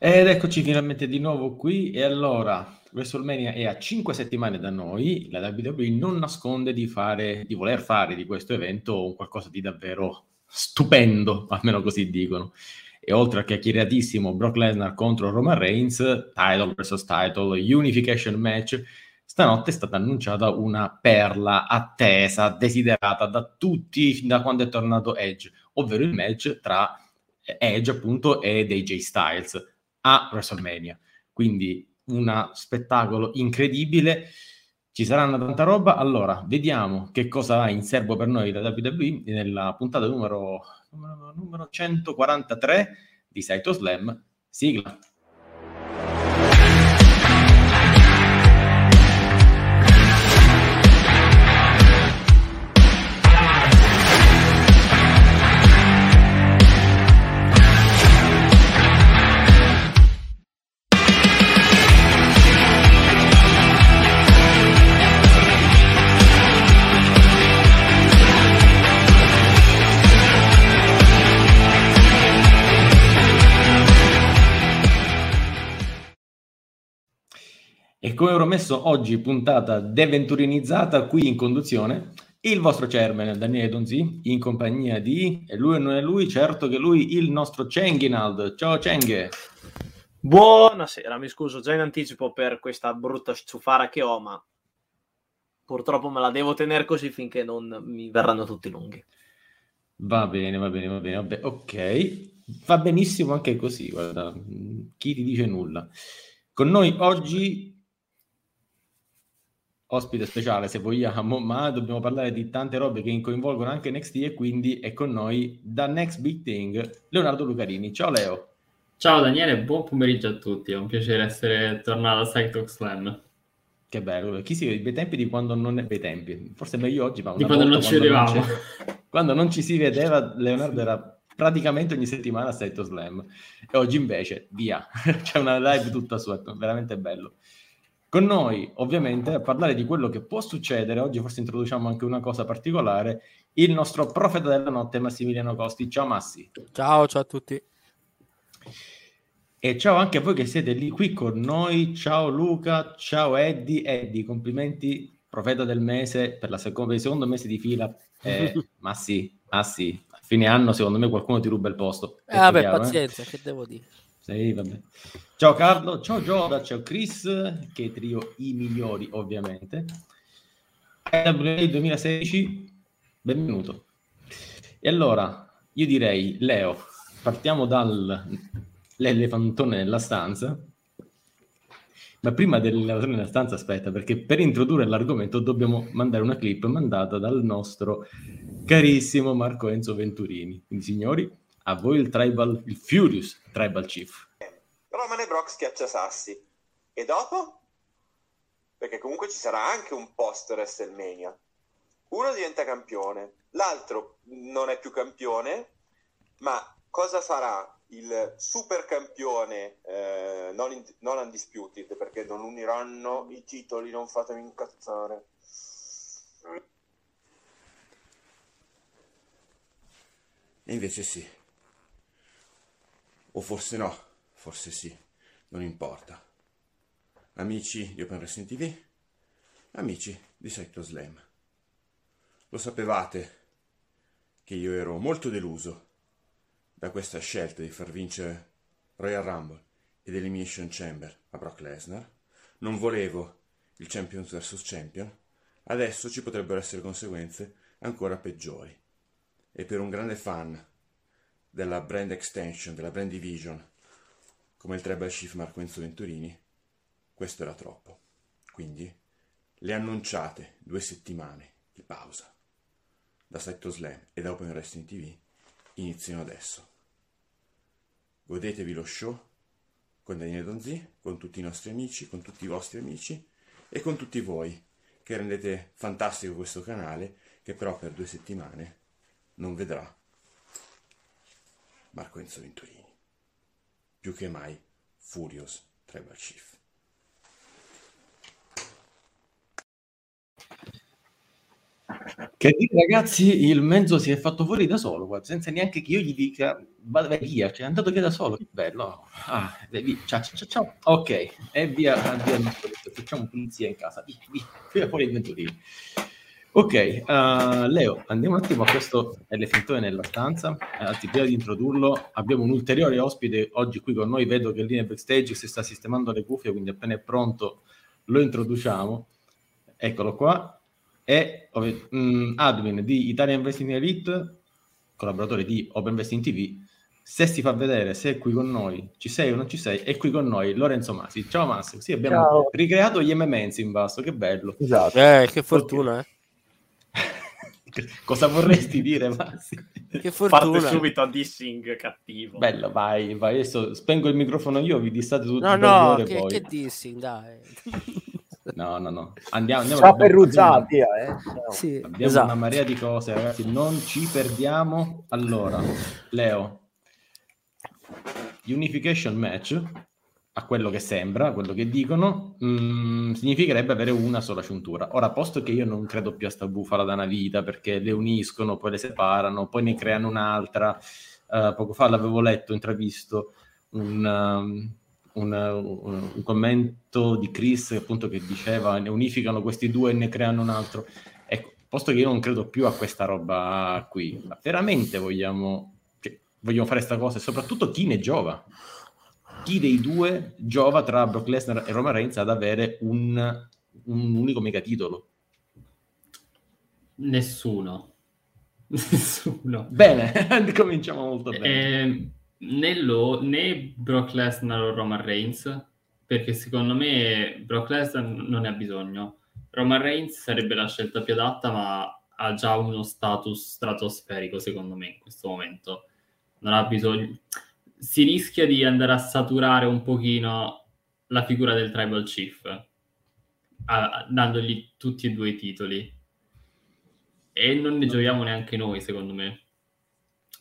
Ed eccoci finalmente di nuovo qui. E allora WrestleMania è a 5 settimane da noi, la WWE non nasconde di, fare, di voler fare di questo evento un qualcosa di davvero stupendo, almeno così dicono. E oltre al chiacchieratissimo Brock Lesnar contro Roman Reigns, title vs title, unification match, stanotte è stata annunciata una perla attesa, desiderata da tutti da quando è tornato Edge, ovvero il match tra Edge appunto ed AJ Styles a WrestleMania. Quindi un spettacolo incredibile. Ci saranno tanta roba. Allora, vediamo che cosa ha in serbo per noi la WWE nella puntata numero, numero, numero 143 di Saito Slam. Sigla. E come promesso oggi, puntata deventurianizzata qui in conduzione, il vostro chairman Daniele Donzi, in compagnia di, e lui non è lui, certo che lui, il nostro Cenghinald. Ciao Cenghe! Buonasera, mi scuso già in anticipo per questa brutta ciufara che ho, ma purtroppo me la devo tenere così finché non mi verranno tutti lunghi. Va bene, va bene, va bene, vabbè, ok. Va benissimo anche così, guarda, chi ti dice nulla. Con noi oggi ospite speciale se vogliamo, ma dobbiamo parlare di tante robe che coinvolgono anche NXT e quindi è con noi da Next Big Thing Leonardo Lucarini. Ciao Leo. Ciao Daniele, buon pomeriggio a tutti, è un piacere essere tornato a Psychox Slam. Che bello, chi si vede bei tempi di quando non è bei tempi, forse meglio oggi, ma di quando non ci vedevamo. quando non ci si vedeva, Leonardo era praticamente ogni settimana a Saito Slam e oggi invece via, c'è una live tutta sua, veramente bello. Con noi, ovviamente, a parlare di quello che può succedere, oggi forse introduciamo anche una cosa particolare, il nostro profeta della notte Massimiliano Costi. Ciao Massi. Ciao, ciao a tutti. E ciao anche a voi che siete lì qui con noi. Ciao Luca, ciao Eddie. Eddie, complimenti, profeta del mese per, seconda, per il secondo mese di fila. Eh, Massi, Massi, a fine anno secondo me qualcuno ti ruba il posto. Eh, vabbè, chiaro, pazienza, eh? che devo dire. Sì, vabbè. Ciao Carlo, ciao Gioda, ciao Chris, che trio i migliori ovviamente. AWA 2016, benvenuto. E allora, io direi, Leo, partiamo dall'elefantone nella stanza. Ma prima dell'elefantone nella stanza, aspetta, perché per introdurre l'argomento dobbiamo mandare una clip mandata dal nostro carissimo Marco Enzo Venturini. Quindi, signori, a voi il tribal, il Furious Tribal Chief. Roman e Brock schiaccia sassi. E dopo? Perché comunque ci sarà anche un post WrestleMania. Uno diventa campione, l'altro non è più campione, ma cosa farà il super campione eh, non, in, non undisputed? Perché non uniranno i titoli, non fatemi incazzare. E invece sì. O forse no, forse sì, non importa. Amici di Open Wrestling TV, amici di Sector Slam. Lo sapevate che io ero molto deluso da questa scelta di far vincere Royal Rumble ed Elimination Chamber a Brock Lesnar. Non volevo il Champions vs Champion. Adesso ci potrebbero essere conseguenze ancora peggiori. E per un grande fan della brand extension, della brand division, come il Tribal Chief Marco Enzo Venturini, questo era troppo. Quindi le annunciate due settimane di pausa da Sector Slam e da Open Wrestling TV iniziano adesso. Godetevi lo show con Daniele Donzi, con tutti i nostri amici, con tutti i vostri amici e con tutti voi che rendete fantastico questo canale che però per due settimane non vedrà Marco Enzo Venturini. Più che mai Furious Tribal Chief. Che dire, ragazzi, il mezzo si è fatto fuori da solo, senza neanche che io gli dica vada via, cioè è andato via da solo, che bello. Ah, via. Ciao, ciao, ciao, Ok, e via, via facciamo pulizia in casa, via, via fuori il venturino. Ok, uh, Leo, andiamo un attimo a questo elefantone nella stanza. Anzi, prima di introdurlo, abbiamo un ulteriore ospite oggi qui con noi. Vedo che lì nel backstage si sta sistemando le cuffie, quindi appena è pronto lo introduciamo. Eccolo qua è mh, mm, admin di Italian Investing Elite, collaboratore di Open Investing TV. Se si fa vedere, se è qui con noi, ci sei o non ci sei, è qui con noi Lorenzo Masi. Ciao Massimo, sì, abbiamo Ciao. ricreato gli MMs in basso, che bello. Esatto. Eh, che fortuna, eh. Cosa vorresti dire, Massimo? Che fortuna. Parte subito a dissing cattivo. Bello, vai, vai. Adesso spengo il microfono io, vi distate tutti no, no, ore che, poi. che dissing, dai. No, no, no. Andiamo, andiamo. Sta Perrugia, via. Eh. Sì, abbiamo esatto. una marea di cose, ragazzi. Non ci perdiamo. Allora, Leo, unification match, a quello che sembra, a quello che dicono, mh, mm, significherebbe avere una sola ciuntura. Ora, posto che io non credo più a sta bufala da una vita, perché le uniscono, poi le separano, poi ne creano un'altra. Uh, poco fa l'avevo letto, intravisto, un... Um, un, un, un, commento di Chris appunto che diceva ne unificano questi due e ne creano un altro. Ecco, posto che io non credo più a questa roba qui, ma veramente vogliamo, cioè, vogliamo fare questa cosa e soprattutto chi ne giova? Chi dei due giova tra Brock Lesnar e Roman Reigns ad avere un, un unico mega titolo? Nessuno. Nessuno. Bene, cominciamo molto bene. Eh, né, lo, né Brock Lesnar o Roman Reigns, perché secondo me Brock Lesnar non ne ha bisogno. Roman Reigns sarebbe la scelta più adatta, ma ha già uno status stratosferico, secondo me, in questo momento. Non ha bisogno... Si rischia di andare a saturare un pochino la figura del Tribal Chief, a, dandogli tutti e due i titoli. E non ne giochiamo neanche noi, secondo me.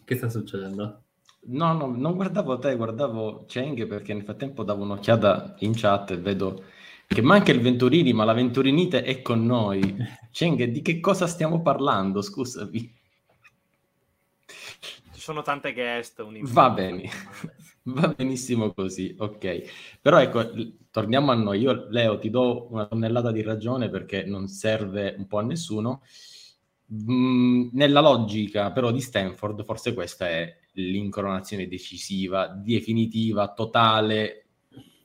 Che sta succedendo? No, no, non guardavo te, guardavo Cheng perché nel frattempo davo un'occhiata in chat e vedo che manca il Venturini, ma la Venturinite è con noi. Cheng, di che cosa stiamo parlando? Scusami. Sono tante guest. Va bene, va benissimo così, ok. Però ecco, torniamo a noi. Io, Leo, ti do una tonnellata di ragione perché non serve un po' a nessuno. Mm, nella logica però di Stanford, forse questa è l'incoronazione decisiva, definitiva, totale,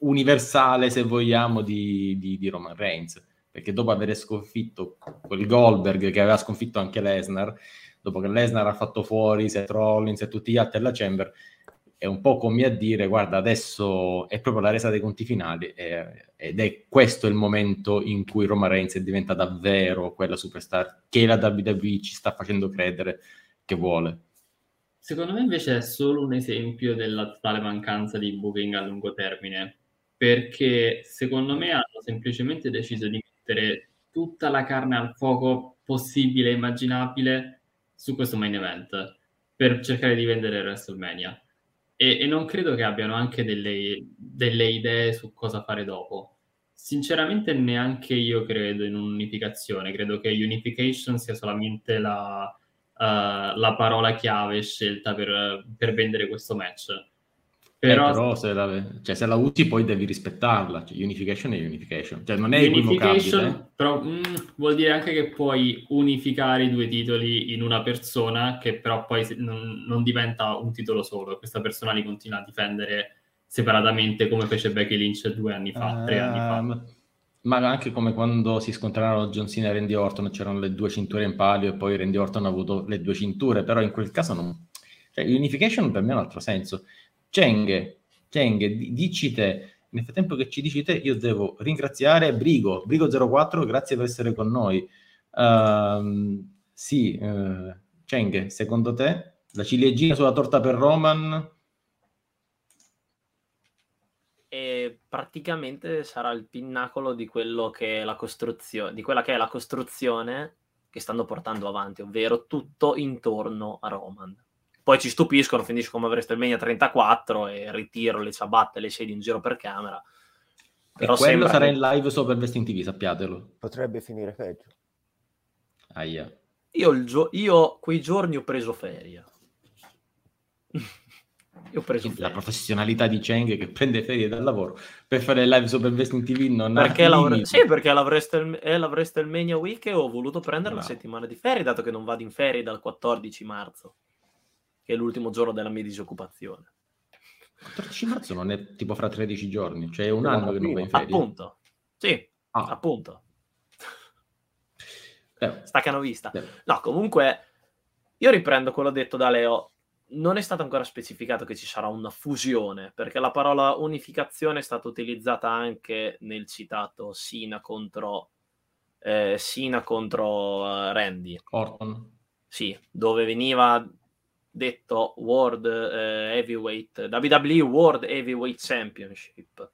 universale, se vogliamo, di, di, di Roman Reigns. Perché dopo aver sconfitto quel Goldberg che aveva sconfitto anche Lesnar, dopo che Lesnar ha fatto fuori Seth Rollins e tutti gli altri alla Chamber, è un po' come a dire, guarda, adesso è proprio la resa dei conti finali eh, ed è questo il momento in cui Roma Reigns diventa davvero quella superstar che la WWE ci sta facendo credere che vuole. Secondo me invece è solo un esempio della totale mancanza di booking a lungo termine, perché secondo me hanno semplicemente deciso di mettere tutta la carne al fuoco possibile e immaginabile su questo main event per cercare di vendere WrestleMania. E, e non credo che abbiano anche delle, delle idee su cosa fare dopo. Sinceramente neanche io credo in un'unificazione, credo che unification sia solamente la, uh, la parola chiave scelta per, per vendere questo match. Però, eh, però se, la, cioè, se, la, usi poi devi rispettarla, cioè, unification è unification, cioè non è unification, eh. però mh, mm, vuol dire anche che puoi unificare i due titoli in una persona che però poi non, non diventa un titolo solo, questa persona li continua a difendere separatamente come fece Becky Lynch due anni fa, uh, tre anni fa. Ehm, ma anche come quando si scontrarono John Cena e Randy Orton, c'erano le due cinture in palio e poi Randy Orton ha avuto le due cinture, però in quel caso non... Cioè, unification per me ha un altro senso. Cheng, Cheng, dici te, nel frattempo che ci dici te, io devo ringraziare Brigo, Brigo04, grazie per essere con noi. Uh, sì, uh, Cheng, secondo te la ciliegina sulla torta per Roman e praticamente sarà il pinnacolo di costruzione, di quella che è la costruzione che stanno portando avanti, ovvero tutto intorno a Roman. Poi ci stupiscono, finisce come avreste il Mania 34 e ritiro le ciabatte e le sedie in giro per camera. Però e quello sarà in live sopra il Vesting TV, sappiatelo. Potrebbe finire peggio. Aia. Io, gio- io quei giorni ho preso ferie. Io ho preso la professionalità di Cheng che prende ferie dal lavoro per fare live su Investing TV non perché lavora... sì perché l'avreste è l'Avrestlemania Week e ho voluto prendere no. la settimana di ferie dato che non vado in ferie dal 14 marzo che è l'ultimo giorno della mia disoccupazione 14 marzo non è tipo fra 13 giorni cioè è un anno che non vai in ferie appunto sì ah. appunto eh. staccano vista eh. no comunque io riprendo quello detto da Leo non è stato ancora specificato che ci sarà una fusione, perché la parola unificazione è stata utilizzata anche nel citato Sina contro, eh, Sina contro uh, Randy. Orton. Sì, dove veniva detto World eh, Heavyweight, WWE World Heavyweight Championship.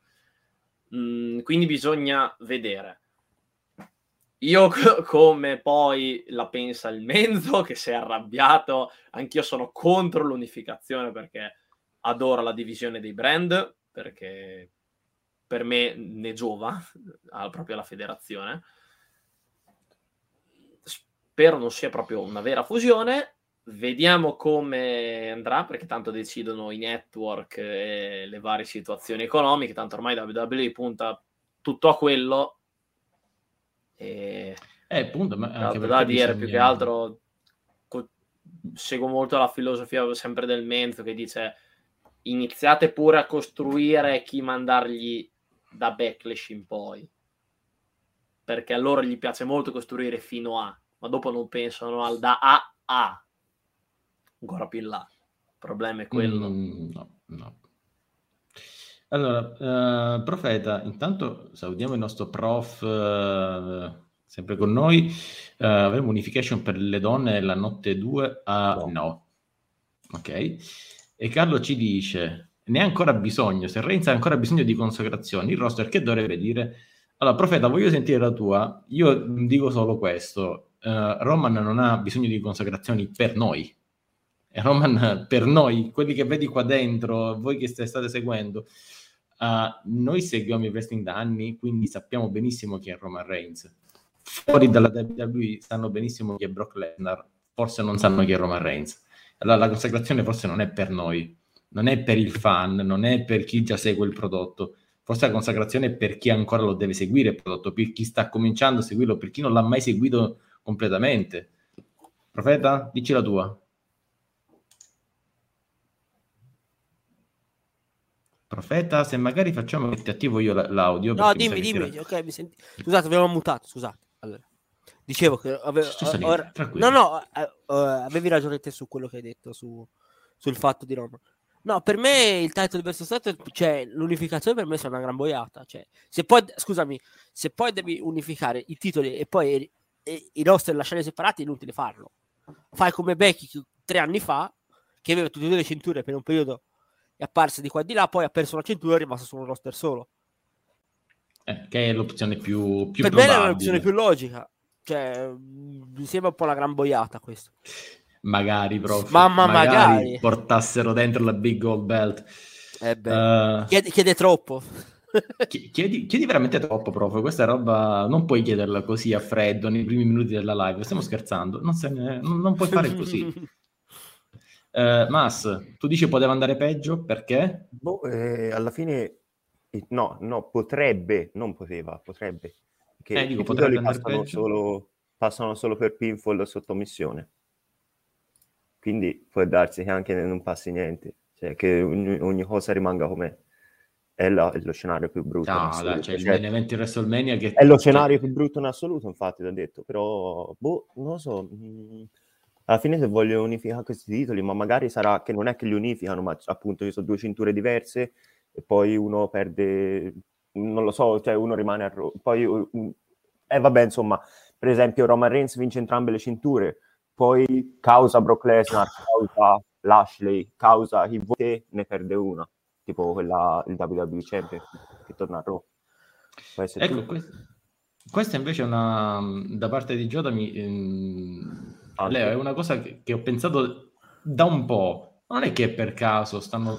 Mm, quindi bisogna vedere. Io come poi la pensa il Menzo che si è arrabbiato, anch'io sono contro l'unificazione perché adoro la divisione dei brand, perché per me ne giova proprio la federazione. Spero non sia proprio una vera fusione. Vediamo come andrà, perché tanto decidono i network e le varie situazioni economiche. Tanto ormai WWE punta tutto a quello e, eh, appunto, ma anche da dire bisogna... più che altro co- seguo molto la filosofia sempre del Menzo che dice iniziate pure a costruire chi mandargli da backlash in poi perché a loro gli piace molto costruire fino a ma dopo non pensano al da A a ancora più in là il problema è quello mm, no, no. Allora, uh, Profeta, intanto salutiamo il nostro prof, uh, sempre con noi. Uh, avremo unification per le donne la notte 2 a no. no. Ok. E Carlo ci dice, ne ha ancora bisogno, se Reigns ha ancora bisogno di consacrazioni, il roster che dovrebbe dire? Allora, Profeta, voglio sentire la tua. Io dico solo questo. Roman non ha bisogno di consacrazioni per noi. Roman per noi, quelli che vedi qua dentro, voi che state seguendo, Uh, noi seguiamo il wrestling da anni, quindi sappiamo benissimo chi è Roman Reigns. Fuori dalla WWE sanno benissimo chi è Brock Lesnar, forse non sanno chi è Roman Reigns. Allora la consacrazione forse non è per noi, non è per il fan, non è per chi già segue il prodotto. Forse la consacrazione è per chi ancora lo deve seguire il prodotto, per chi sta cominciando a seguirlo, per chi non l'ha mai seguito completamente. Profeta, dici la tua. Profeta, se magari facciamo che ti attivo io l'audio. No, dimmi, dimmi. Era... Ok, mi senti... Scusate, avevo mutato, scusate. Allora. Dicevo che avevo... Ora... No, no, uh, avevi ragione te su quello che hai detto su... sul fatto di Roma. No, per me il title versus title, cioè l'unificazione per me è una gran boiata. Cioè, se poi, scusami, se poi devi unificare i titoli e poi e, i roster lasciare separati, è inutile farlo. Fai come Becky tre anni fa, che aveva tutte e due le cinture per un periodo è apparsa di qua e di là, poi ha perso la cintura e è rimasto solo un roster solo. Eh, che è l'opzione più, più per probabile. me è l'opzione più logica. Cioè, mi sembra un po' la gran boiata questo. Magari, proprio. Mamma, magari, magari. portassero dentro la Big Gold Belt. Eh uh, chiede, chiede, troppo. chiedi, chiedi, veramente troppo, prof. Questa roba non puoi chiederla così a freddo nei primi minuti della live. Stiamo scherzando. Non, ne, non, non puoi fare così. Uh, Mas, tu dici poteva andare peggio perché? Boh, eh, alla fine no, no, potrebbe, non poteva, potrebbe. Che eh, dico, potrebbe passano solo, passano solo per pinfall sottomissione. Quindi può darsi che anche non passi niente, cioè che ogni, ogni cosa rimanga com'è. È, la, è, lo scenario più brutto. No, dai, cioè, cioè, il evento in WrestleMania che... È lo scenario più brutto in assoluto, infatti, l'ho detto. Però, boh, non lo so. Mh, mm, alla fine se voglio unificare questi titoli, ma magari sarà che non è che li unificano, ma appunto ci sono due cinture diverse e poi uno perde, non lo so, cioè uno rimane a Ro- poi e eh, vabbè, insomma, per esempio Roman Reigns vince entrambe le cinture, poi causa Brock Lesnar, causa Lashley, causa chi vuole ne perde una, tipo quella il WWE Champion che torna a Raw. Ecco, questo, questa invece è una da parte di Giota mi ehm Leo, è una cosa che, che, ho pensato da un po'. Non è che per caso stanno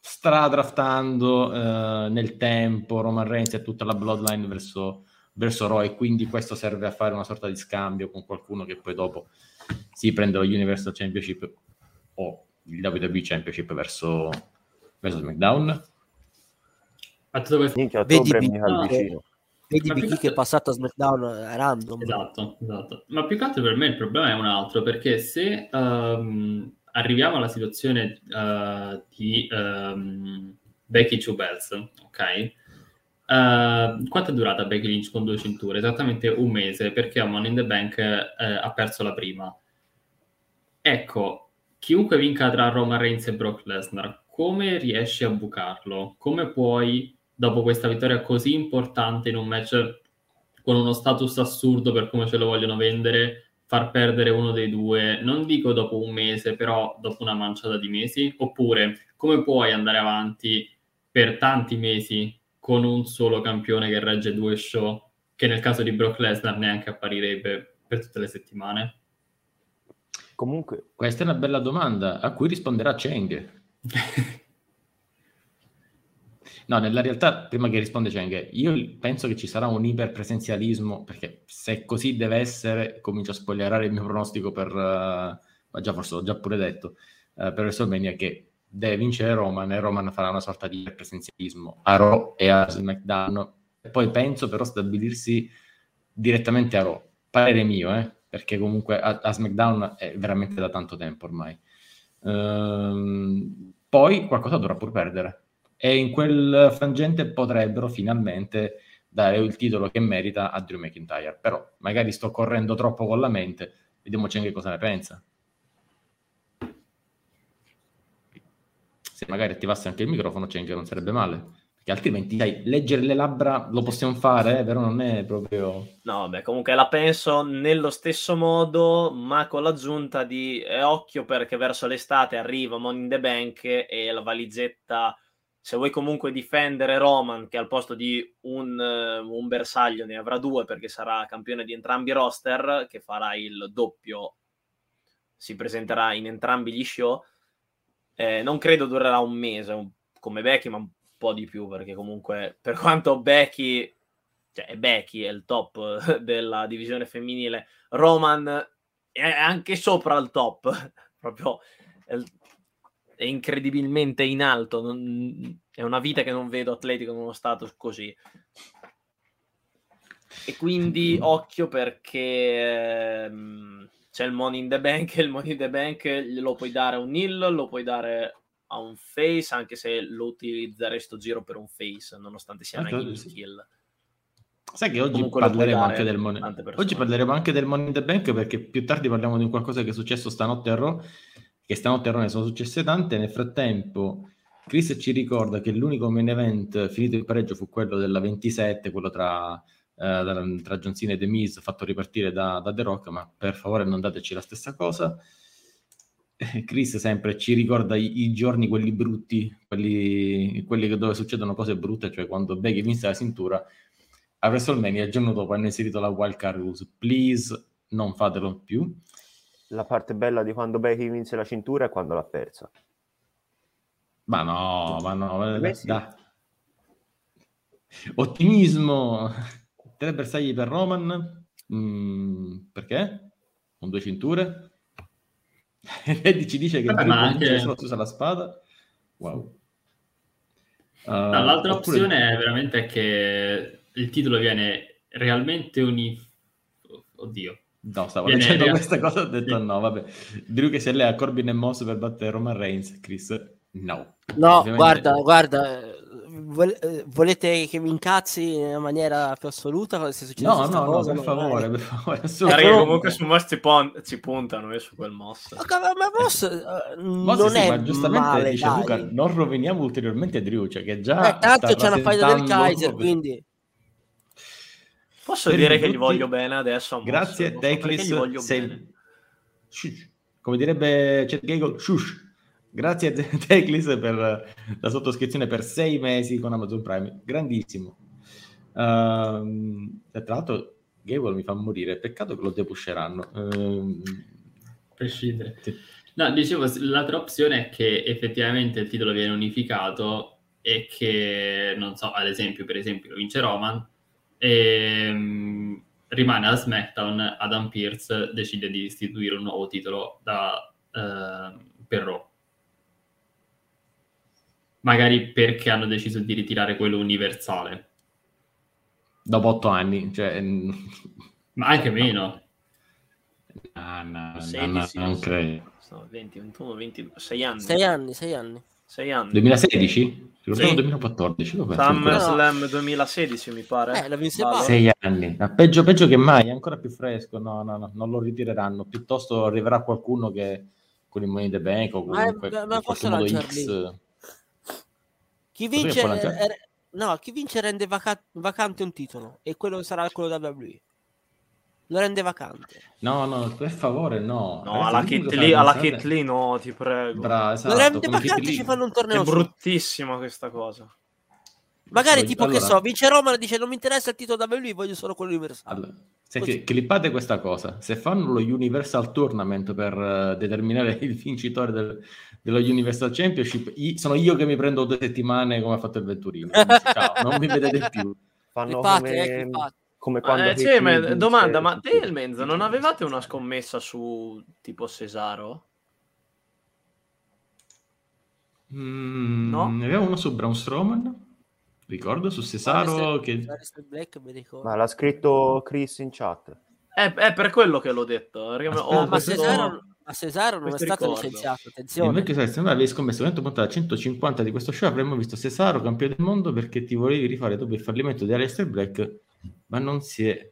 stradraftando eh, nel tempo Roman Reigns e tutta la bloodline verso verso Raw e quindi questo serve a fare una sorta di scambio con qualcuno che poi dopo si prende lo Universal Championship o il WWE Championship verso, verso SmackDown. Ma tutto questo... Minchia, vedi, vicino. Vedi Big che è passato a SmackDown eh, random. Esatto, esatto. Ma più che altro per me il problema è un altro, perché se um, arriviamo alla situazione uh, di um, Becky Two Bells, ok? Uh, quanto è durata Becky Lynch con due cinture? Esattamente un mese, perché a Money in the Bank uh, ha perso la prima. Ecco, chiunque vinca tra Roman Reigns e Brock Lesnar, come riesci a bucarlo? Come puoi dopo questa vittoria così importante in un match con uno status assurdo per come ce lo vogliono vendere, far perdere uno dei due, non dico dopo un mese, però dopo una manciata di mesi? Oppure come puoi andare avanti per tanti mesi con un solo campione che regge due show, che nel caso di Brock Lesnar neanche apparirebbe per tutte le settimane? Comunque, questa è una bella domanda a cui risponderà Cheng. No, nella realtà, prima che risponde Cheng, io penso che ci sarà un iperpresenzialismo, perché se così deve essere, comincio a spoilerare il mio pronostico per, uh, già forse l'ho già pure detto, uh, per WrestleMania, che deve vincere Roman e Roman farà una sorta di iperpresenzialismo a Raw e a SmackDown. E poi penso però stabilirsi direttamente a Raw. Parere mio, eh? perché comunque a, a SmackDown è veramente da tanto tempo ormai. Uh, poi qualcosa dovrà pur perdere e in quel frangente potrebbero finalmente dare il titolo che merita a Drew McIntyre. Però magari sto correndo troppo con la mente, vediamo che cosa ne pensa. Se magari attivasse anche il microfono, Cenk non sarebbe male. Perché altrimenti, dai, leggere le labbra lo possiamo fare, eh, però non è proprio... No, beh, comunque la penso nello stesso modo, ma con l'aggiunta di eh, occhio perché verso l'estate arriva Money in the Bank e la valigetta se vuoi comunque difendere Roman, che al posto di un, uh, un, bersaglio ne avrà due perché sarà campione di entrambi i roster, che farà il doppio, si presenterà in entrambi gli show, eh, non credo durerà un mese un, come Becky, ma un po' di più, perché comunque per quanto Becky, cioè Becky è il top della divisione femminile, Roman è anche sopra il top, proprio è incredibilmente in alto. Non, è una vita che non vedo atletico in uno status così. E quindi occhio perché ehm, c'è il money in the bank e il money in the bank lo puoi dare a un nil, lo puoi dare a un face, anche se lo utilizzerei sto giro per un face, nonostante sia una sì. kill. Sai che oggi parleremo, anche del money... oggi parleremo anche del Money in the Bank perché più tardi parliamo di qualcosa che è successo stanotte a Raw che stanotte a Roma sono successe tante. Nel frattempo, Chris ci ricorda che l'unico main event finito il pareggio fu quello della 27, quello tra, eh, tra John Cena e The Miz, fatto ripartire da, da, The Rock, ma per favore non dateci la stessa cosa. Chris sempre ci ricorda i, i giorni, quelli brutti, quelli, quelli, dove succedono cose brutte, cioè quando Becky vinse la cintura a WrestleMania il giorno dopo hanno inserito la wild card rules. Please non fatelo più la parte bella di quando Becky vinse la cintura è quando l'ha persa. Ma no, ma no, eh, sì. Ottimismo. Tre bersagli per Roman. Mm, perché? Con due cinture. Eddie ci dice che Vabbè, anche... solo usa la spada. Wow. Uh, l'altra oppure... opzione è veramente che il titolo viene realmente unificato. Oddio, No, stavo Viene dicendo questa cosa, ho detto sì. no, vabbè. Drew che si allea a Corbin e Moss per battere Roman Reigns, Chris, no. No, Ovviamente... guarda, guarda, volete che mi incazzi in maniera più assoluta? Se no, no, cosa, no, per favore, per favore. Perché comunque su Moss ci, pon- ci puntano, eh, su quel Moss. Ma, ma Moss, uh, Moss non sì, è ma giustamente male, dice Luca, non roviniamo ulteriormente Drew, cioè che già... Eh, tanto c'è una faida del Kaiser, quindi... Posso per dire che gli voglio bene adesso? Grazie, Teclis. Sei... Come direbbe Chet Gagel, shush. Grazie a Teclis per la sottoscrizione per sei mesi con Amazon Prime. Grandissimo. Uh, tra l'altro, Gable mi fa morire. Peccato che lo depusceranno. Uh, Prescindere. Sì. No, dicevo, l'altra opzione è che effettivamente il titolo viene unificato e che, non so, ad esempio, per esempio, vince Roman E, um, rimane a SmackDown, Adam Pierce decide di istituire un nuovo titolo da, uh, per Raw. Magari perché hanno deciso di ritirare quello universale. Dopo otto anni, cioè... Ma anche meno. No, 16, no, no, non credo. 20, 21, 22, 6 anni. 6 anni, 6 anni. 6 anni. 2016? Ricordiamo sì. 2014. SummerSlam 2016 mi pare. Eh, la vinse vale. 6 anni. Ma peggio, peggio che mai, è ancora più fresco. No, no, no, non lo ritireranno. Piuttosto arriverà qualcuno che con il Money the Bank o comunque ma, ma in modo X... Chi vince, eh, no, chi vince rende vaca- vacante un titolo e quello sarà quello da WWE lo rende vacante. No, no, per favore, no. No, alla Kit, Lee, alla no, ti prego. Bravo, esatto, lo rende vacante ci fanno un torneo. È bruttissima questa cosa. Magari tipo allora... che so, vince Roma e dice non mi interessa il titolo da lui, voglio solo quello universale. Allora, senti, clippate questa cosa. Se fanno lo Universal Tournament per uh, determinare il vincitore del, dello Universal Championship, i, sono io che mi prendo due settimane come ha fatto il Venturino. ciao, non mi vedete più. Fanno clippate, come... eh, clippate come quando eh, sì, ma, domanda, ma te e il Menzo non avevate una scommessa su tipo Cesaro? Mm, no? Ne avevamo una su Braun Strowman? Ricordo su Cesaro che... Black, ma l'ha scritto Chris in chat. È, è per quello che l'ho detto. Oh, ma, Cesaro, ma Cesaro non è stato ricordo. licenziato, attenzione. Invece sai, se noi avevi scommesso 100 puntate a 150 di questo show avremmo visto Cesaro campione del mondo perché ti volevi rifare dopo il fallimento di Aleister Black ma non si è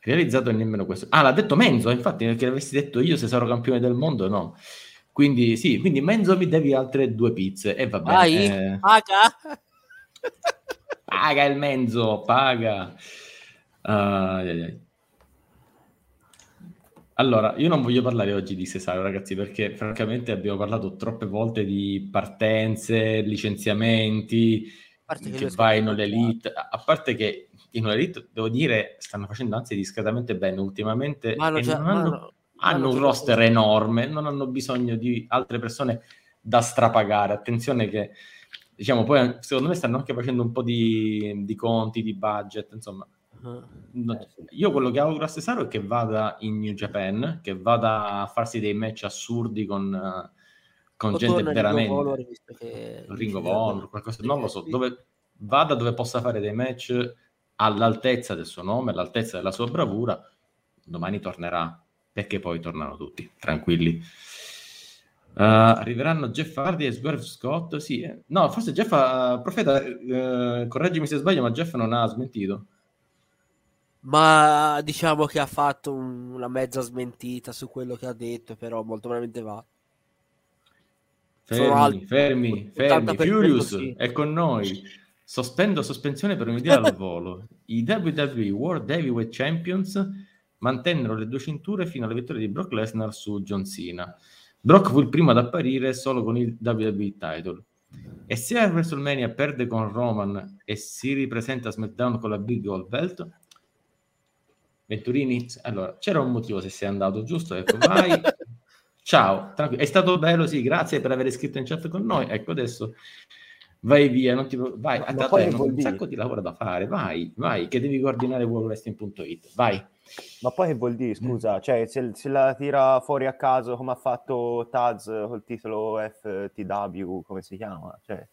realizzato nemmeno questo. Ah, l'ha detto Menzo, infatti, perché l'avessi detto io se sarò campione del mondo, no. Quindi sì, quindi Menzo mi devi altre due pizze e va bene. Eh... Paga! paga il Menzo, paga. Uh, ai, ai. Allora, io non voglio parlare oggi di Cesaro, ragazzi, perché francamente abbiamo parlato troppe volte di partenze, licenziamenti, che, che vai in l'elite, a parte che in una elite, devo dire, stanno facendo anzi discretamente bene ultimamente Mano, cioè, hanno, Mano, hanno un roster enorme, non hanno bisogno di altre persone da strapagare. Attenzione che, diciamo, poi secondo me stanno anche facendo un po' di, di conti, di budget, insomma. Uh-huh. Io quello che auguro a Cesaro è che vada in New Japan, che vada a farsi dei match assurdi con, con gente veramente... Ringo Honor, che... Ring of Honor, qualcosa, non lo so, dove vada dove possa fare dei match all'altezza del suo nome, all'altezza della sua bravura, domani tornerà, perché poi tornano tutti, tranquilli. Uh, arriveranno Jeff Hardy e Swerve Scott, sì, eh. no, forse Jeff, ha, profeta, uh, correggimi se sbaglio, ma Jeff non ha smentito. Ma diciamo che ha fatto un, una mezza smentita su quello che ha detto, però molto veramente va. Fermi, fermi, fermi, Furious sì. è con noi. Sospendo sospensione per un'idea al volo. I WWE World Heavyweight Champions mantennero le due cinture fino alla vittoria di Brock Lesnar su John Cena. Brock fu il primo ad apparire solo con il WWE title. E se a WrestleMania perde con Roman e si ripresenta a SmackDown con la Big Gold Belt? Venturini? Allora, c'era un motivo se sei andato, giusto? Ecco, vai. Ciao, tranquillo. È stato bello, sì, grazie per aver scritto in chat con noi. Ecco, adesso vai via, non ti vai, a te hai un sacco di lavoro da fare, vai, vai, che devi coordinare worldwrestling.it, vai. Ma poi che vuol dire, scusa, cioè se, se, la tira fuori a caso come ha fatto Taz col titolo FTW, come si chiama? Cioè...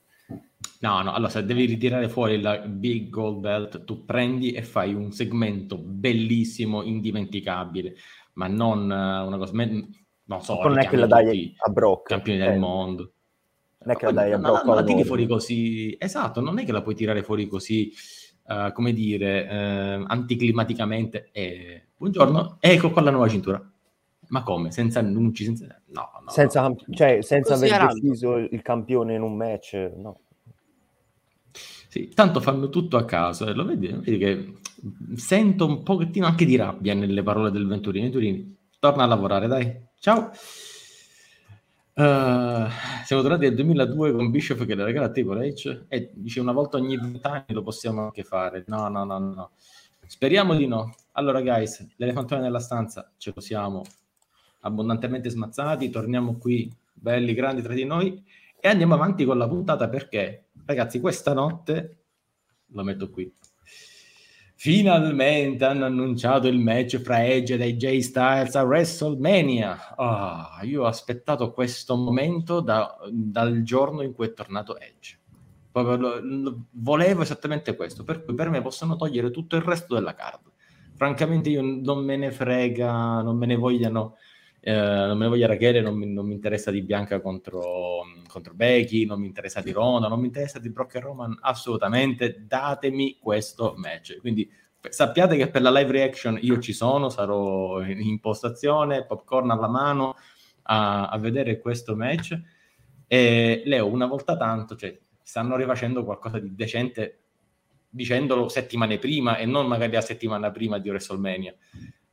No, no, allora se devi ritirare fuori la Big Gold Belt, tu prendi e fai un segmento bellissimo, indimenticabile, ma non uh, una cosa... Non so, non è che la dai a Brock. Campioni eh. del mondo non è che la dai a no, no, la tiri fuori così, esatto, non è che la puoi tirare fuori così, uh, come dire, uh, anticlimaticamente. E... Buongiorno, ecco qua la nuova cintura. Ma come? Senza annunci? Senza, no, no, senza, no. Cioè, senza aver deciso il campione in un match, no. Sì, tanto fanno tutto a caso, e lo vedi, vedi che sento un pochettino anche di rabbia nelle parole del Venturini. Venturini, torna a lavorare, dai. Ciao. Uh, siamo tornati nel 2002 con Bishop che le regala a Triple H e dice una volta ogni vent'anni lo possiamo anche fare. No, no, no, no. Speriamo di no. Allora, guys, l'elefantone nella stanza ce lo siamo abbondantemente smazzati. Torniamo qui, belli, grandi tra di noi, e andiamo avanti con la puntata perché, ragazzi, questa notte lo metto qui. Finalmente hanno annunciato il match fra Edge ed AJ Styles a WrestleMania. Oh, io ho aspettato questo momento da, dal giorno in cui è tornato Edge. Volevo esattamente questo, per cui per me possono togliere tutto il resto della card. Francamente io non me ne frega, non me ne vogliano eh, non me ne voglia Rachele, non non mi interessa di Bianca contro, contro, Becky, non mi interessa di Ronda, non mi interessa di Brock e Roman, assolutamente, datemi questo match. Quindi sappiate che per la live reaction io ci sono, sarò in impostazione, popcorn alla mano a, a vedere questo match. E Leo, una volta tanto, cioè, stanno rifacendo qualcosa di decente dicendolo settimane prima e non magari la settimana prima di WrestleMania.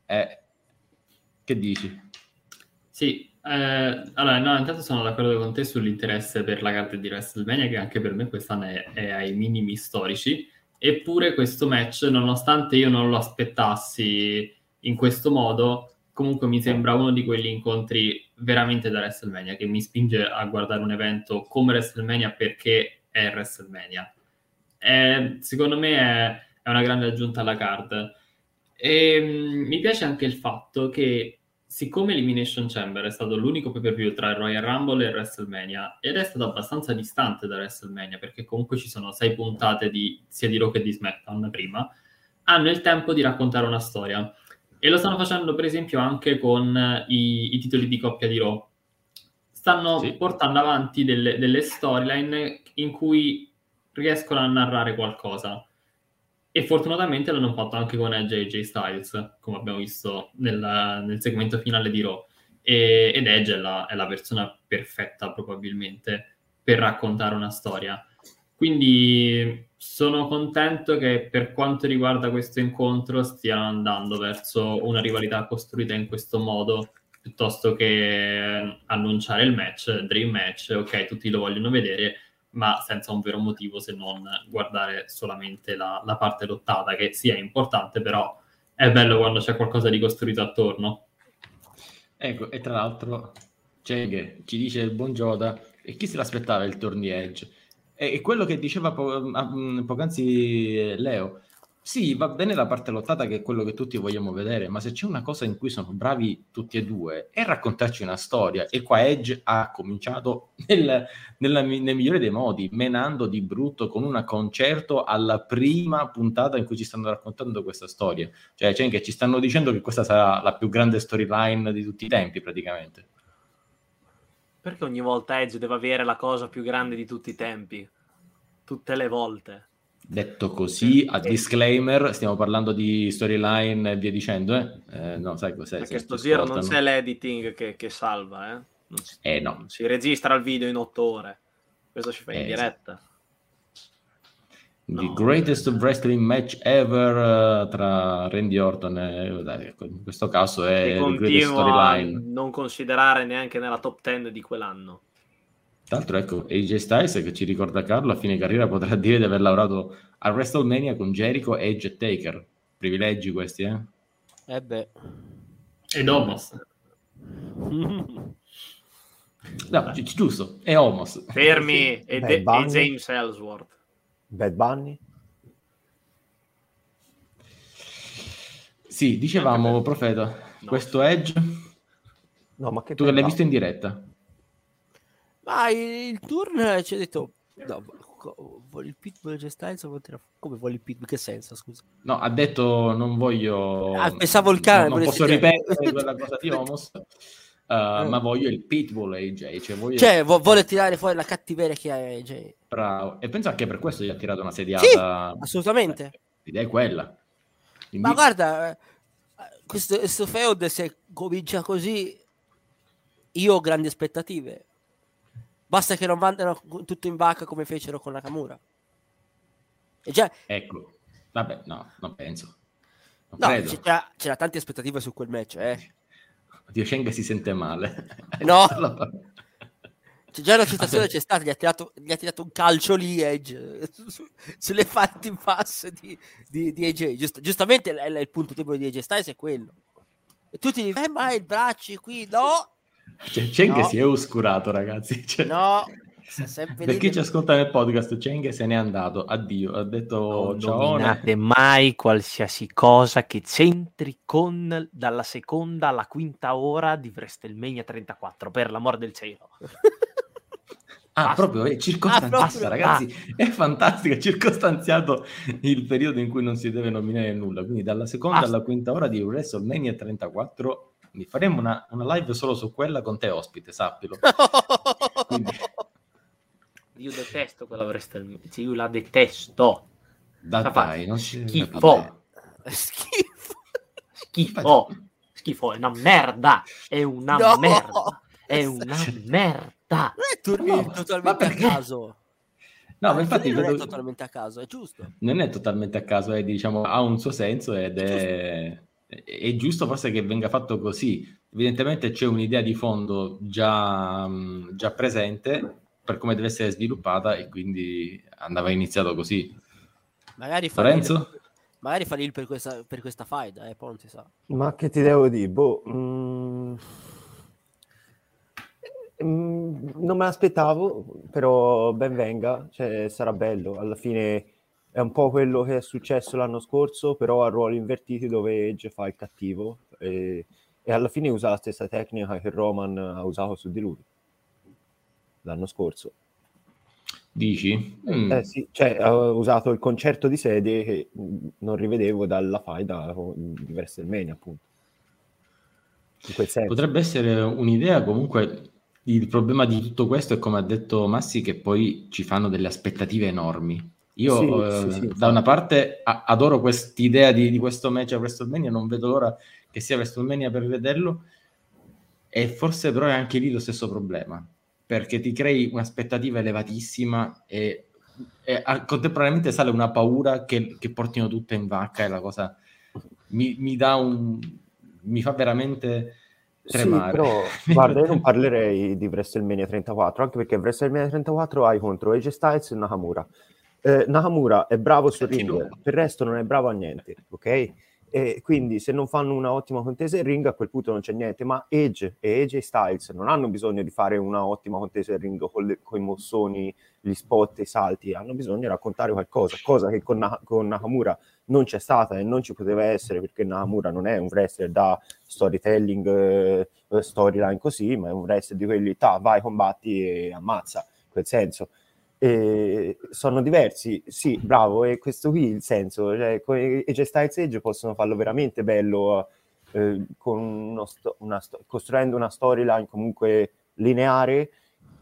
Eh, che dici? Sì, eh, allora no, intanto sono d'accordo con te sull'interesse per la carta di WrestleMania che anche per me quest'anno è, è ai minimi storici, eppure questo match, nonostante io non lo aspettassi in questo modo, comunque mi sembra uno di quegli incontri veramente da WrestleMania che mi spinge a guardare un evento come WrestleMania perché è WrestleMania. È, secondo me è, è, una grande aggiunta alla card. E mh, mi piace anche il fatto che siccome Elimination Chamber è stato l'unico pay per view tra il Royal Rumble e il WrestleMania ed è stato abbastanza distante da WrestleMania perché comunque ci sono sei puntate di, sia di Raw che di SmackDown prima, hanno il tempo di raccontare una storia e lo stanno facendo per esempio anche con i, i titoli di coppia di Raw. Stanno sì. portando avanti delle, delle storyline in cui riescono a narrare qualcosa e fortunatamente l'hanno fatto anche con Edge e AJ Styles, come abbiamo visto nel, nel segmento finale di Raw. E, ed Edge è la, è la, persona perfetta probabilmente per raccontare una storia. Quindi sono contento che per quanto riguarda questo incontro stiano andando verso una rivalità costruita in questo modo piuttosto che annunciare il match, dream match, ok, tutti lo vogliono vedere, ma senza un vero motivo se non guardare solamente la, la parte lottata, che sia importante, però è bello quando c'è qualcosa di costruito attorno. Ecco, e tra l'altro Cheng ci dice il buon Gioda, e chi se l'aspettava il torni Edge? E, quello che diceva po- mm, poc'anzi Leo, sì, va bene la parte lottata che è quello che tutti vogliamo vedere, ma se c'è una cosa in cui sono bravi tutti e due è raccontarci una storia. E qua Edge ha cominciato nel, nella, nel migliore dei modi, menando di brutto con un concerto alla prima puntata in cui ci stanno raccontando questa storia. Cioè, cioè che ci stanno dicendo che questa sarà la più grande storyline di tutti i tempi, praticamente. Perché ogni volta Edge deve avere la cosa più grande di tutti i tempi? Tutte le volte. Detto così, a disclaimer, stiamo parlando di storyline e via dicendo, eh? eh no, sai cos'è? Perché sto giro non c'è l'editing che, che salva, eh? Non si, eh no. si registra il video in otto ore. Questo si fa in eh, diretta. The no, greatest eh. wrestling match ever uh, tra Randy Orton e dai, ecco, in questo caso è il greatest storyline. non considerare neanche nella top 10 di quell'anno. Tra l'altro, ecco, AJ Styles, che ci ricorda Carlo, a fine carriera potrà dire di aver lavorato a WrestleMania con Jericho, Edge e Taker. Privilegi questi, eh? Eh beh. Ed Omos. no, gi- giusto, è Omos. Fermi, e, de- e James Ellsworth. Bad Bunny. Sì, dicevamo, Profeta, no. questo Edge... No, ma che tu che l'hai visto in diretta? Ma il turn ci ha detto no, vuole il pitbull Styles come vuole il pitbull che senso scusa? No ha detto non voglio ah, pensavo il cane non, non posso ripetere quella cosa di Homos uh, eh. ma voglio il pitbull AJ cioè, voglio... cioè vuole tirare fuori la cattiveria che ha AJ bravo. E penso anche per questo gli ha tirato una sediata. Sì, assolutamente. Eh, l'idea è quella. Quindi... ma guarda eh, questo, questo feud se comincia così io ho grandi aspettative Basta che non vadano tutto in vacca come fecero con Nakamura. E già... Ecco, vabbè, no, non penso. Non no, c'era, c'era, tante aspettative su quel match, eh. Dio Sheng si sente male. No. C'è già una situazione c'è stata, gli ha, tirato, gli ha tirato un calcio lì Edge sulle fatti in pass di, di, di AJ. Giust, giustamente il, il punto debole di AJ Styles è quello. E tutti dicono, eh ma il braccio qui, no, cioè, c'è no. che si è oscurato, ragazzi. Cioè... No, per chi ci ascolta nel podcast, Cheng se n'è andato, addio, ha detto non ciao. Non nominate mai qualsiasi cosa che c'entri con dalla seconda alla quinta ora di WrestleMania 34, per l'amor del cielo. Ah, basta. proprio è circostanziato, ah, ragazzi, ah. è fantastico, è circostanziato il periodo in cui non si deve nominare nulla, quindi dalla seconda basta. alla quinta ora di WrestleMania 34 quindi faremo una, una, live solo su quella con te ospite, sappilo. quindi... Io detesto quella WrestleMania, io la detesto. Da dai, non si schifo. Schifo. Schifo. Schifo, è una merda, è una no. merda, è una merda. Non è no, totalmente a caso. No, ma infatti non vedo... è totalmente a caso, è giusto. Non è totalmente a caso, è, diciamo, ha un suo senso ed è, è giusto forse che venga fatto così. Evidentemente c'è un'idea di fondo già, già presente per come deve essere sviluppata e quindi andava iniziato così. Magari Lorenzo? Fa magari fa per questa, per questa faida, eh, poi non si sa. Ma che ti devo dire? Boh, mm, Mm, non me l'aspettavo, però ben venga, cioè, sarà bello. Alla fine è un po' quello che è successo l'anno scorso, però a ruoli invertiti dove Edge fa il cattivo e, e alla fine usa la stessa tecnica che Roman ha usato su di lui l'anno scorso. Dici? Mm. Eh, sì, cioè ha usato il concerto di sedie che non rivedevo dalla faida di WrestleMania, appunto. Potrebbe essere un'idea comunque il problema di tutto questo è come ha detto Massi che poi ci fanno delle aspettative enormi. Io sì, eh, sì, sì, da una parte a- adoro quest'idea di, di questo match a WrestleMania, non vedo l'ora che sia WrestleMania per vederlo e forse però è anche lì lo stesso problema, perché ti crei un'aspettativa elevatissima e, e a, contemporaneamente sale una paura che, che, portino tutte in vacca e la cosa mi, mi dà un... mi fa veramente tremare. Sì, però guarda, io non parlerei di WrestleMania 34, anche perché WrestleMania 34 hai contro AJ Styles e Nakamura. Eh, Nakamura è bravo sul ring, per il resto non è bravo a niente, ok? E quindi se non fanno una ottima contesa in ring a quel punto non c'è niente, ma Edge e AJ Styles non hanno bisogno di fare una ottima contesa in ring con, le, con i mossoni, gli spot e i salti, hanno bisogno di raccontare qualcosa, cosa che con, con Nakamura non c'è stata e non ci poteva essere perché Nakamura non è un wrestler da storytelling, eh, storyline così, ma è un wrestler di quelli, ta, vai, combatti e ammazza, in quel senso. E sono diversi, sì, bravo, e questo qui il senso, cioè, e J Styles Edge possono farlo veramente bello eh, uno sto- una sto- costruendo una storyline comunque lineare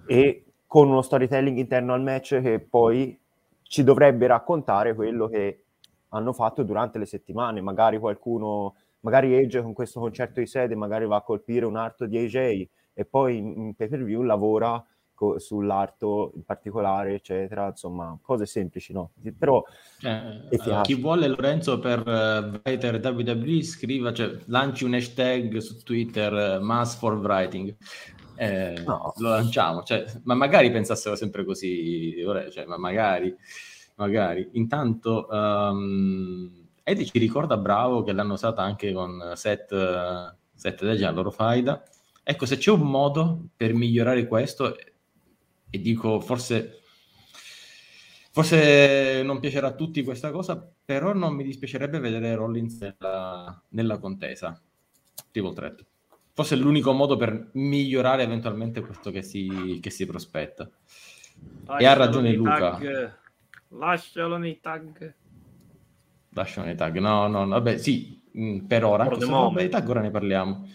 e con uno storytelling interno al match che poi ci dovrebbe raccontare quello che hanno fatto durante le settimane. Magari qualcuno, magari Edge con questo concerto di sede, magari va a colpire un arto di AJ e poi in, in pay per view lavora co- sull'arto in particolare, eccetera. Insomma, cose semplici, no? Però eh, chi vuole Lorenzo per uh, writer WWE scriva, cioè lanci un hashtag su Twitter, uh, Mass for Writing. Eh, no. Lo lanciamo, cioè, ma magari pensassero sempre così, cioè, ma magari magari. Intanto um, Eddie ci ricorda Bravo che l'hanno usata anche con set, uh, set Legend, la loro faida. Ecco, se c'è un modo per migliorare questo, e dico forse, forse non piacerà a tutti questa cosa, però non mi dispiacerebbe vedere Rollins nella, nella contesa. Triple threat. Forse è l'unico modo per migliorare eventualmente questo che si, che si prospetta. Vai, e ha ragione Luca. Tag Lascialo nei tag. Lascialo nei tag. No, no, vabbè, sì, mm, per ora. Tag ora ne parliamo.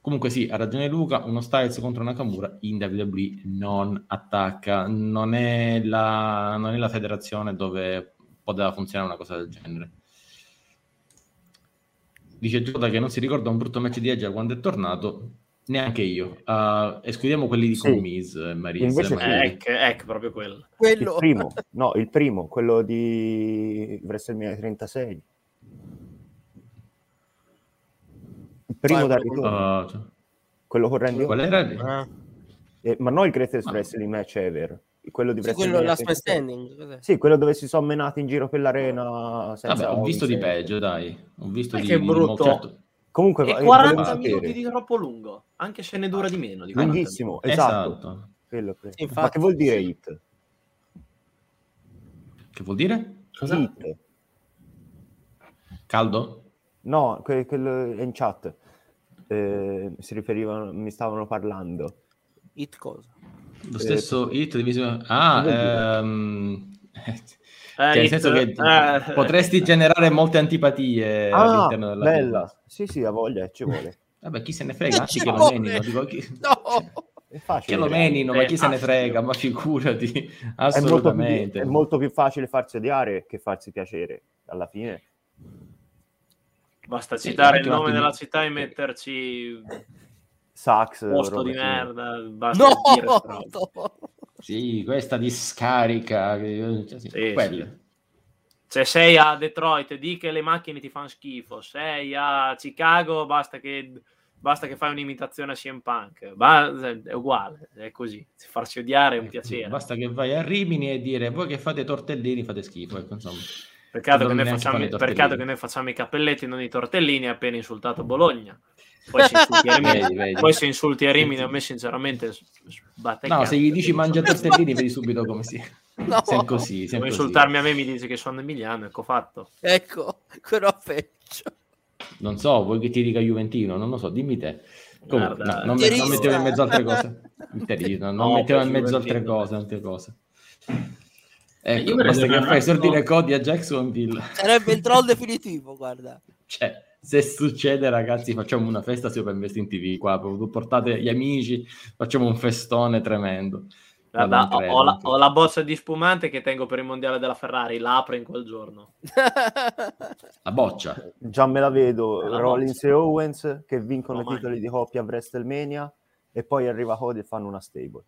Comunque sì, ha ragione Luca, uno Styles contro Nakamura in WWE non attacca, non è la, non è la federazione dove poteva funzionare una cosa del genere. Dice Giota che non si ricorda un brutto match di Edge quando è tornato, Neanche io. Uh, escludiamo quelli di sì. Comis, Maris. Invece ecco, ecco, proprio quello. quello. Il primo, no, il primo, quello di WrestleMania 36. Il primo da ritorno. Uh, quello con Randy Qual era? Ah. Eh, ma non il greatest ah. wrestling match ever. Quello di sì, quello last standing. Sì, quello dove si sono menati in giro per l'arena. Vabbè, ho visto di peggio, dai. Ho visto ma di, che brutto. Molto... Comunque, e 40 minuti di troppo lungo, anche se ne dura di meno. Di Lunghissimo, esatto. esatto. Quello pre- Infatti, Ma che vuol dire hit? Che vuol dire? Cosa? Hit. Caldo? No, quello que- in chat eh, si riferivano, mi stavano parlando. Hit cosa? Lo stesso eh, hit diviso... Ah, ehm... Eh, cioè, nel senso che eh, potresti generare molte antipatie ah, all'interno della bella. Vita. Sì, sì, ha voglia, ci vuole. Vabbè, chi se ne frega, anzi che lo menino. Dico, chi... No! È facile, che lo menino, ma chi se ne frega, ma figurati, assolutamente. È molto, più, è molto più facile farsi odiare che farsi piacere, alla fine. Basta citare il nome della città e metterci Sax posto di merda basta no! dire no! sì questa discarica cioè, sì, sì. Cioè, sei a Detroit, di che le macchine ti fanno schifo, sei a Chicago, basta che, basta che fai un'imitazione a CM Punk, è uguale, è così, farsi odiare è un piacere. Basta che vai a Rimini e dire voi che fate tortellini fate schifo, ecco, insomma. Peccato che, facciamo, peccato che, noi facciamo, i cappelletti e non i tortellini, appena insultato Bologna. Poi se insulti a Rimini, vedi, vedi. Poi se insulti a Rimini a me sinceramente sbatte No, se gli dici mangia tortellini vedi subito come si... No. Sei così, sei così. insultarmi a me mi dice che sono emiliano, ecco fatto. Ecco, quello peggio. Non so, vuoi che ti dica Juventino? Non lo so, dimmi te. Comunque, no, non, me, non mettevo in mezzo altre cose. Interino, non no, mettevo in mezzo altre cose, altre cose. Ecco, basta che fai sordine codi a Jacksonville. Sarebbe il troll definitivo, guarda. Cioè, se succede, ragazzi, facciamo una festa su Open in TV qua. Portate gli amici, facciamo un festone tremendo. Guarda, ho, ho, la, ho, la, borsa di spumante che tengo per il mondiale della Ferrari, la apro in quel giorno. la boccia. Già me la vedo, la Rollins boccia. e Owens che vincono i titoli di coppia a WrestleMania e poi arriva Cody e fanno una stable.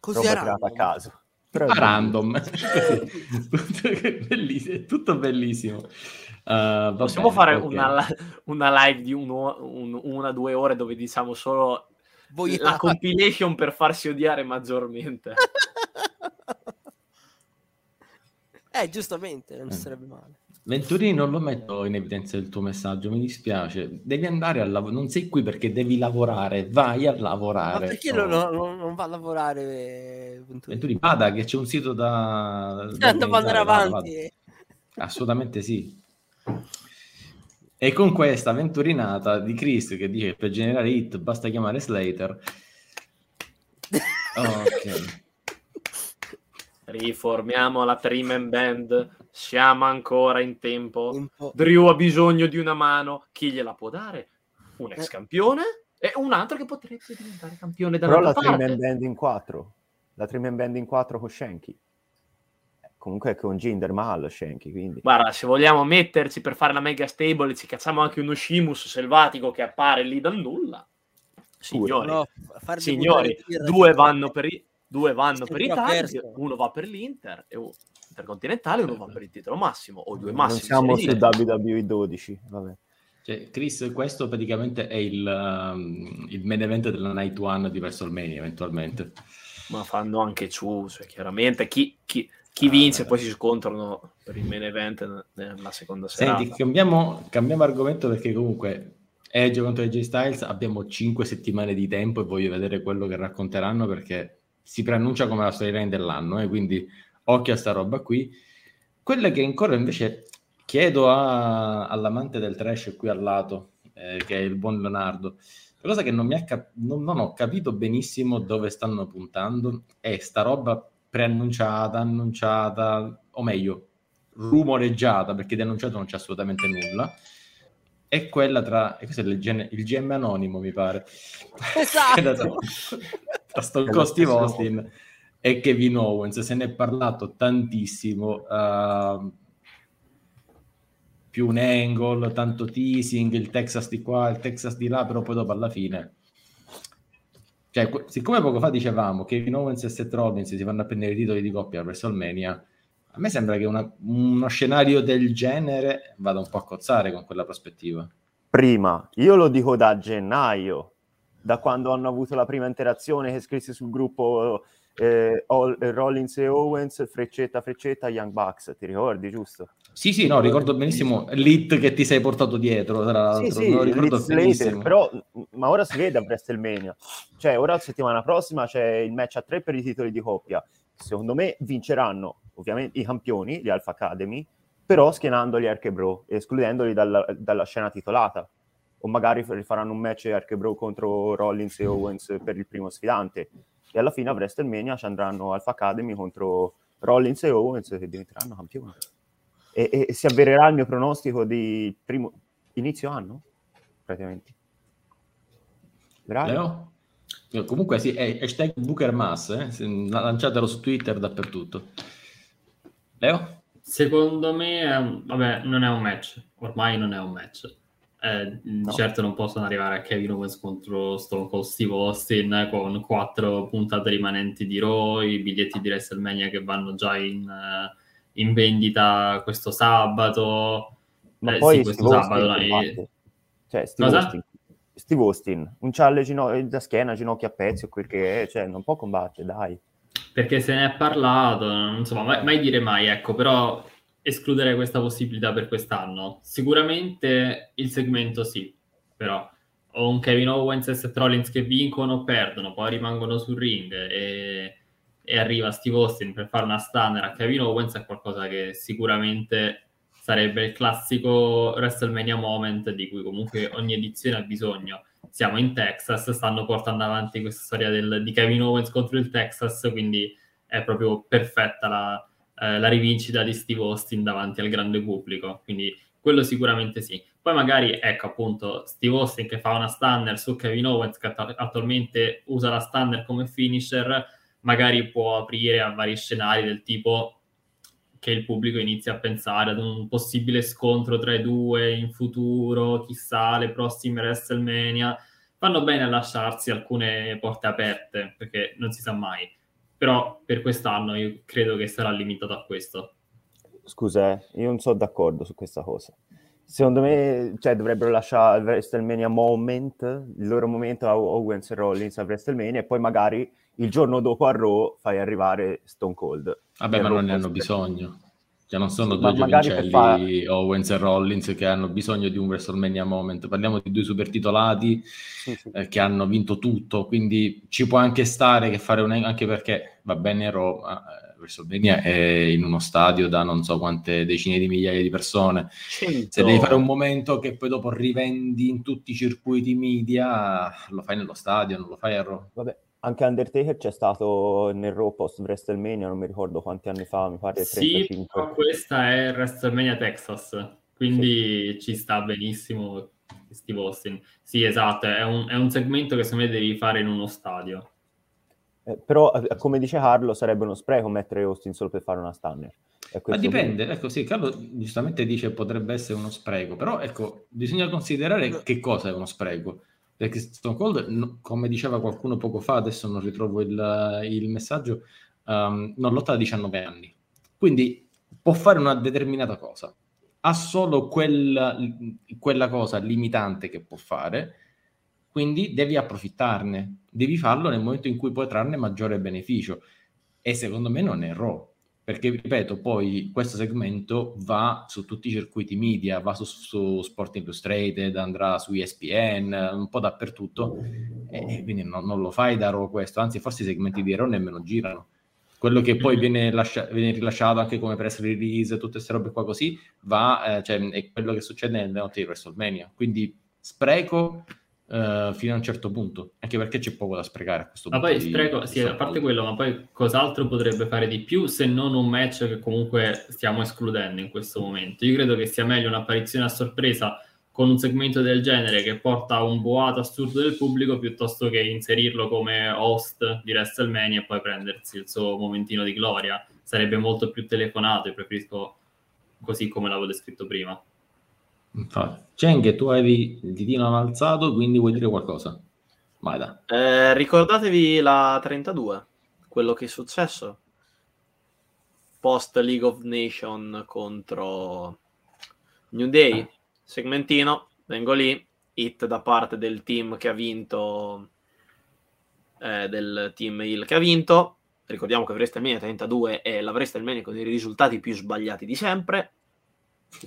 Così era a caso. A random. bellissimo, tutto bellissimo. Uh, Possiamo bene, fare okay. una, una, live di uno, un, una due ore dove diciamo solo Voi la compilation per farsi odiare maggiormente. eh, giustamente, non mm. sarebbe male. Venturini non lo metto in evidenza del tuo messaggio, mi dispiace. Devi andare a lavorare, non sei qui perché devi lavorare, vai a lavorare. Ma perché oh. non, non, non, va a lavorare Venturini? Venturini, vada che c'è un sito da... da Devo andare avanti. Vada, vada. Assolutamente sì. E con questa venturinata di Chris che dice per generare hit basta chiamare Slater. Ok. Riformiamo la Trim Band siamo ancora in tempo. Drew ha bisogno di una mano. Chi gliela può dare? Un ex eh. campione e un altro che potrebbe diventare campione da Però la parte. Trim Band in 4. La Trim Band in 4 con Shanky. Eh, comunque è con Jinder Mahal Shanky, quindi... Guarda, se vogliamo metterci per fare la mega stable, ci cacciamo anche uno Shimus selvatico che appare lì dal nulla. Signori, no, signori due vanno per i due vanno per i tag, uno va per l'Inter e intercontinentale, uno va per il titolo massimo o due massimi. Non siamo su WWE 12, vabbè. Cioè, Chris, questo praticamente è il, um, il main event della Night One di WrestleMania, eventualmente. Ma fanno anche ciù, cioè, chiaramente. Chi, chi, chi ah, vince, poi si scontrano per il main event nella seconda serata. Senti, cambiamo, cambiamo argomento perché comunque Edge contro AJ Styles abbiamo 5 settimane di tempo e voglio vedere quello che racconteranno perché si preannuncia come la storyline dell'anno, eh, quindi occhio a sta roba qui. Quelle che ancora invece chiedo a, all'amante del trash qui al lato, eh, che è il buon Leonardo, la cosa che non, mi cap- non, non, ho capito benissimo dove stanno puntando è sta roba preannunciata, annunciata, o meglio, rumoreggiata, perché di annunciato non c'è assolutamente nulla, è quella tra, è il, il GM anonimo mi pare, esatto. tra Stone Cold Steve Austin e Kevin Owens, se ne è parlato tantissimo, uh, più un angle, tanto teasing, il Texas di qua, il Texas di là, però poi dopo alla fine... Cioè, siccome poco fa dicevamo che Kevin Owens e Seth Rollins si vanno a prendere i titoli di coppia a WrestleMania, a me sembra che una, uno scenario del genere vada un po' a cozzare con quella prospettiva. Prima, io lo dico da gennaio, da quando hanno avuto la prima interazione che scrisse sul gruppo eh, Rollins e Owens, freccetta, freccetta, Young Bucks, ti ricordi, giusto? Sì, sì, no, ricordo benissimo l'hit che ti sei portato dietro, tra l'altro, sì, sì, ricordo benissimo. Later, però, ma ora si vede a WrestleMania, cioè ora la settimana prossima c'è il match a tre per i titoli di coppia, secondo me vinceranno ovviamente i campioni, gli Alpha Academy, però schienando gli Archebro, escludendoli dalla, dalla scena titolata, o magari faranno un match Archebro contro Rollins e Owens per il primo sfidante, e alla fine a WrestleMania ci andranno Alpha Academy contro Rollins e Owens che diventeranno campioni. E, e, si avvererà il mio pronostico di primo inizio anno, praticamente. Leo? Comunque sì, è hashtag Booker Mass, eh? lanciatelo su Twitter dappertutto. Leo? Secondo me, un... vabbè, non è un match, ormai non è un match eh, no. Certo non possono arrivare a Kevin Owens contro Stone Cold Steve Austin con quattro puntate rimanenti di Raw, i biglietti di WrestleMania che vanno già in, uh, in vendita questo sabato. Ma eh, poi sì, questo Steve sabato. Austin, cioè, Steve Austin, Steve Austin, un challenge gino- da schiena, ginocchia a pezzi o quel che è, cioè non può combattere, dai. Perché se ne è parlato, insomma, mai, mai dire mai, ecco, però escludere questa possibilità per quest'anno? Sicuramente il segmento sì, però ho un Kevin Owens e Seth Rollins che vincono o perdono, poi rimangono sul ring e, e arriva Steve Austin per fare una stunner a Kevin Owens è qualcosa che sicuramente sarebbe il classico WrestleMania moment di cui comunque ogni edizione ha bisogno. Siamo in Texas, stanno portando avanti questa storia del, di Kevin Owens contro il Texas, quindi è proprio perfetta la, eh, la rivincita di Steve Austin davanti al grande pubblico, quindi quello sicuramente sì. Poi magari, ecco appunto, Steve Austin che fa una stunner su Kevin Owens che attualmente usa la stunner come finisher, magari può aprire a vari scenari del tipo che il pubblico inizia a pensare ad un possibile scontro tra i due in futuro, chissà, le prossime WrestleMania. Fanno bene a lasciarsi alcune porte aperte, perché non si sa mai però per quest'anno io credo che sarà limitato a questo. Scusa, eh, io non sono d'accordo su questa cosa. Secondo me cioè, dovrebbero lasciare WrestleMania Moment, il loro momento a Owens e Rollins a WrestleMania e poi magari il giorno dopo a Raw fai arrivare Stone Cold. Vabbè, ma non ne hanno bisogno. Cioè, non sono sì, due giovincelli fa... Owens e Rollins che hanno bisogno di un WrestleMania moment. Parliamo di due super titolati sì, sì. Eh, che hanno vinto tutto, quindi ci può anche stare che fare un... anche perché va bene Raw, eh, WrestleMania è in uno stadio da non so quante decine di migliaia di persone. Cento. Se devi fare un momento che poi dopo rivendi in tutti i circuiti media, lo fai nello stadio, non lo fai a Raw. Vabbè anche Undertaker c'è stato nel Raw post WrestleMania, non mi ricordo quanti anni fa, mi pare 35. Sì, questa è WrestleMania Texas, quindi sì. ci sta benissimo Steve Austin. Sì, esatto, è un, è un, segmento che secondo me devi fare in uno stadio. Eh, però, eh, come dice Carlo, sarebbe uno spreco mettere Austin solo per fare una stunner. Ma dipende, punto. ecco sì, Carlo giustamente dice potrebbe essere uno spreco, però ecco, bisogna considerare che cosa è uno spreco perché Stone Cold, come diceva qualcuno poco fa, adesso non ritrovo il, il messaggio, um, non lotta da 19 anni. Quindi può fare una determinata cosa. Ha solo quel, quella cosa limitante che può fare, quindi devi approfittarne. Devi farlo nel momento in cui puoi trarne maggiore beneficio. E secondo me non è Raw perché ripeto, poi questo segmento va su tutti i circuiti media, va su, su Sport Illustrated, andrà su ESPN, un po' dappertutto, e, quindi no, non lo fai da Raw questo, anzi forse i segmenti di Raw nemmeno girano. Quello che poi viene, lascia- viene rilasciato anche come press release, tutte queste robe qua così, va, eh, cioè, è quello che succede nelle note di WrestleMania. Quindi spreco Uh, fino a un certo punto, anche perché c'è poco da sprecare a questo ma punto. Ma poi spreco, sì, a parte quello, ma poi cos'altro potrebbe fare di più se non un match che comunque stiamo escludendo in questo momento? Io credo che sia meglio un'apparizione a sorpresa con un segmento del genere che porta a un boato assurdo del pubblico piuttosto che inserirlo come host di WrestleMania e poi prendersi il suo momentino di gloria. Sarebbe molto più telefonato e preferisco così come l'avevo descritto prima. Infatti. Cheng, tu avevi il ditino alzato, quindi vuoi dire qualcosa? Vai da. Eh, ricordatevi la 32, quello che è successo post League of Nation contro New Day, segmentino, vengo lì, hit da parte del team che ha vinto, eh, del team Hill che ha vinto, ricordiamo che WrestleMania 32 è la WrestleMania con i risultati più sbagliati di sempre,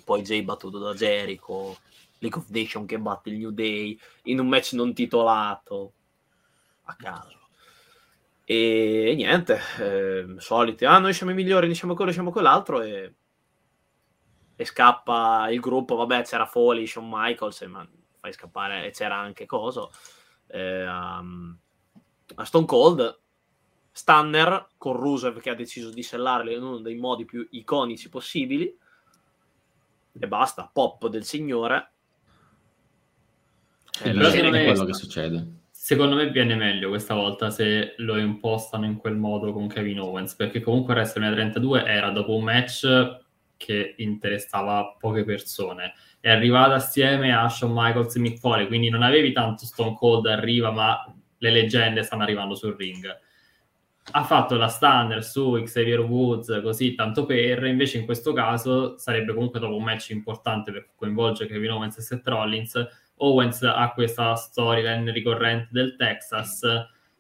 poi Jay battuto da Jericho, League of Nation che batte il New Day in un match non titolato. A caso. E niente eh, soliti ah noi siamo i migliori diciamo quello diciamo quell'altro e, e scappa il gruppo. Vabbè c'era Foley Shawn Michaels ma fai scappare e c'era anche Coso eh, um, a Stone Cold. Stanner con Rusev che ha deciso di sellarle in uno dei modi più iconici possibili e basta, pop del signore eh, è quello che succede Secondo me viene meglio questa volta se lo impostano in quel modo con Kevin Owens, perché comunque WrestleMania 32 era dopo un match che interessava poche persone. È arrivata assieme a Shawn Michaels e Mick Foley, quindi non avevi tanto Stone Cold arriva, ma le leggende stanno arrivando sul ring. Ha fatto la standard su Xavier Woods, così tanto per, invece in questo caso sarebbe comunque dopo un match importante per coinvolgere Kevin Owens e Seth Rollins Owens ha questa storyline ricorrente del Texas,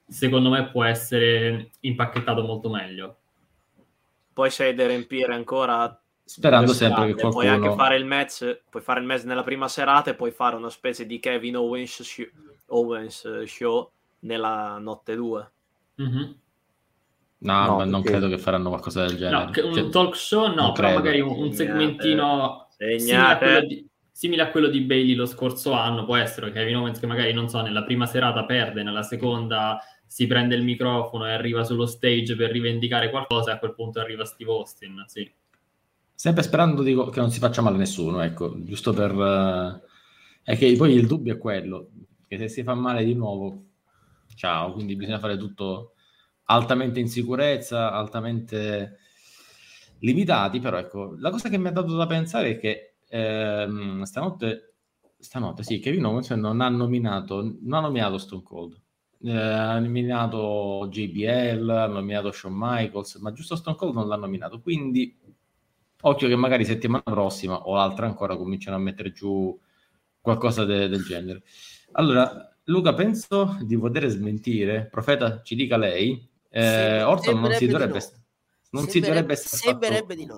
secondo me può essere impacchettato molto meglio. Poi c'è da riempire ancora sperando sempre che qualcuno puoi anche fare il match puoi fare il match nella prima serata e poi fare una specie di Kevin Owens, show, Owens show nella notte 2 mm-hmm. No, no, ma non credo che faranno qualcosa del genere no, un cioè, talk show no però credo. magari un, un segmentino segnate simile a quello di Bailey lo scorso anno, può essere Kevin Owens che magari, non so, nella prima serata perde, nella seconda si prende il microfono e arriva sullo stage per rivendicare qualcosa e a quel punto arriva Steve Austin, sì. Sempre sperando dico, che non si faccia male nessuno, ecco, giusto per... Uh, è che poi il dubbio è quello, che se si fa male di nuovo, ciao, quindi bisogna fare tutto altamente in sicurezza, altamente limitati, però ecco, la cosa che mi ha dato da pensare è che ehm, stanotte, stanotte sì, Kevin Owens non ha nominato, non ha nominato Stone Cold. Eh, ha nominato JBL, ha nominato Shawn Michaels, ma giusto Stone Cold non l'ha nominato. Quindi, occhio che magari settimana prossima o l'altra ancora cominciano a mettere giù qualcosa de- del genere. Allora, Luca, penso di poter smentire. Profeta, ci dica lei. Eh, Orton non si dovrebbe, non si dovrebbe sembrerebbe di no.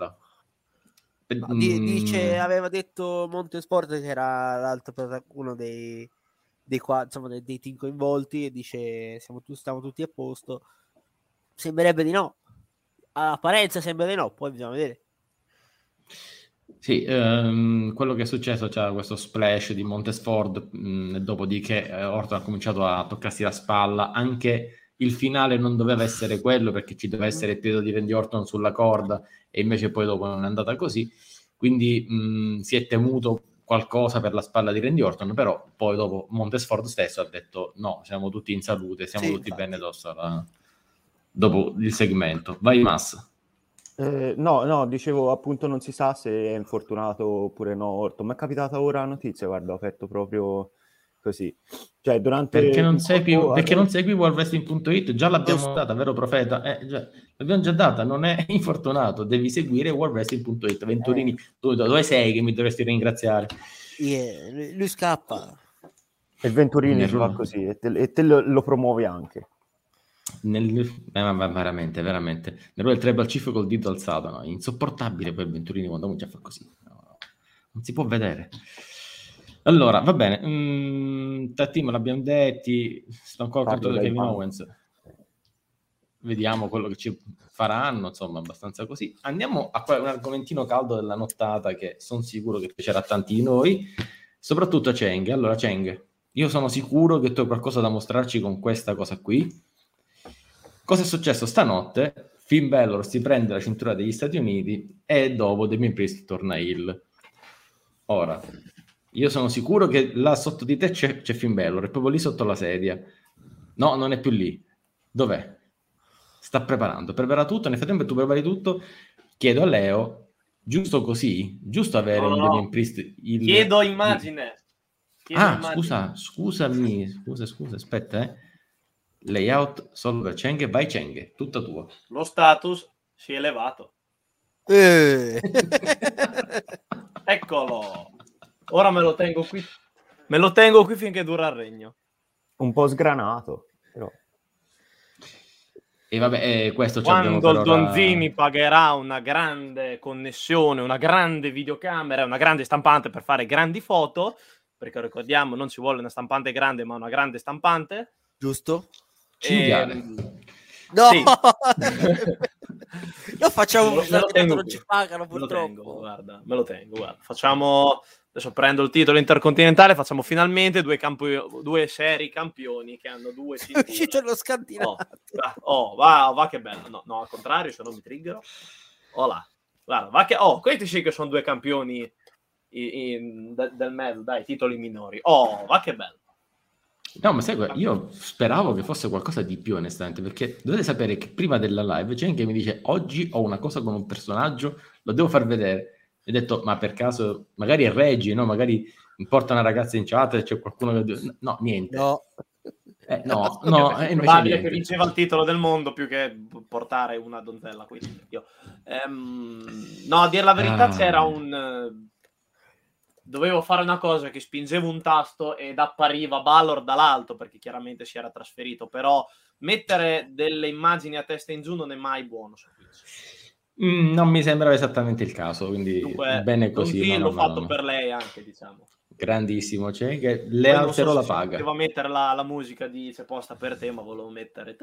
No, dice, aveva detto Montesport che era l'altro uno dei, dei, qua, insomma, dei, dei team coinvolti e dice siamo, tu, stiamo tutti a posto. Sembrerebbe di no. All'apparenza sembra di no, poi bisogna vedere. Sì, ehm, quello che è successo c'era questo splash di Montesford, mh, dopodiché eh, Orton ha cominciato a toccarsi la spalla, anche il finale non doveva essere quello perché ci doveva essere il piede di Randy Orton sulla corda e invece poi dopo non è andata così, quindi mh, si è temuto qualcosa per la spalla di Randy Orton, però poi dopo Montesford stesso ha detto no, siamo tutti in salute, siamo sì, tutti infatti. bene addosso alla... dopo il segmento. Vai Mass. Eh, no, no, dicevo appunto non si sa se è infortunato oppure no Orton, mi è capitata ora la notizia, guarda, ho aperto proprio così. Cioè, durante perché non, segui, perché non segui worldwrestling.it? Già l'abbiamo data, vero profeta? Eh, già, l'abbiamo già data, non è infortunato, devi seguire worldwrestling.it. Venturini, eh. tu, dove sei che mi dovresti ringraziare? Yeah, lui scappa. E Venturini fa così e te, e te lo, lo, promuovi anche. Nel, eh, veramente, veramente. Nel del Tribal Chief col dito alzato, no? insopportabile poi Venturini quando già fa così. No, non si può vedere. Allora, va bene, mm, Tattimo l'abbiamo detti, sto ancora contento di Kevin Owens. Vediamo quello che ci faranno, insomma, abbastanza così. Andiamo a un argomentino caldo della nottata che sono sicuro che piacerà a tanti di noi, soprattutto a Cheng. Allora, Cheng, io sono sicuro che tu hai qualcosa da mostrarci con questa cosa qui. Cosa è successo stanotte? Finn Balor si prende la cintura degli Stati Uniti e dopo Damien Priest torna Hill. Ora, io sono sicuro che là sotto di te c'è, c'è Finn Balor, è proprio lì sotto la sedia. No, non è più lì. Dov'è? Sta preparando. Prepara tutto. Nel frattempo tu prepari tutto. Chiedo a Leo, giusto così, giusto avere no, un Damien Priest. Il... Chiedo immagine. Chiedo ah, immagine. scusa, scusami, scusa, scusa, aspetta, eh. Layout solo per Cheng, vai Cheng, tutta tua. Lo status si è elevato. Eh. Eccolo. Ora me lo tengo qui. Me lo tengo qui finché dura il regno. Un po' sgranato, però. E vabbè, eh, questo Quando il Donzini ora... pagherà una grande connessione, una grande videocamera, una grande stampante per fare grandi foto, perché ricordiamo non ci vuole una stampante grande, ma una grande stampante. Giusto? E... Ehm, no! Sì. Lo facciamo me lo, me lo non ci pagano purtroppo. Me lo tengo, guarda, me lo tengo, guarda. Facciamo adesso prendo il titolo intercontinentale, facciamo finalmente due, campo- due seri campioni che hanno due cinture. È uscito lo scantinato. Oh, oh, va, va che bello. No, no, al contrario, se no mi triggero. Oh là. Guarda, va che... Oh, questi sì che sono due campioni in, in, de, del mezzo, dai, titoli minori. Oh, va che bello. No, ma sai, io speravo che fosse qualcosa di più, onestamente, perché dovete sapere che prima della live c'è anche che mi dice oggi ho una cosa con un personaggio, lo devo far vedere. Ho detto, ma per caso, magari è Reggi, no? Magari porta una ragazza in chat e c'è qualcuno che... No, niente. No. Eh, no, no, è probabile che vinceva il titolo del mondo più che portare una donzella qui. Io, ehm, no, a dire la verità, ah. c'era un dovevo fare una cosa che spingevo un tasto ed appariva Balor dall'alto perché chiaramente si era trasferito, però mettere delle immagini a testa in giù non è mai buono su Mm, non mi sembrava esattamente il caso, quindi Dunque, bene così. No, l'ho no, fatto no. per lei anche, diciamo. Grandissimo, cioè che le Poi alzerò so la paga. Devo mettere la, la, musica di C'è posta per te, ma volevo mettere...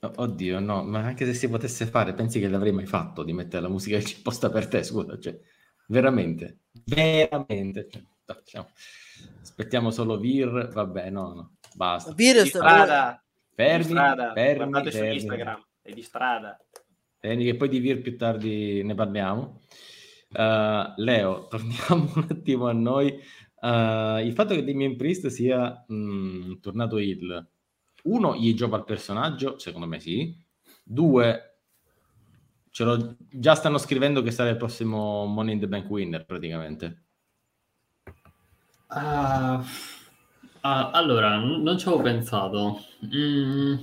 Oddio, no, ma anche se si potesse fare, pensi che l'avrei mai fatto di mettere la musica che c'è posta per te, scusa, cioè... Veramente, veramente. Cioè, aspettiamo solo Vir, vabbè, no, no, basta. Vir strada. Fermi, strada. fermi, Guardate fermi. su Instagram, è di strada. Che poi di Vir più tardi ne parliamo. Uh, Leo, torniamo un attimo a noi. Uh, il fatto che Damien Priest sia mh, mm, tornato il uno, gli gioca al personaggio, secondo me sì. Due, già stanno scrivendo che sarà il prossimo Money in the Bank winner praticamente. Uh, uh, allora, non ci avevo pensato. Mm,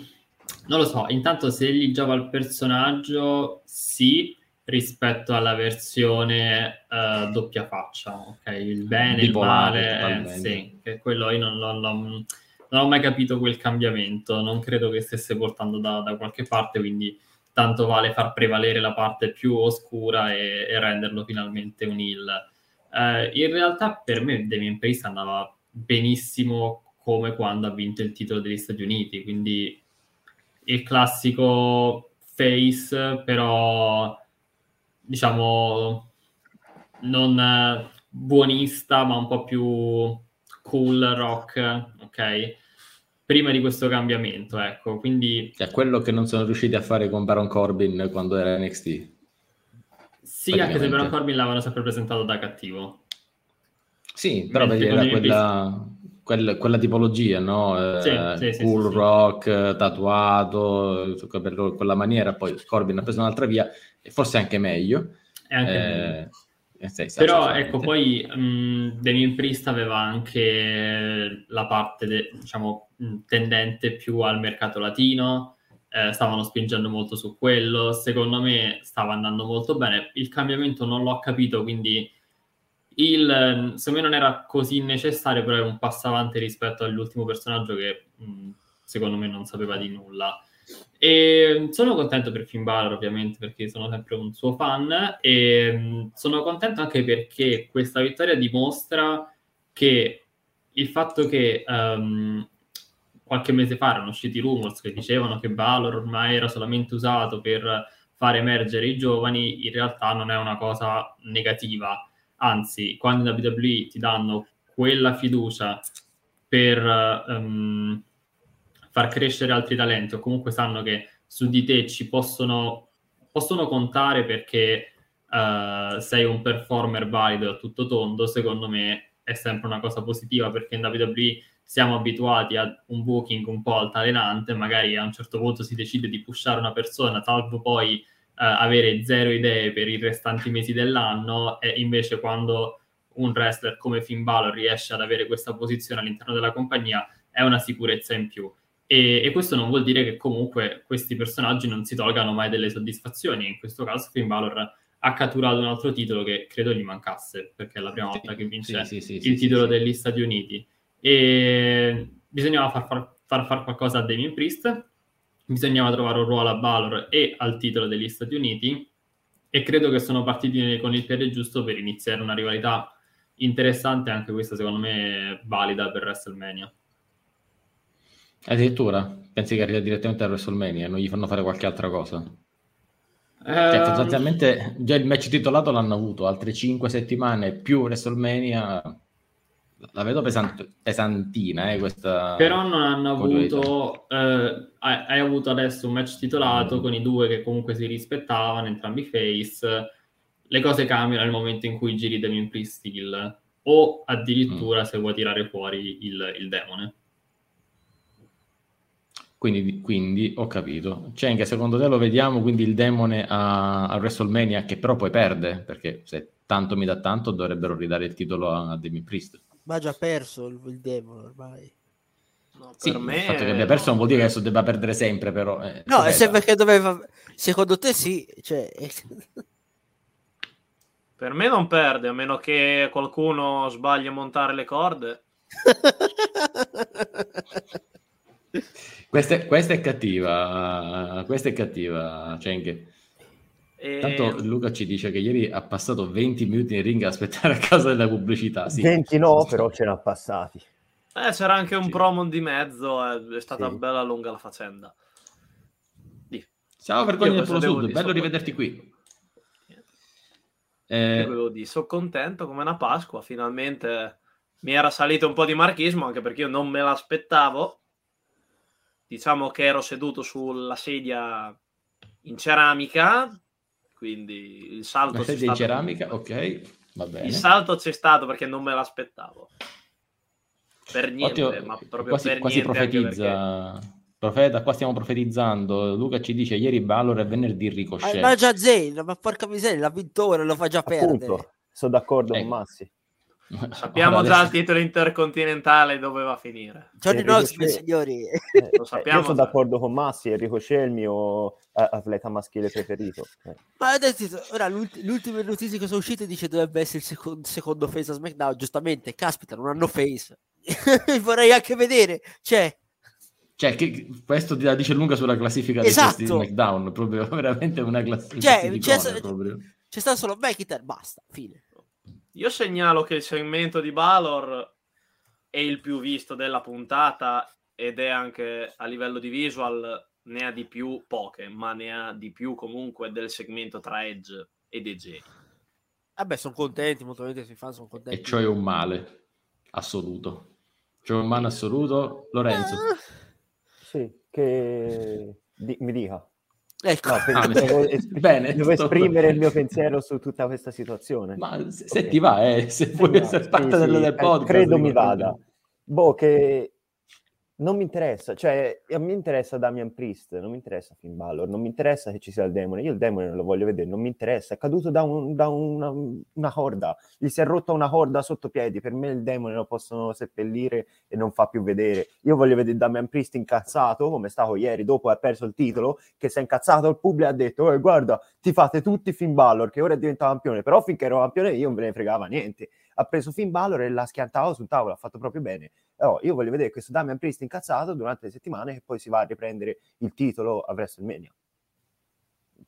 non lo so, intanto se gli gioca il personaggio, sì, rispetto alla versione uh, doppia faccia, ok? Il bene, il male, eh, sì, che quello io non, non, non, non, ho mai capito quel cambiamento, non credo che stesse portando da, da qualche parte, quindi tanto vale far prevalere la parte più oscura e, e renderlo finalmente un heal. Eh, in realtà per me Damien Priest andava benissimo come quando ha vinto il titolo degli Stati Uniti, quindi il classico face, però diciamo non buonista, ma un po' più cool rock, ok? prima di questo cambiamento, ecco, quindi... È quello che non sono riusciti a fare con Baron Corbin quando era NXT. Sì, anche se Baron Corbin l'avevano sempre presentato da cattivo. Sì, però vedi, era quella, quella, quella, tipologia, no? Sì, eh, sì, cool sì, rock, tatuato, per quella maniera, poi Corbin ha preso un'altra via, e forse anche meglio. È anche eh, meglio. Eh, Però ecco, poi um, Damien Priest aveva anche la parte, de, diciamo, tendente più al mercato latino, eh, stavano spingendo molto su quello, secondo me stava andando molto bene, il cambiamento non l'ho capito, quindi il, secondo me non era così necessario, però è un passo avanti rispetto all'ultimo personaggio che mh, secondo me non sapeva di nulla. E sono contento per Finn Balor, ovviamente, perché sono sempre un suo fan. E sono contento anche perché questa vittoria dimostra che il fatto che um, qualche mese fa erano usciti rumors che dicevano che Balor ormai era solamente usato per far emergere i giovani, in realtà non è una cosa negativa. Anzi, quando in WWE ti danno quella fiducia per um, far crescere altri talenti o comunque sanno che su di te ci possono, possono contare perché uh, sei un performer valido a tutto tondo, secondo me è sempre una cosa positiva perché in WWE siamo abituati a un booking un po' altalenante, magari a un certo punto si decide di pushare una persona, salvo poi avere zero idee per i restanti mesi dell'anno e invece quando un wrestler come Finn Balor riesce ad avere questa posizione all'interno della compagnia è una sicurezza in più. E, e, questo non vuol dire che comunque questi personaggi non si tolgano mai delle soddisfazioni. In questo caso Finn Balor ha catturato un altro titolo che credo gli mancasse, perché è la prima volta che vince sì, sì, sì, il titolo degli Stati Uniti. E bisognava far, far, far fare qualcosa a Damien Priest, bisognava trovare un ruolo a Balor e al titolo degli Stati Uniti e credo che sono partiti con il piede giusto per iniziare una rivalità interessante, anche questa secondo me valida per WrestleMania. Addirittura? Pensi che arriva direttamente a WrestleMania non gli fanno fare qualche altra cosa? Cioè, ehm, sostanzialmente già il match titolato l'hanno avuto, altre 5 settimane più WrestleMania la vedo pesant- pesantina eh, questa però non hanno avuto eh, hai, avuto adesso un match titolato mm. con i due che comunque si rispettavano entrambi face le cose cambiano nel momento in cui giri Damien Priest Steel o addirittura mm. se vuoi tirare fuori il, il demone quindi, quindi, ho capito. Cioè, che secondo te lo vediamo quindi il demone a, a, WrestleMania che però poi perde perché se tanto mi dà tanto dovrebbero ridare il titolo a, a Demi Priest. Ma ha già perso il, il demone ormai. No, sì, per me... Il fatto che abbia perso non vuol dire che adesso debba perdere sempre, però... Eh, no, è sempre che doveva... Secondo te sì, cioè... per me non perde, a meno che qualcuno sbagli a montare le corde. questa, è, questa, è cattiva, questa è cattiva, Cenche. E... Tanto Luca ci dice che ieri ha passato 20 minuti in ring a aspettare a casa della pubblicità. Sì. 20 no, però ce n'ha passati. Eh, c'era anche un sì. promo di mezzo, eh, è stata sì. bella lunga la faccenda. Dì. Ciao Vergogna del Polo Sud, bello rivederti qui. Eh... Di, sono contento come una Pasqua, finalmente mi era salito un po' di marchismo, anche perché io non me l'aspettavo. Diciamo che ero seduto sulla sedia in ceramica, quindi il salto... c'è di ceramica, ok, va bene. Il salto c'è stato perché non me l'aspettavo. Per niente, Ottimo, ma proprio quasi, per quasi niente. profetizza... Profeta, qua stiamo profetizzando. Luca ci dice ieri Valor e venerdì Ricochet. Ma già Zane, ma porca miseria, l'ha vinto ora, lo fa già Appunto, perdere. Sono d'accordo ecco. con Massi. Sappiamo allora, già adesso... il titolo intercontinentale dove va a finire. Johnny Knoxville, signori. Eh, lo sappiamo. Io sono d'accordo con Massi e Ricochet è il mio eh, atleta maschile preferito. Eh. Ma adesso, ora, l'ult- l'ultima notizia che sono uscite dice dovrebbe essere il secondo, secondo face a SmackDown. Giustamente, caspita, non hanno face. Vorrei anche vedere. Cioè, cioè, che, questo ti dice lunga sulla classifica esatto. di SmackDown, proprio veramente una classifica. Cioè, c'è, c'è, stato solo McIntyre, basta, fine. Io segnalo che il segmento di Balor è il più visto della puntata ed è anche a livello di visual ne ha di più poche, ma ne ha di più comunque del segmento tra Edge ed EJ. Vabbè, sono contenti, molto bene si fanno, sono contenti. E cioè un male assoluto. Cioè un male assoluto, Lorenzo. Ah. Sì, che di- mi dica. Ecco. No, ah, devo, esprim- bene, devo esprimere il mio pensiero su tutta questa situazione. Ma se, se ti va, eh, se vuoi essere parte sì, del, del podcast. Credo mi vada. Boh, che non mi interessa, cioè a me interessa Damian Priest, non mi interessa Finn Balor, non mi interessa che ci sia il demone, io il demone non lo voglio vedere, non mi interessa, è caduto da, un, da una, una, corda, gli si è rotta una corda sotto piedi, per me il demone lo possono seppellire e non fa più vedere, io voglio vedere Damian Priest incazzato, come è stato ieri dopo aver perso il titolo, che si è incazzato il pubblico e ha detto, oh, guarda, ti fate tutti Finn Balor, che ora è diventato campione, però finché ero campione io non ve ne fregava niente, ha preso Finn Balor e l'ha schiantato sul tavolo, ha fatto proprio bene. Oh, io voglio vedere questo Damian Priest incazzato durante le settimane e poi si va a riprendere il titolo a WrestleMania.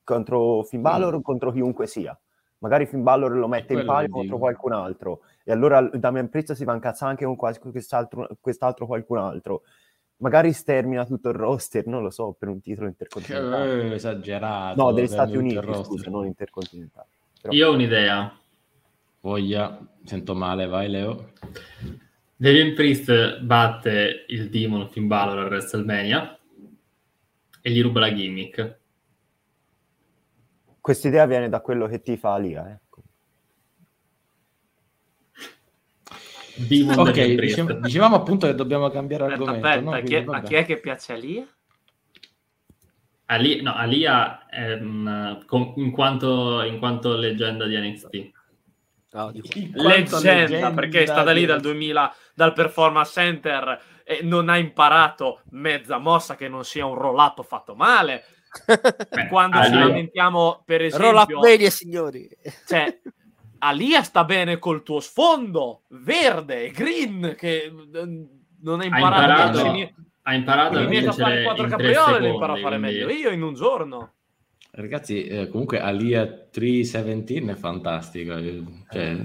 Contro Finn Balor o mm. contro chiunque sia. Magari Finn Balor lo mette in palio contro qualcun altro e allora Damian Priest si va a incazzare anche con quest'altro, quest'altro qualcun altro magari stermina tutto il roster, non lo so, per un titolo intercontinentale. Eh, esagerato. No, degli Stati Uniti, scusa, non intercontinentale. Però... Io ho un'idea. Voglia, sento male, vai Leo. Damian Priest batte il Demon Finn Balor a WrestleMania e gli ruba la gimmick. Questa idea viene da quello che ti fa Lia, ecco. Demon ok, dicevo, dicevamo appunto che dobbiamo cambiare aspetta, argomento. Aspetta, no? a, chi è, a, chi è, che piace a Lia? Ali, no, Alia è, um, in, quanto, in quanto leggenda di NXT. No, leggenda, leggenda, perché è stata lì dal 2000 dal performance center e non ha imparato mezza mossa che non sia un roll up fatto male. Beh, quando ci lamentiamo per esempio roll up media signori. cioè Alia sta bene col tuo sfondo verde e green che non ha imparato, ha imparato, Ha imparato a fare quattro capriole, lo imparo a fare meglio. io in un giorno. Ragazzi, eh, comunque Alia 317 è fantastica. Cioè,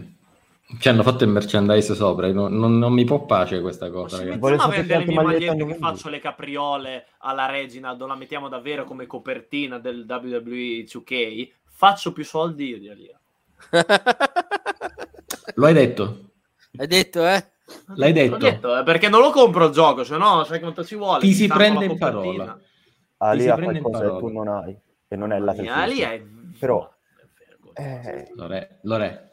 ci hanno fatto il merchandise sopra, non, non, non mi può pace questa cosa. Se iniziamo a vendere le mie magliette che faccio le capriole alla Reginald, la mettiamo davvero come copertina del WWE 2K, faccio più soldi io di Alia. Lo hai detto? Hai detto, eh? L'hai detto? detto eh, perché non lo compro il gioco, se no sai quanto ci vuole. Ti si prende in parola. Ali ha qualcosa che tu non hai, e non è la Ali è... Però... Eh... Lore, Lore,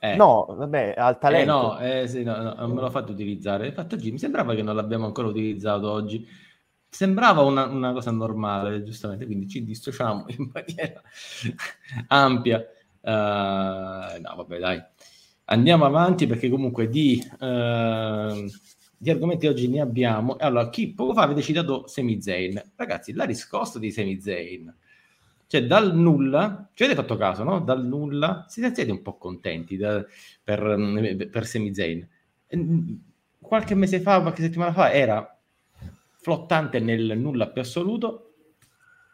Eh. No, vabbè, al talento. Eh no, eh, sì, no, no, non me l'ho fatto utilizzare. Infatti oggi mi sembrava che non l'abbiamo ancora utilizzato oggi. Sembrava una, una cosa normale, giustamente, quindi ci dissociamo in maniera ampia. Uh, no, vabbè, dai. Andiamo avanti perché comunque di, uh, di argomenti oggi ne abbiamo. Allora, chi poco fa avete citato Semi Zayn. Ragazzi, la riscossa di Semi Zayn cioè, dal nulla, ci avete fatto caso, no? Dal nulla, siete un po' contenti da, per, mm, per Semi Zayn. Mm, qualche mese fa, qualche settimana fa, era flottante nel nulla più assoluto,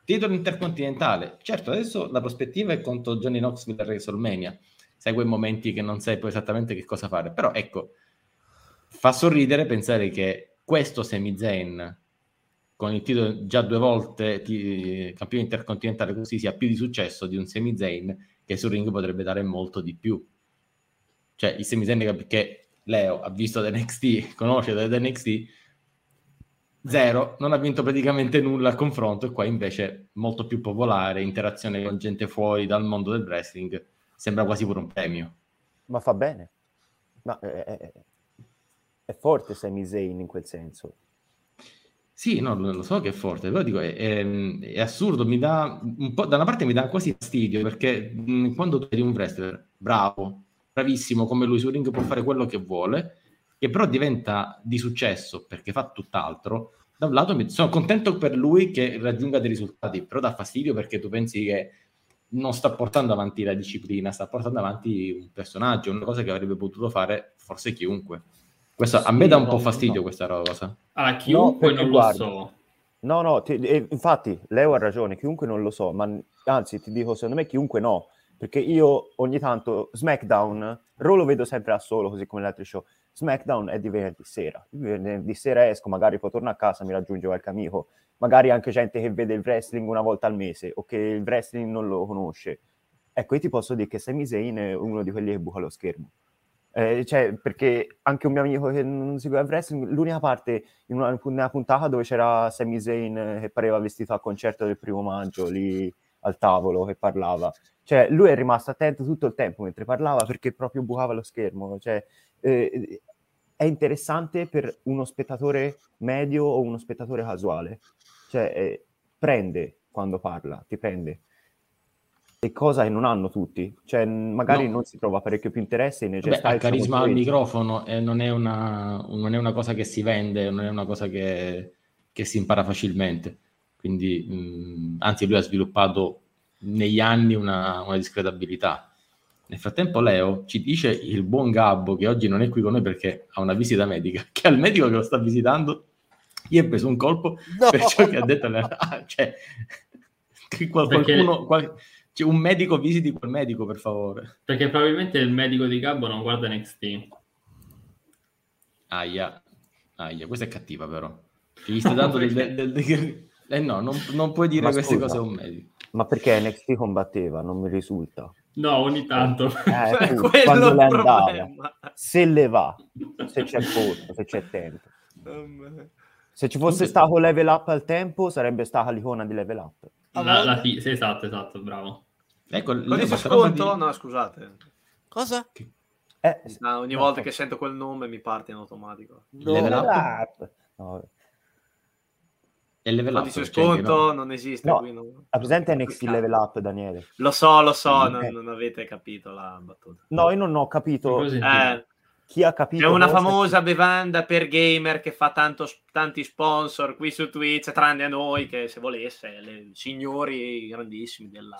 titolo intercontinentale. Certo, adesso la prospettiva è contro Johnny Knoxville a WrestleMania. Quei momenti che non sai poi esattamente che cosa fare. Però ecco, fa sorridere pensare che questo Semi Zayn con il titolo già due volte ti, campione intercontinentale così sia più di successo di un Semi Zayn che sul ring potrebbe dare molto di più. Cioè il Semi Zayn che Leo ha visto da NXT, conosce da NXT, zero, non ha vinto praticamente nulla al confronto e qua invece molto più popolare, interazione con gente fuori dal mondo del wrestling, sembra quasi pure un premio. Ma fa bene. Ma è, è, forte Sami Zayn in quel senso. Sì, no, lo so che è forte, però dico, è, è, è assurdo, mi dà un po', da una parte mi dà quasi fastidio, perché mh, quando tu vedi un wrestler bravo, bravissimo come lui sul ring può fare quello che vuole, che però diventa di successo perché fa tutt'altro, da un lato mi, sono contento per lui che raggiunga dei risultati, però dà fastidio perché tu pensi che non sta portando avanti la disciplina, sta portando avanti un personaggio, una cosa che avrebbe potuto fare forse chiunque. Questo, a me dà un po' fastidio no. questa cosa. Ah, chiunque no, non guarda, lo so. No, no, ti, eh, infatti Leo ha ragione, chiunque non lo so, ma anzi ti dico, secondo me chiunque no, perché io ogni tanto SmackDown, Raw lo vedo sempre a solo, così come gli altri show, SmackDown è di venerdì sera, venerdì sera esco, magari poi torno a casa, mi raggiunge qualche amico, magari anche gente che vede il wrestling una volta al mese o che il wrestling non lo conosce. Ecco, io ti posso dire che Sami Zayn è uno di quelli che buca lo schermo. Eh, cioè, perché anche un mio amico che non segue il wrestling, l'unica parte in una, una, puntata dove c'era Sami Zayn che pareva vestito al concerto del primo maggio lì al tavolo che parlava. Cioè, lui è rimasto attento tutto il tempo mentre parlava perché proprio bucava lo schermo. Cioè, eh, è interessante per uno spettatore medio o uno spettatore casuale. Cioè, eh, prende quando parla, ti prende e cosa che non hanno tutti, cioè magari no. non si trova parecchio più interesse in Beh, ha carisma al microfono e non è, una, non è, una, cosa che si vende, non è una cosa che, che si impara facilmente, quindi mh, anzi lui ha sviluppato negli anni una, una discreta abilità. Nel frattempo Leo ci dice il buon Gabbo che oggi non è qui con noi perché ha una visita medica, che al medico che lo sta visitando gli è preso un colpo no. per ciò che ha detto. cioè, qualcuno, qual, cioè, un medico visiti quel medico, per favore. Perché probabilmente il medico di Gabbo non guarda NXT. Aia, aia, questa è cattiva però. Gli stai dando del, del, del, del, Eh no, non, non puoi dire ma queste scusa, cose a un medico. Ma perché NXT combatteva? Non mi risulta. No, ogni tanto. Eh, tu, quando le andava. Se le va, se c'è posto, se c'è tempo. Se ci fosse stato level up al tempo, sarebbe stata l'icona di level up. La, la sì, esatto, esatto, bravo. Ecco, Codice sconto? Di... No, scusate. Cosa? Eh, no, ogni no, volta che sento quel nome mi parte in automatico. No. Level up? No. E level up, cioè, sconto non... non esiste. No, non... Ha presente NXT level up, Daniele? Lo so, lo so, non, non, avete capito la battuta. No, io non ho capito. Eh, chi ha capito. C'è una famosa che... bevanda per gamer che fa tanto, tanti sponsor qui su Twitch, tranne a noi che se volesse, le signori grandissimi della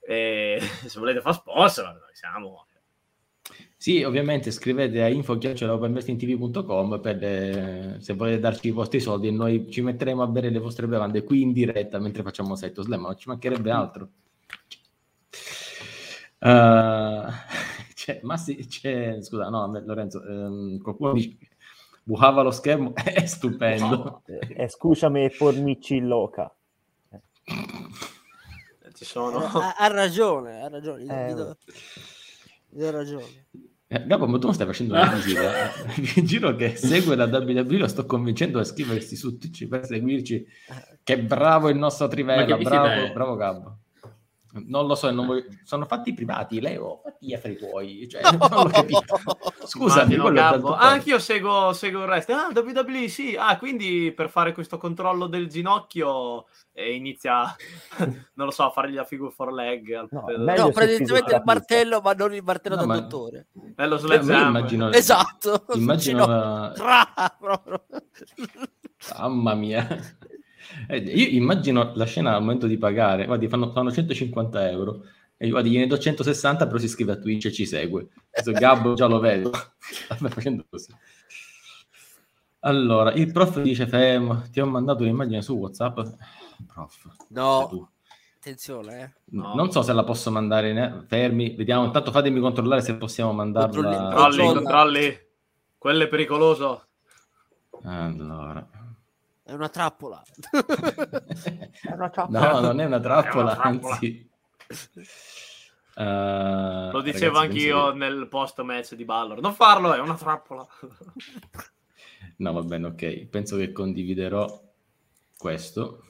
e, se volete fare sponsor, noi siamo. Sì, ovviamente scrivete a info.openvestingtv.com per le, se volete darci i vostri soldi e noi ci metteremo a bere le vostre bevande qui in diretta mentre facciamo Seto Slam, ma non ci mancherebbe altro. Uh, c'è, ma sì, c'è, scusa, no, Lorenzo, ehm, qualcuno dice bucava lo schermo, è stupendo. Eh, scusami, fornici loca. Ci sono. Ha, ha ragione, ha ragione. Eh, hai ragione. Eh, Gabbo, ma tu non stai facendo una visita? Vi giro che segue la WWE, lo sto convincendo a iscriversi su Twitch per seguirci. Che bravo il nostro Trivella, bravo, bravo Gabbo. Non lo so, non voglio... sono fatti privati, Leo, fatti gli affari tuoi. Cioè, non l'ho capito. Scusami, Gabbo. Ah, anch'io seguo, seguo il resto. Ah, WWE, sì. Ah, quindi per fare questo controllo del ginocchio e inizia, non lo so, a fargli la figure for leg. Al... No, no praticamente il martello, ma non il martello no, da ma... dottore. È lo immagino... Esatto. Immagino... La... Mamma mia. Eh, io immagino la scena al momento di pagare, guardi, fanno, fanno 150 euro. E guardi, gliene do 160, però si iscrive a Twitch e ci segue. Adesso Gabbo già lo vedo. Sta facendo così. Allora, il prof dice Fem, ti ho mandato un'immagine su WhatsApp prof. No, attenzione. Eh. No. Non so se la posso mandare, ne... fermi, vediamo, intanto fatemi controllare se possiamo mandarla. Controlli, controlli, quello è pericoloso. Allora. È una trappola. è una trappola. No, non è una trappola, è una trappola. anzi. Uh, Lo dicevo anch'io che... nel post match di Ballor. Non farlo, è una trappola. no, va bene, ok. Penso che condividerò questo.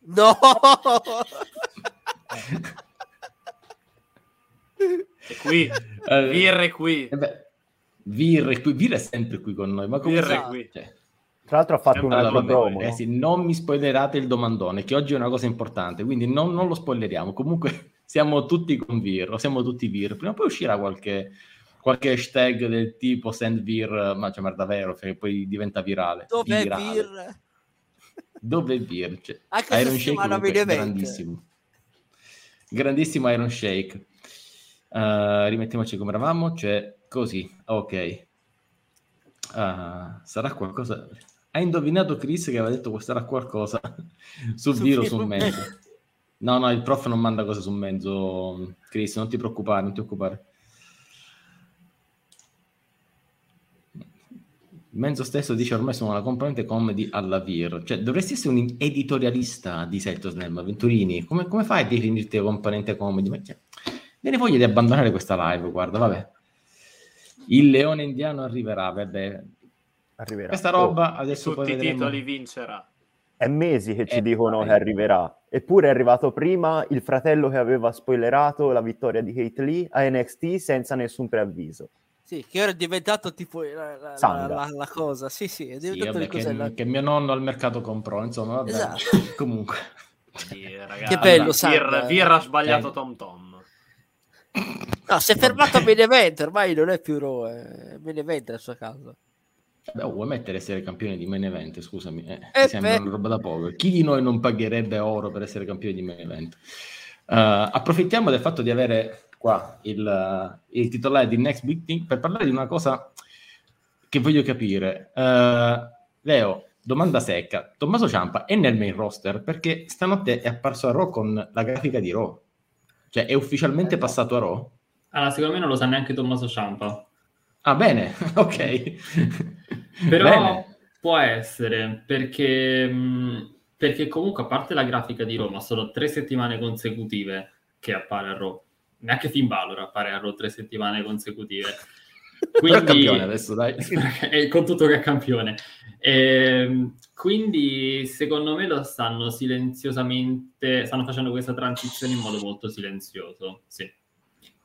No! è qui. Allora, Vir è qui. Eh beh, Vir è qui. Vir è sempre qui con noi. Ma come Vir è qui. Cioè, tra l'altro ha fatto un altro promo. Eh, sì, non mi spoilerate il domandone, che oggi è una cosa importante, quindi non, non lo spoileriamo. Comunque siamo tutti con Vir, siamo tutti Vir. Prima o poi uscirà qualche, qualche hashtag del tipo send Vir, ma cioè, ma davvero, perché poi diventa virale. Dov'è virale. Vir? dove Virce. Anche Iron Shake comunque, grandissimo. Grandissimo Iron Shake. Uh, rimettiamoci come eravamo, cioè così, ok. Uh, sarà qualcosa... Ha indovinato Chris che aveva detto che sarà qualcosa su, su Viro, su mezzo. No, no, il prof non manda cose su mezzo, Chris, non ti preoccupare, non ti preoccupare. Menzo stesso dice ormai sono una componente comedy alla VIR, cioè dovresti essere un editorialista di Setto Snell, Venturini, come, come, fai a definirti componente comedy? Ma, cioè, me ne voglio di abbandonare questa live, guarda, vabbè. Il leone indiano arriverà, vabbè. Arriverà. Questa roba oh, adesso tutti i titoli vincerà. È mesi che ci eh, dicono vai. che arriverà. Eppure è arrivato prima il fratello che aveva spoilerato la vittoria di Kate Lee a NXT senza nessun preavviso. Sì, che ora è diventato tipo la, la, la, la cosa. Sì, sì, è diventato sì, vabbè, che, che, mio nonno al mercato comprò, insomma, vabbè. Esatto. Comunque. Sì, ragazzi, che bello, Vir, Vir ha sbagliato Tom Tom. No, si è fermato a Benevento, ormai non è più Raw, è Benevento la sua casa. Beh, vuoi mettere essere campione di main event, scusami, eh, eh sembra una roba da poco. Chi di noi non pagherebbe oro per essere campione di main event? Uh, approfittiamo del fatto di avere qua il, il titolare di Next Big Thing per parlare di una cosa che voglio capire. Uh, Leo, domanda secca. Tommaso Ciampa è nel main roster perché stanotte è apparso a Raw con la grafica di Raw. Cioè è ufficialmente passato a Raw? Allora, secondo me non lo sa neanche Tommaso Ciampa. Ah, bene, ok. Però bene. può essere, perché, perché comunque a parte la grafica di Roma, sono tre settimane consecutive che appare a Raw neanche Finn Balor appare a Raw tre settimane consecutive. Quindi, campione adesso, dai. con tutto che è campione. E, ehm, quindi, secondo me, lo stanno silenziosamente, stanno facendo questa transizione in modo molto silenzioso. Sì.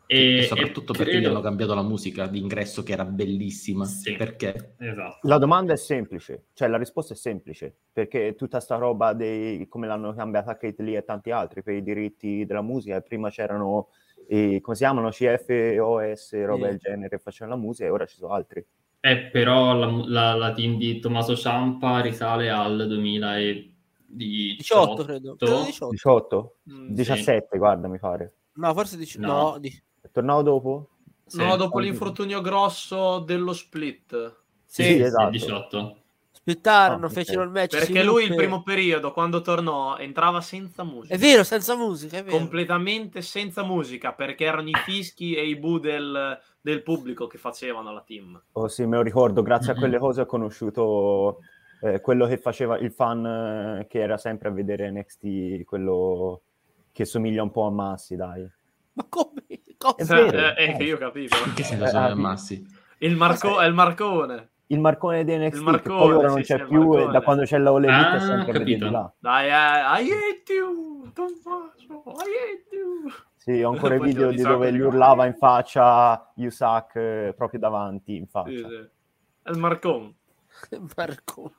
E, e soprattutto e perché credo... gli hanno cambiato la musica d'ingresso che era bellissima. Sì, perché? Esatto. La domanda è semplice, cioè la risposta è semplice, perché tutta sta roba dei come l'hanno cambiata Kate Lee e tanti altri per i diritti della musica, prima c'erano e come si chiamano CFOS, roba sì. del genere, facevano la musica e ora ci sono altri. Eh, però la, la, la team di Tommaso Ciampa risale al 2000 e 18, 18 credo. 18? 18? Mm, 17, sì. guarda, mi pare. No, forse 19. No. no. È tornato dopo? Sì. No, dopo l'infortunio grosso dello split. Sì, sì esatto. 18. Splittarono, oh, fecero okay. il match. Perché lui il primo periodo, quando tornò, entrava senza musica. È vero, senza musica, è vero. Completamente senza musica, perché erano i fischi e i bu del, del pubblico che facevano la team. Oh sì, me lo ricordo, grazie a quelle cose ho conosciuto eh, quello che faceva il fan eh, che era sempre a vedere NXT, quello che somiglia un po' a Massi, dai. Ma come? come? È vero. Eh, eh, io capisco. Che senso sono a Massi? Il, Marco, è il Marcone il marcone di NXT marcone, che poi ora non c'è sì, più e da quando c'è la Ole Elite ah, è sempre di là. Dai, eh, I hate you, Tommaso, I hate you. Sì, ho ancora i video di dove gli urlava in faccia Yusak eh, proprio davanti, in faccia. Sì, sì. È il marcone. marcone.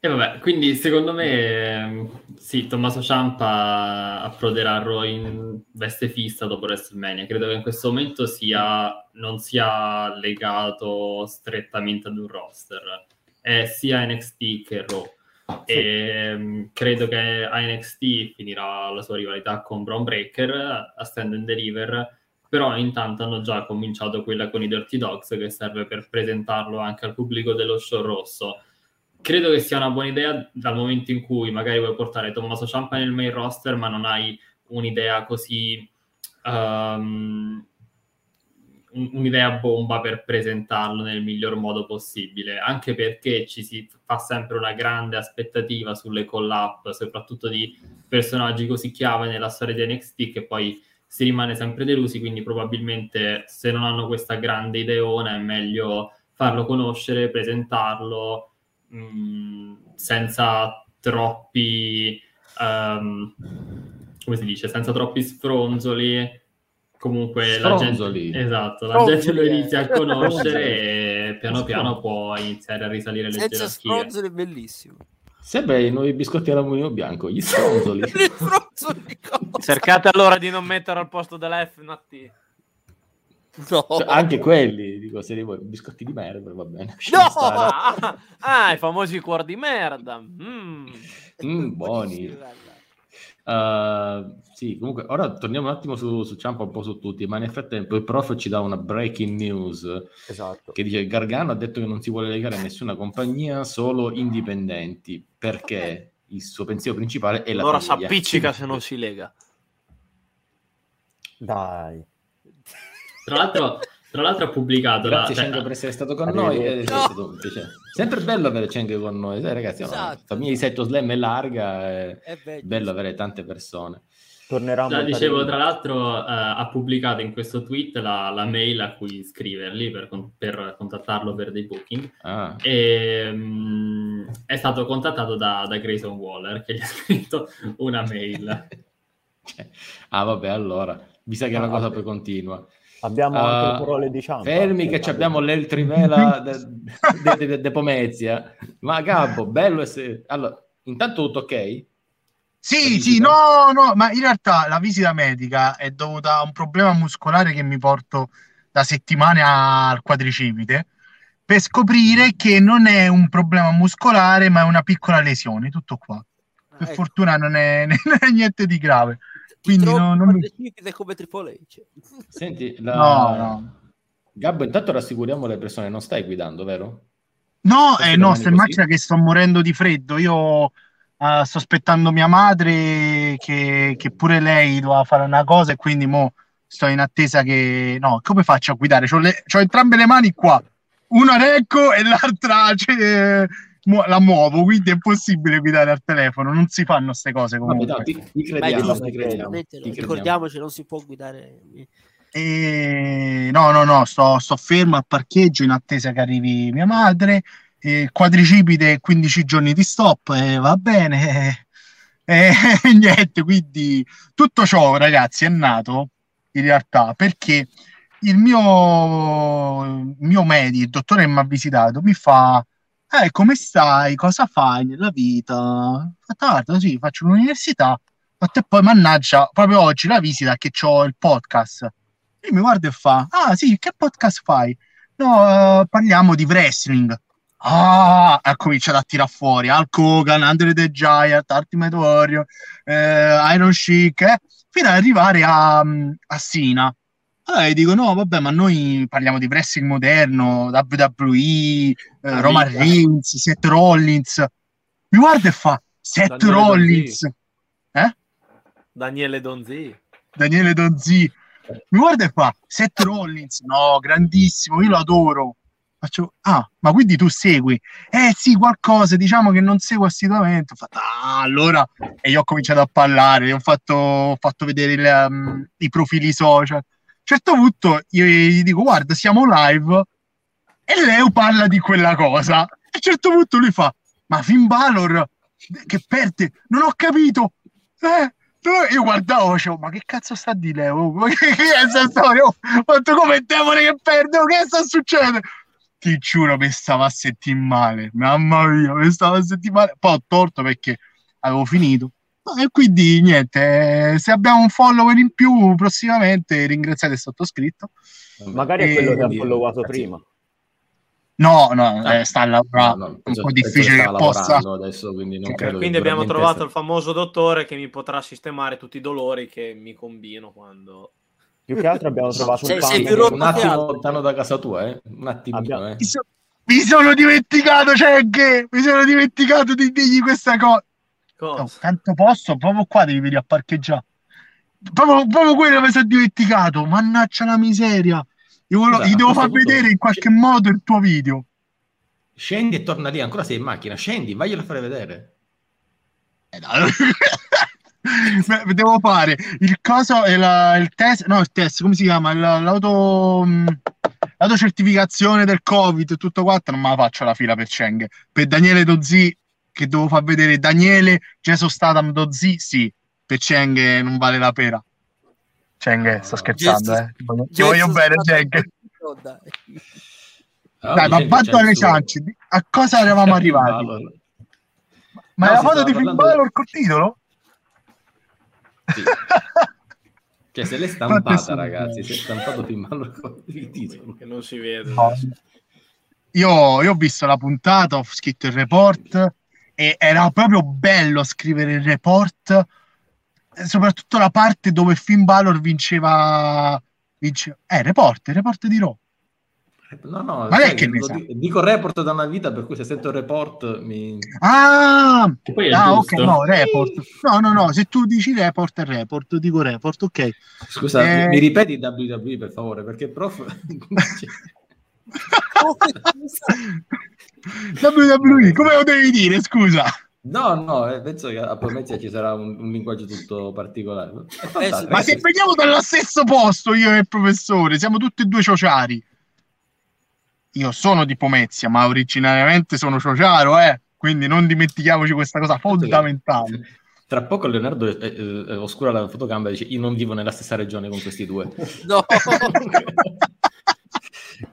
E vabbè, quindi secondo me sì, Tommaso Ciampa approderà a Raw in veste fissa dopo WrestleMania. Credo che in questo momento sia, non sia legato strettamente ad un roster, è sia NXT che Raw. Sì. E um, credo che a NXT finirà la sua rivalità con Braun Breaker a Stand and Deliver, però intanto hanno già cominciato quella con i Dirty Dogs che serve per presentarlo anche al pubblico dello show rosso credo che sia una buona idea dal momento in cui magari vuoi portare Tommaso Ciampa nel main roster, ma non hai un'idea così. Um, un'idea bomba per presentarlo nel miglior modo possibile, anche perché ci si fa sempre una grande aspettativa sulle collab, soprattutto di personaggi così chiave nella storia di NXT che poi si rimane sempre delusi, quindi probabilmente se non hanno questa grande ideona è meglio farlo conoscere, presentarlo, mh, mm, senza troppi um, come si dice? Senza troppi sfronzoli. Comunque Sfronzoli. la gente esatto la Sfronzoli, gente lo inizia a conoscere e piano piano può iniziare a risalire le senza gerarchie. sfronzoli è bellissimo Sembra i nuovi biscotti alla mulino bianco, gli sfronzoli. Cercate allora di non mettere al posto della F una T. No. Cioè, anche quelli, dico, se li vuoi, biscotti di merda, va bene. No! Ah, i famosi cuori di merda. Mm. Mm, buoni. Uh, sì, comunque, ora torniamo un attimo su, su Ciampa, un po' su tutti, ma nel frattempo il prof ci dà una breaking news esatto. che dice Gargano ha detto che non si vuole legare a nessuna compagnia, solo indipendenti, perché il suo pensiero principale è la Allora si appiccica se non si lega. Dai. Tra l'altro, tra l'altro ha pubblicato... Grazie la... Cenghe per essere stato con noi. È, no. Sempre bello avere Cenghe con noi. Sai, ragazzi, esatto. la famiglia di Setto Slam è larga, è, è bello avere tante persone. Tornerà no, dicevo, tra l'altro, uh, ha pubblicato in questo tweet la, la mail a cui scriverli per, per, contattarlo per dei booking. Ah. E um, è stato contattato da, da, Grayson Waller che gli ha scritto una mail. ah, vabbè, allora mi sa che è una cosa poi continua. Abbiamo uh, anche le parole di Ciampa. Fermi che abbiamo l'Eltrivela de, de, de, de, Pomezia. Ma Gabbo, bello essere... Allora, intanto tutto ok? Sì, sì, no, no, ma in realtà la visita medica è dovuta a un problema muscolare che mi porto da settimane al quadricipite per scoprire che non è un problema muscolare, ma è una piccola lesione, tutto qua. Per ecco. fortuna non è, non è niente di grave. Quindi no, non mi... come Triple H. Senti, la... no, no. Gabbo, intanto rassicuriamo le persone, non stai guidando, vero? No, eh, no, sta in macchina che sto morendo di freddo. Io uh, sto aspettando mia madre che, che, pure lei doveva fare una cosa e quindi mo sto in attesa che... No, come faccio a guidare? Ho, le... entrambe le mani qua, una recco e l'altra... Cioè, mu- la muovo, quindi è possibile guidare al telefono, non si fanno queste cose comunque. Vabbè, no, ti, ti crediamo, Beh, ti crediamo, ti Ricordiamoci, non si può guidare... E... No, no, no, sto, sto fermo al parcheggio in attesa che arrivi mia madre. E quadricipite 15 giorni di stop, e va bene. E, e niente, quindi tutto ciò, ragazzi, è nato in realtà perché il mio, mio medico, il dottore che mi ha visitato, mi fa eh, come stai? Cosa fai nella vita? Guarda, sì, faccio l'università. E poi, mannaggia, proprio oggi la visita che ho il podcast. E mi guarda e fa, ah sì, che podcast fai? No, uh, parliamo di wrestling. Ah, ha cominciato a tirare fuori Hulk Hogan, Andre the Giant, Ultimate Warrior, eh, Iron Sheik, eh, fino ad arrivare a, a Sina. Allora dico, no, vabbè, ma noi parliamo di wrestling moderno, WWE, eh, Roman Reigns, Seth Rollins. Mi guarda e fa, Seth Daniele Rollins. Donzi. Eh? Daniele Donzi. Daniele Donzi. Mi guarda e fa, Seth Rollins. No, grandissimo, io lo adoro. Faccio, ah, ma quindi tu segui? Eh sì, qualcosa, diciamo che non seguo assiduamente. Ho fatto, ah, allora, e io ho cominciato a parlare, ho fatto, ho fatto vedere il, um, i profili social. Certo punto io gli dico, guarda, siamo live, e Leo parla di quella cosa. A un certo punto lui fa, ma Finn Balor che perde, non ho capito. Eh, io guardavo, dicevo, ma che cazzo sta di Leo? Ma che, che è questa storia? Quanto come demone che perde? Che sta succedendo? Ti giuro, mi stava a sentire male. Mamma mia, mi stava a sentire male. Poi ho torto perché avevo finito. E quindi niente, se abbiamo un follower in più prossimamente ringraziate il sottoscritto. Magari è quello che ha followato prima. No, no, ah. eh, sta lavorando, no, no, un po' difficile che possa. Adesso, quindi, quindi abbiamo trovato essere... il famoso dottore che mi potrà sistemare tutti i dolori che mi combino quando... Più che altro abbiamo trovato sei, un, sei più un attimo lontano da casa tua, eh? Un attimo, abbiamo... eh. mi, so... mi, sono dimenticato, cioè che mi sono dimenticato di dirgli questa cosa. Cosa? Oh, tanto posso, proprio qua devi venire a parcheggiare. Proprio, proprio quello mi sono dimenticato, mannaggia la miseria. Io volevo, esatto, gli devo far vedere in qualche modo il tuo video. Scendi e torna lì, ancora sei in macchina, scendi, vaglielo a fare vedere. Eh, devo fare il coso e la, il test, no il test, come si chiama? L'auto, mm, l'autocertificazione del covid tutto quanto, non me la faccio la fila per Cheng. Per Daniele Dozzi, che devo far vedere Daniele Jason Statham Dozzi, sì, per Cheng non vale la pena. Cheng, sto scherzando, eh. Ti voglio bene, Cheng. dai. Ah, dai, ma vado alle ciance. A cosa eravamo arrivati? Ma no, la foto di Finn Balor col titolo? Sì. cioè, se l'è stampata, ragazzi, si è stampato Finn Balor con il titolo. Che non si vede. No. Io, io ho visto la puntata, ho scritto il report e era proprio bello scrivere il report soprattutto la parte dove Finn Balor vinceva, vinceva eh, report, report di Raw. No, no, ma lei che ne sa? Dico report da una vita, per cui se sento report mi... Ah, ah ok, no, report. No, no, no, se tu dici report è report, dico report, ok. Scusa, eh... mi ripeti WWE per favore, perché prof... WWE, come lo devi dire, scusa? No, no, eh, penso che a Promezia ci sarà un, un linguaggio tutto particolare. Eh, ma se veniamo dallo stesso posto io e il professore, siamo tutti e due ciociari. Io sono di Pomezia, ma originariamente sono ciociaro, eh? quindi non dimentichiamoci questa cosa fondamentale. Tra poco Leonardo eh, eh, oscura la fotocamera e dice io non vivo nella stessa regione con questi due. No!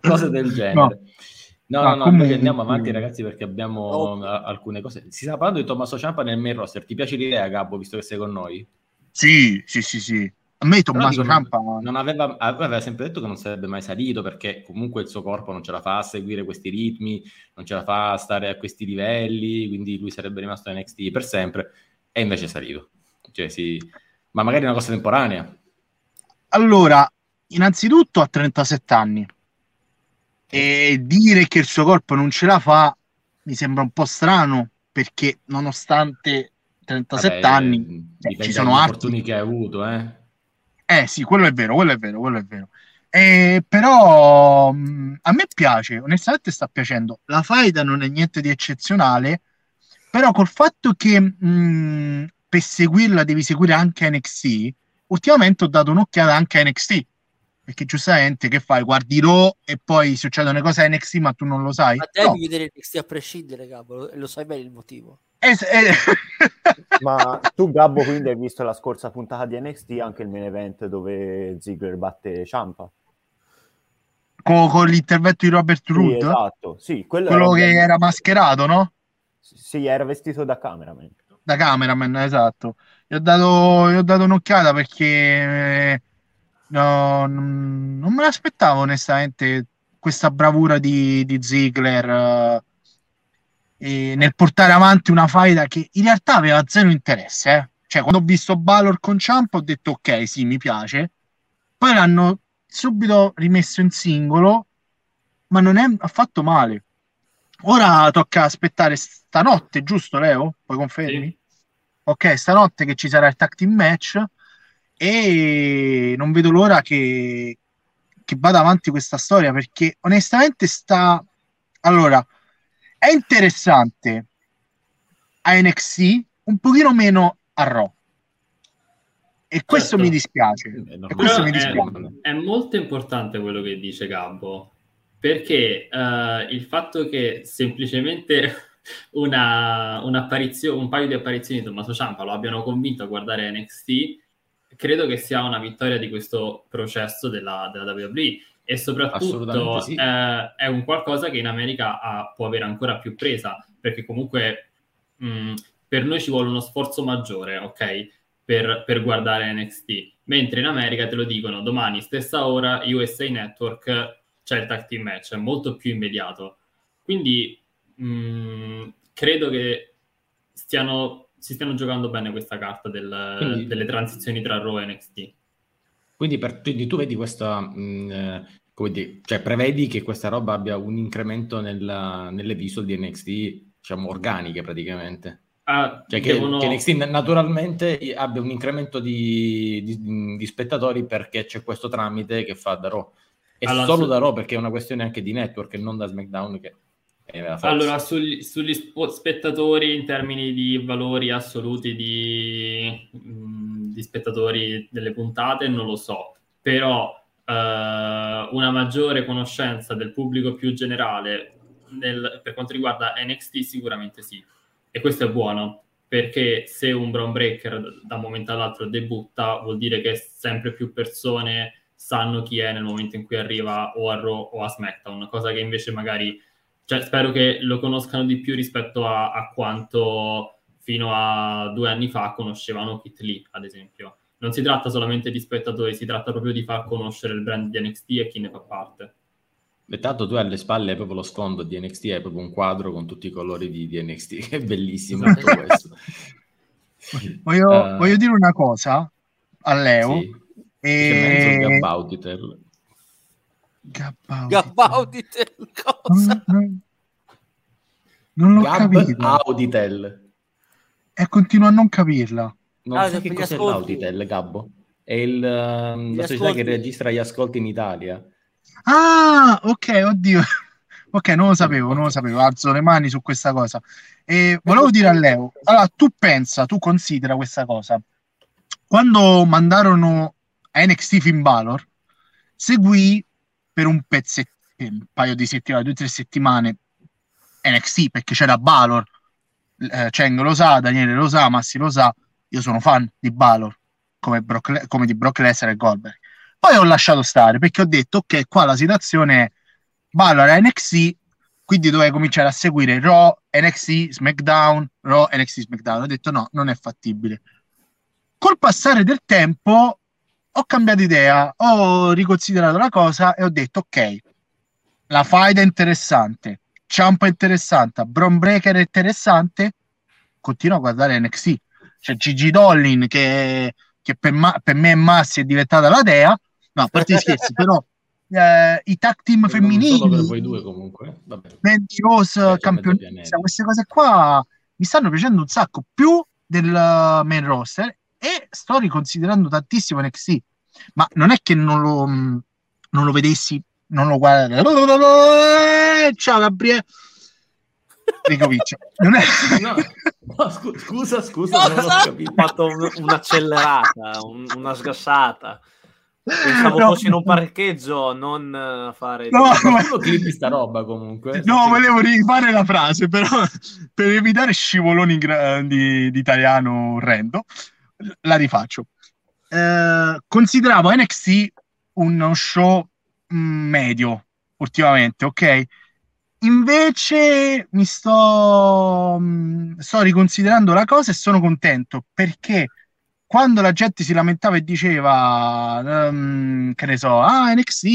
Cose del genere. No. No, no, no, comunque... andiamo avanti ragazzi perché abbiamo oh. alcune cose. Si sta parlando di Tommaso Ciampa nel main roster. Ti piace l'idea, Gabbo, visto che sei con noi? Sì, sì, sì, sì. A me Tommaso dico, Ciampa... Non aveva, aveva sempre detto che non sarebbe mai salito perché comunque il suo corpo non ce la fa a seguire questi ritmi, non ce la fa a stare a questi livelli, quindi lui sarebbe rimasto in NXT per sempre e invece è salito. Cioè, sì. Ma magari è una cosa temporanea. Allora, innanzitutto ha 37 anni e dire che il suo corpo non ce la fa mi sembra un po' strano perché nonostante 37 Vabbè, anni eh, ci sono altri che hai avuto eh? eh sì quello è vero quello è vero quello è vero. Eh, però mh, mm, a me piace onestamente sta piacendo. La faida non è niente di eccezionale però col fatto che mh, mm, per seguirla devi seguire anche NXT ultimamente ho dato un'occhiata anche a NXT perché giustamente che fai? Guardi Raw e poi succedono cose a NXT ma tu non lo sai? Ma devi no. vedere NXT a prescindere, Gabbo, e lo sai bene il motivo. Es- eh. ma tu, Gabbo, quindi hai visto la scorsa puntata di NXT anche il main event dove Ziggler batte Ciampa? Con, con l'intervento di Robert Root? Sì, esatto, sì, quello, quello era che ben... era mascherato, no? Sì, era vestito da cameraman. Da cameraman, esatto. Gli ho dato, gli ho dato un'occhiata perché... No, non me l'aspettavo onestamente questa bravura di, di Ziggler eh, nel portare avanti una faida che in realtà aveva zero interesse. Eh. Cioè, quando ho visto Balor con Ciampa ho detto ok, sì, mi piace. Poi l'hanno subito rimesso in singolo, ma non è affatto male. Ora tocca aspettare stanotte, giusto Leo? Poi confermi? Sì. Ok, stanotte che ci sarà il tag team match e non vedo l'ora che, che vada avanti questa storia perché onestamente sta... Allora, è interessante a NXT, un pochino meno a Raw. E questo certo. mi dispiace. Questo mi dispiace. È, è, molto importante quello che dice Gabbo, perché uh, il fatto che semplicemente una, un paio di apparizioni di Tommaso Ciampa lo abbiano convinto a guardare NXT, credo che sia una vittoria di questo processo della, della WWE e soprattutto sì. eh, è un qualcosa che in America ha, può avere ancora più presa perché comunque mh, per noi ci vuole uno sforzo maggiore, ok? Per, per, guardare NXT, mentre in America te lo dicono domani stessa ora USA Network c'è il tag team match, è molto più immediato. Quindi mh, credo che stiano, si stiano giocando bene questa carta del, quindi, delle transizioni tra Raw e NXT. Quindi, per, quindi tu vedi questa, mh, eh, come dire, cioè prevedi che questa roba abbia un incremento nella, nelle visual di NXT, diciamo, organiche praticamente? Ah, cioè che, devono... che, NXT naturalmente abbia un incremento di, di, di, spettatori perché c'è questo tramite che fa da Raw. E allora, solo da Raw perché è una questione anche di network e non da SmackDown che allora, sugli, sugli, spettatori in termini di valori assoluti di, di spettatori delle puntate, non lo so, però uh, una maggiore conoscenza del pubblico più generale nel, per quanto riguarda NXT sicuramente sì. E questo è buono, perché se un Brown Breaker da un momento all'altro debutta, vuol dire che sempre più persone sanno chi è nel momento in cui arriva o a Raw o a SmackDown, cosa che invece magari cioè, spero che lo conoscano di più rispetto a, a, quanto fino a due anni fa conoscevano Kit Lee, ad esempio. Non si tratta solamente di spettatori, si tratta proprio di far conoscere il brand di NXT e chi ne fa parte. E tanto tu alle spalle hai proprio lo sfondo di NXT, hai proprio un quadro con tutti i colori di, di NXT, che è bellissimo tutto questo. voglio, uh, voglio, dire una cosa a Leo. Sì. E... Gabauditel. cosa? Non, non l'ho Gab capito. Auditel. E continuo a non capirla. Non ah, so che cos'è l'Auditel, Gabbo? È il, uh, la società che registra gli ascolti in Italia. Ah, ok, oddio. ok, non lo sapevo, non lo sapevo. Alzo le mani su questa cosa. E volevo dire a Leo, allora tu pensa, tu considera questa cosa. Quando mandarono a NXT Finn Balor, seguì per un pezzetto, un paio di settimane, due o tre settimane NXT perché c'era Balor, eh, Cheng lo sa, Daniele lo sa, Massi lo sa, io sono fan di Balor come, Brock, come di Brock Lesnar e Goldberg. Poi ho lasciato stare perché ho detto ok, qua la situazione è Balor a NXT, quindi dovevo cominciare a seguire Raw, NXT, SmackDown, Raw, NXT, SmackDown. Ho detto no, non è fattibile. Col passare del tempo ho cambiato idea, ho riconsiderato la cosa e ho detto ok, la faida è interessante, Ciampa è interessante, Bron Breaker è interessante, continuo a guardare NXT. C'è Gigi Dollin che, che per, ma, per, me è Massi è diventata la dea, no, a parte scherzi, però eh, i tag team femminili, per voi due comunque, Mandy Rose, campionessa, queste cose qua mi stanno piacendo un sacco, più del main roster e sto riconsiderando tantissimo NXT, ma non è che non lo, non lo vedessi, non lo guarda. Ciao Gabriele. Ricomincio. Non è... no, no, scusa, scusa, non ho capito. Ho fatto un, un'accelerata, un, una sgassata. Pensavo no, fossi in un parcheggio, non fare. No, ma clippi sta roba comunque. No, volevo rifare la frase, però per evitare scivoloni di, di italiano orrendo la rifaccio. Eh, consideravo NXT uno show mm, medio ultimamente, ok? Invece mi sto, mm, sto riconsiderando la cosa e sono contento perché quando la gente si lamentava e diceva, um, che ne so, ah, NXT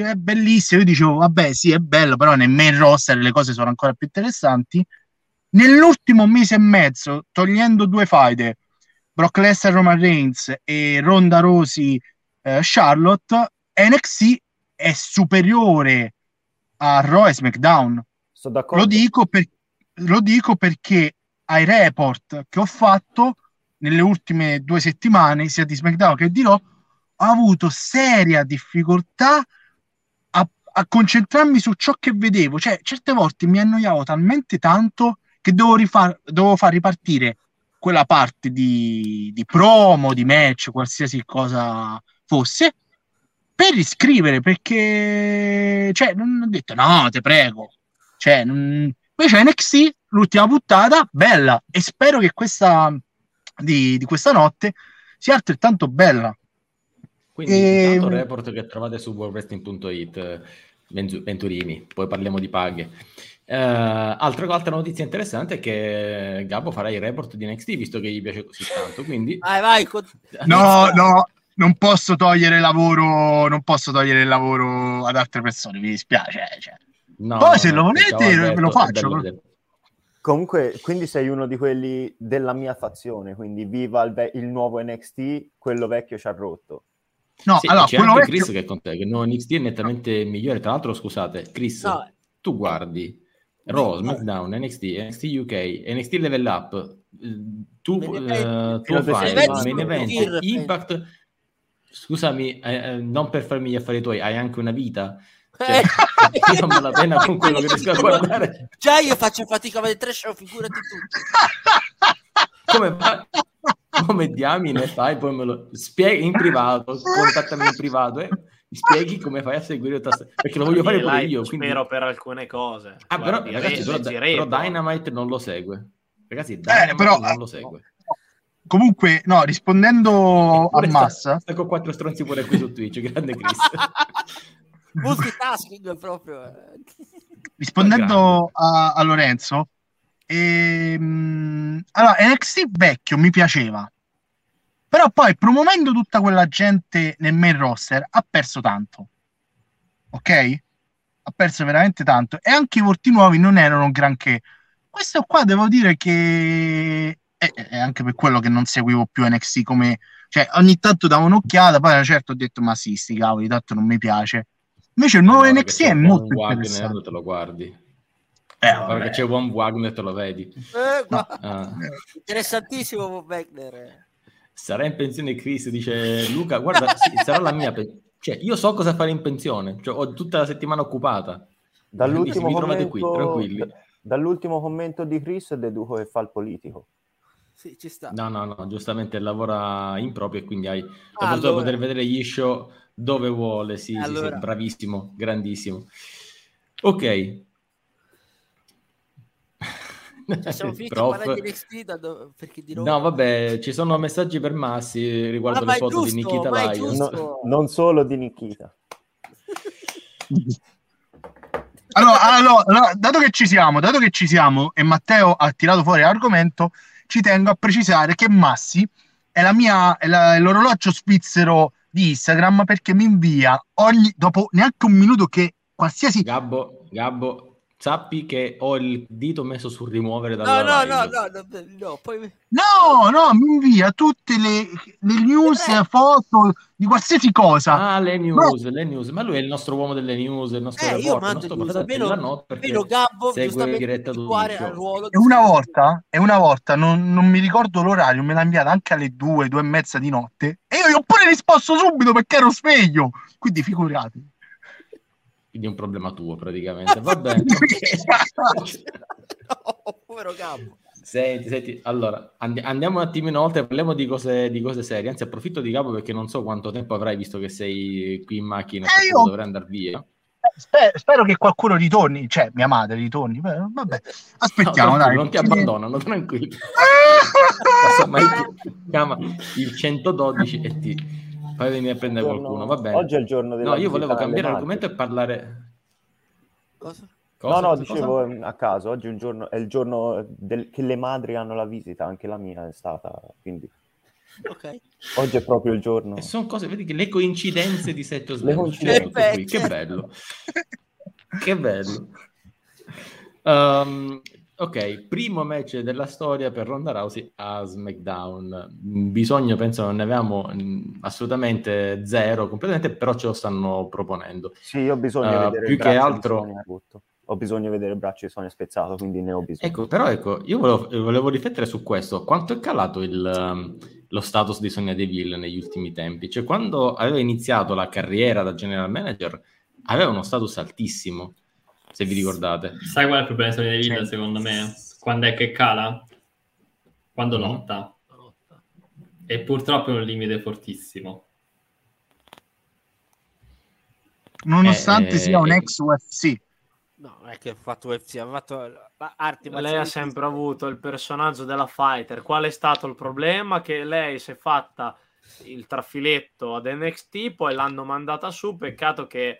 è bellissimo, io dicevo, vabbè, sì, è bello, però nel main roster le cose sono ancora più interessanti. Nell'ultimo mese e mezzo, togliendo due faide, Brock Lesnar, Roman Reigns e Ronda Rosi, eh, Charlotte, NXT è superiore a Raw e SmackDown. Lo dico, per, lo dico perché ai report che ho fatto nelle ultime due settimane, sia di SmackDown che di Raw, ho avuto seria difficoltà a, a, concentrarmi su ciò che vedevo. Cioè, certe volte mi annoiavo talmente tanto che dovevo, rifar, dovevo far ripartire quella parte di, di promo, di match, qualsiasi cosa fosse, per riscrivere perché cioè, non ho detto no, te prego. Cioè, non... Invece NXT, l'ultima puntata, bella e spero che questa di, di questa notte sia altrettanto bella. Quindi e... intanto il report che trovate su worldwrestling.it Venturini, poi parliamo di paghe. Uh, altra, altra, notizia interessante è che Gabbo farà il report di NXT visto che gli piace così tanto. Quindi... Vai, vai, con... No, no, non posso togliere lavoro, non posso togliere il lavoro ad altre persone, mi dispiace. Cioè. No, Poi no, se lo volete ve lo faccio. Comunque, quindi sei uno di quelli della mia fazione, quindi viva il, ve- il nuovo NXT, quello vecchio ci ha rotto. No, sì, allora, c'è anche vecchio... Chris che è con te, che il nuovo NXT è nettamente migliore. Tra l'altro, scusate, Chris, no. tu guardi Raw, SmackDown, NXT, NXT UK, NXT Level Up, tu, uh, tu fai main event, Impact, scusami, eh, eh, non per farmi gli affari tuoi, hai anche una vita? Cioè, io me la pena con quello che riesco a guardare. Già io faccio fatica a vedere trash, figurati tu. Come, come diamine fai? Poi me lo spieghi in privato, contattami in privato e mi spieghi come fai a seguire il tasto. Perché lo voglio fare pure io. Quindi... Spero per alcune cose. Ah, Guardi, però, ragazzi, però, però, Dynamite non lo segue. Ragazzi, eh, Dynamite eh, però, non lo segue. Comunque, no, rispondendo a Massa... Sta con quattro stronzi pure qui su Twitch, grande Chris. multitasking proprio. Eh. Rispondendo a, a, Lorenzo, ehm, allora, NXT vecchio mi piaceva, però poi promuovendo tutta quella gente nel main roster ha perso tanto. Ok? Ha perso veramente tanto. E anche i volti nuovi non erano granché. Questo qua devo dire che è, è anche per quello che non seguivo più NXT come... Cioè, ogni tanto davo un'occhiata, poi certa ho detto, ma sì, sti cavoli, tanto non mi piace Invece il nuovo no, NXT è molto Wagner, te lo guardi. Eh, perché c'è Von Wagner, te lo vedi. Eh, no. ah. Interessantissimo Von Wagner. Sarà in pensione Chris, dice Luca. Guarda, sì, sarà la mia. Pe- cioè, io so cosa fare in pensione. Cioè, ho tutta la settimana occupata. Dall'ultimo, commento, qui, tranquilli. dall'ultimo commento di Chris deduco che fa il politico. Sì, ci sta. No, no, no, giustamente lavora in proprio e quindi hai la allora. di poter vedere gli show dove vuole. Sì, allora. sì, sì, bravissimo, grandissimo. Ok. Siamo finiti Prof. a parlare di NXT da do... perché di No, vabbè, ci sono messaggi per Massi riguardo ah, le foto giusto, di Nikita Lions. No, non solo di Nikita. allora, allora, dato che ci siamo, dato che ci siamo e Matteo ha tirato fuori l'argomento, ci tengo a precisare che Massi è, la mia, è, la, è l'orologio svizzero di Instagram perché mi invia ogni dopo neanche un minuto che qualsiasi Gabbo, Gabbo sappi che ho il dito messo sul rimuovere dalla no, no, no, no, no, no, poi... no, no, mi invia tutte le, le news, eh. foto di qualsiasi cosa. Ah, le news, no. le news, ma lui è il nostro uomo delle news, il nostro eh, io mando il nostro news, della notte perché Gabbo, segue diretta ruolo e una volta, e una volta non, non, mi ricordo l'orario, me l'ha inviata anche alle due, due e mezza di notte e io gli ho pure risposto subito perché ero sveglio, quindi figurati quindi è un problema tuo praticamente. Va bene. no, povero capo. Senti, senti, allora and- andiamo un attimino oltre, parliamo di cose, di cose, serie. Anzi, approfitto di capo perché non so quanto tempo avrai visto che sei qui in macchina eh, io... dovrai andare via. Eh, spero, spero, che qualcuno ritorni, cioè mia madre ritorni. Vabbè, aspettiamo, no, dai. Non ti abbandonano, tranquillo. chiama il 112 e ti Fai venire a prendere giorno... qualcuno, va bene. Oggi è il giorno della No, io volevo cambiare argomento e parlare... Cosa? Cosa? No, no, dicevo Cosa? a caso, oggi è, giorno, è il giorno del... che le madri hanno la visita, anche la mia è stata, quindi... Ok. Oggi è proprio il giorno. E sono cose, vedi che le coincidenze di Setto Slam. Che bello. che bello. Um, ok, primo match della storia per Ronda Rousey a SmackDown. Bisogno, penso, non ne avevamo mm, assolutamente zero completamente, però ce lo stanno proponendo. Sì, io ho bisogno uh, vedere più che altro ho bisogno di vedere il braccio di Sonia spezzato, quindi ne ho bisogno. Ecco, però ecco, io volevo, volevo riflettere su questo. Quanto è calato il, um, lo status di Sonia Deville negli ultimi tempi? Cioè, quando aveva iniziato la carriera da general manager, aveva uno status altissimo, se vi ricordate. Sai qual è il problema di Sonia Deville, secondo me? Quando è che cala? Quando mm. lotta. E purtroppo è un limite fortissimo. Nonostante eh, sia un ex UFC. No, non è che ha fatto UFC, ha fatto arti Lei ha sempre avuto il personaggio della fighter. Qual è stato il problema? Che lei si è fatta il trafiletto ad NXT, poi l'hanno mandata su. Peccato che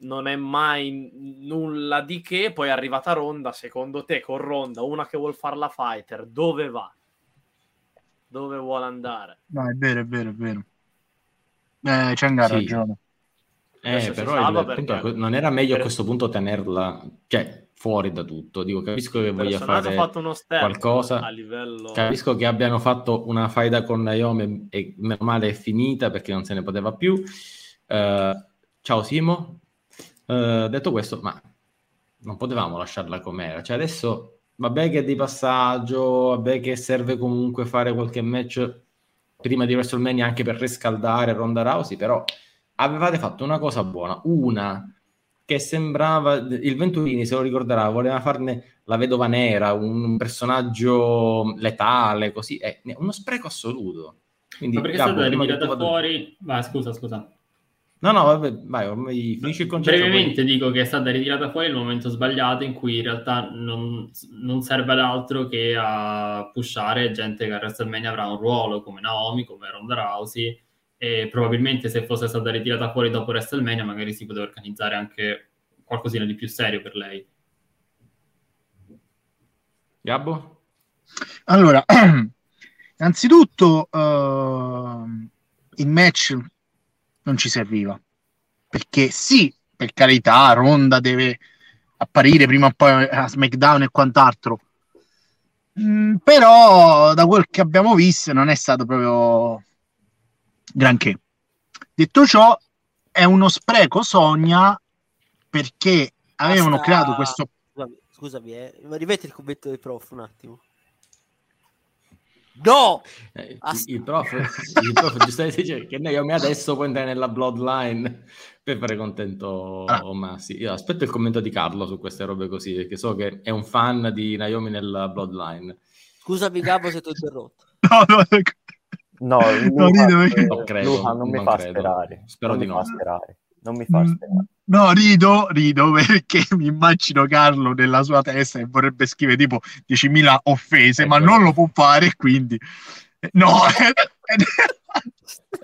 non è mai nulla di che. Poi è arrivata Ronda. Secondo te, con Ronda, una che vuol fare la fighter, dove va? Dove vuole andare? No, è vero, è vero, è vero. Eh, c'è sì. ragione. Eh, però il, perché... appunto, non era meglio per... a questo punto tenerla cioè, fuori da tutto. Dico, capisco che voglia fare qualcosa. A livello... Capisco che abbiano fatto una faida con Naomi e meno male è finita perché non se ne poteva più. Uh, ciao Simo. Uh, detto questo, ma non potevamo lasciarla com'era. Cioè adesso vabbè che è di passaggio, vabbè che serve comunque fare qualche match prima di WrestleMania anche per riscaldare Ronda Rousey, però avevate fatto una cosa buona, una che sembrava, il Venturini se lo ricorderà, voleva farne la vedova nera, un personaggio letale, così, è uno spreco assoluto. Quindi, Ma perché Gabbo, è stata ritirata fuori... Vai, scusa, scusa. No, no, vabbè, vai, ormai finisci il concetto. Brevemente poi... dico che è stata ritirata fuori nel momento sbagliato in cui in realtà non, non, serve ad altro che a pushare gente che a WrestleMania avrà un ruolo come Naomi, come Ronda Rousey, e probabilmente se fosse stata ritirata fuori dopo WrestleMania magari si poteva organizzare anche qualcosina di più serio per lei. Gabbo? Allora, innanzitutto uh, il match non ci serviva perché sì, per carità, Ronda deve apparire prima o poi a SmackDown e quant'altro. Mm, però da quel che abbiamo visto non è stato proprio granché. Detto ciò, è uno spreco Sogna perché avevano Basta... creato questo. Scusami, scusami eh. rivedi il commento del prof un attimo. No! Eh, il, prof, il prof giustamente dice che Naomi adesso può entrare nella bloodline per fare contento ah. Massi. Io aspetto il commento di Carlo su queste robe così, perché so che è un fan di Naomi nella bloodline. Scusami Gabbo se ti ho interrotto. No, no, No, Luca, no, rido perché... no, credo, Luca non, mi fa credo. sperare. Spero non di no. Sperare. Non mi fa mm, sperare. No, rido, rido perché mi immagino Carlo nella sua testa e vorrebbe scrivere tipo 10.000 offese, ecco. ma non lo può fare, quindi... No,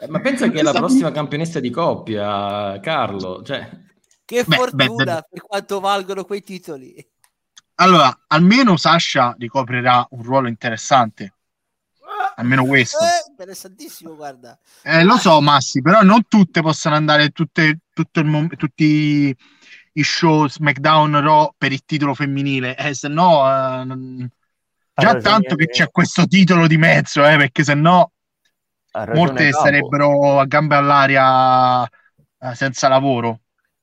eh, ma pensa che è la prossima campionessa di coppia, Carlo. Cioè... Che beh, fortuna beh, per quanto valgono quei titoli. Allora, almeno Sasha ricoprirà un ruolo interessante almeno questo. Eh, interessantissimo, guarda. Eh, lo so, Massi, però non tutte possono andare tutte, tutto il mom- tutti i show SmackDown Raw per il titolo femminile, eh, se no eh, non... già tanto che c'è questo titolo di mezzo, eh, perché se no molte capo. sarebbero a gambe all'aria eh, senza lavoro.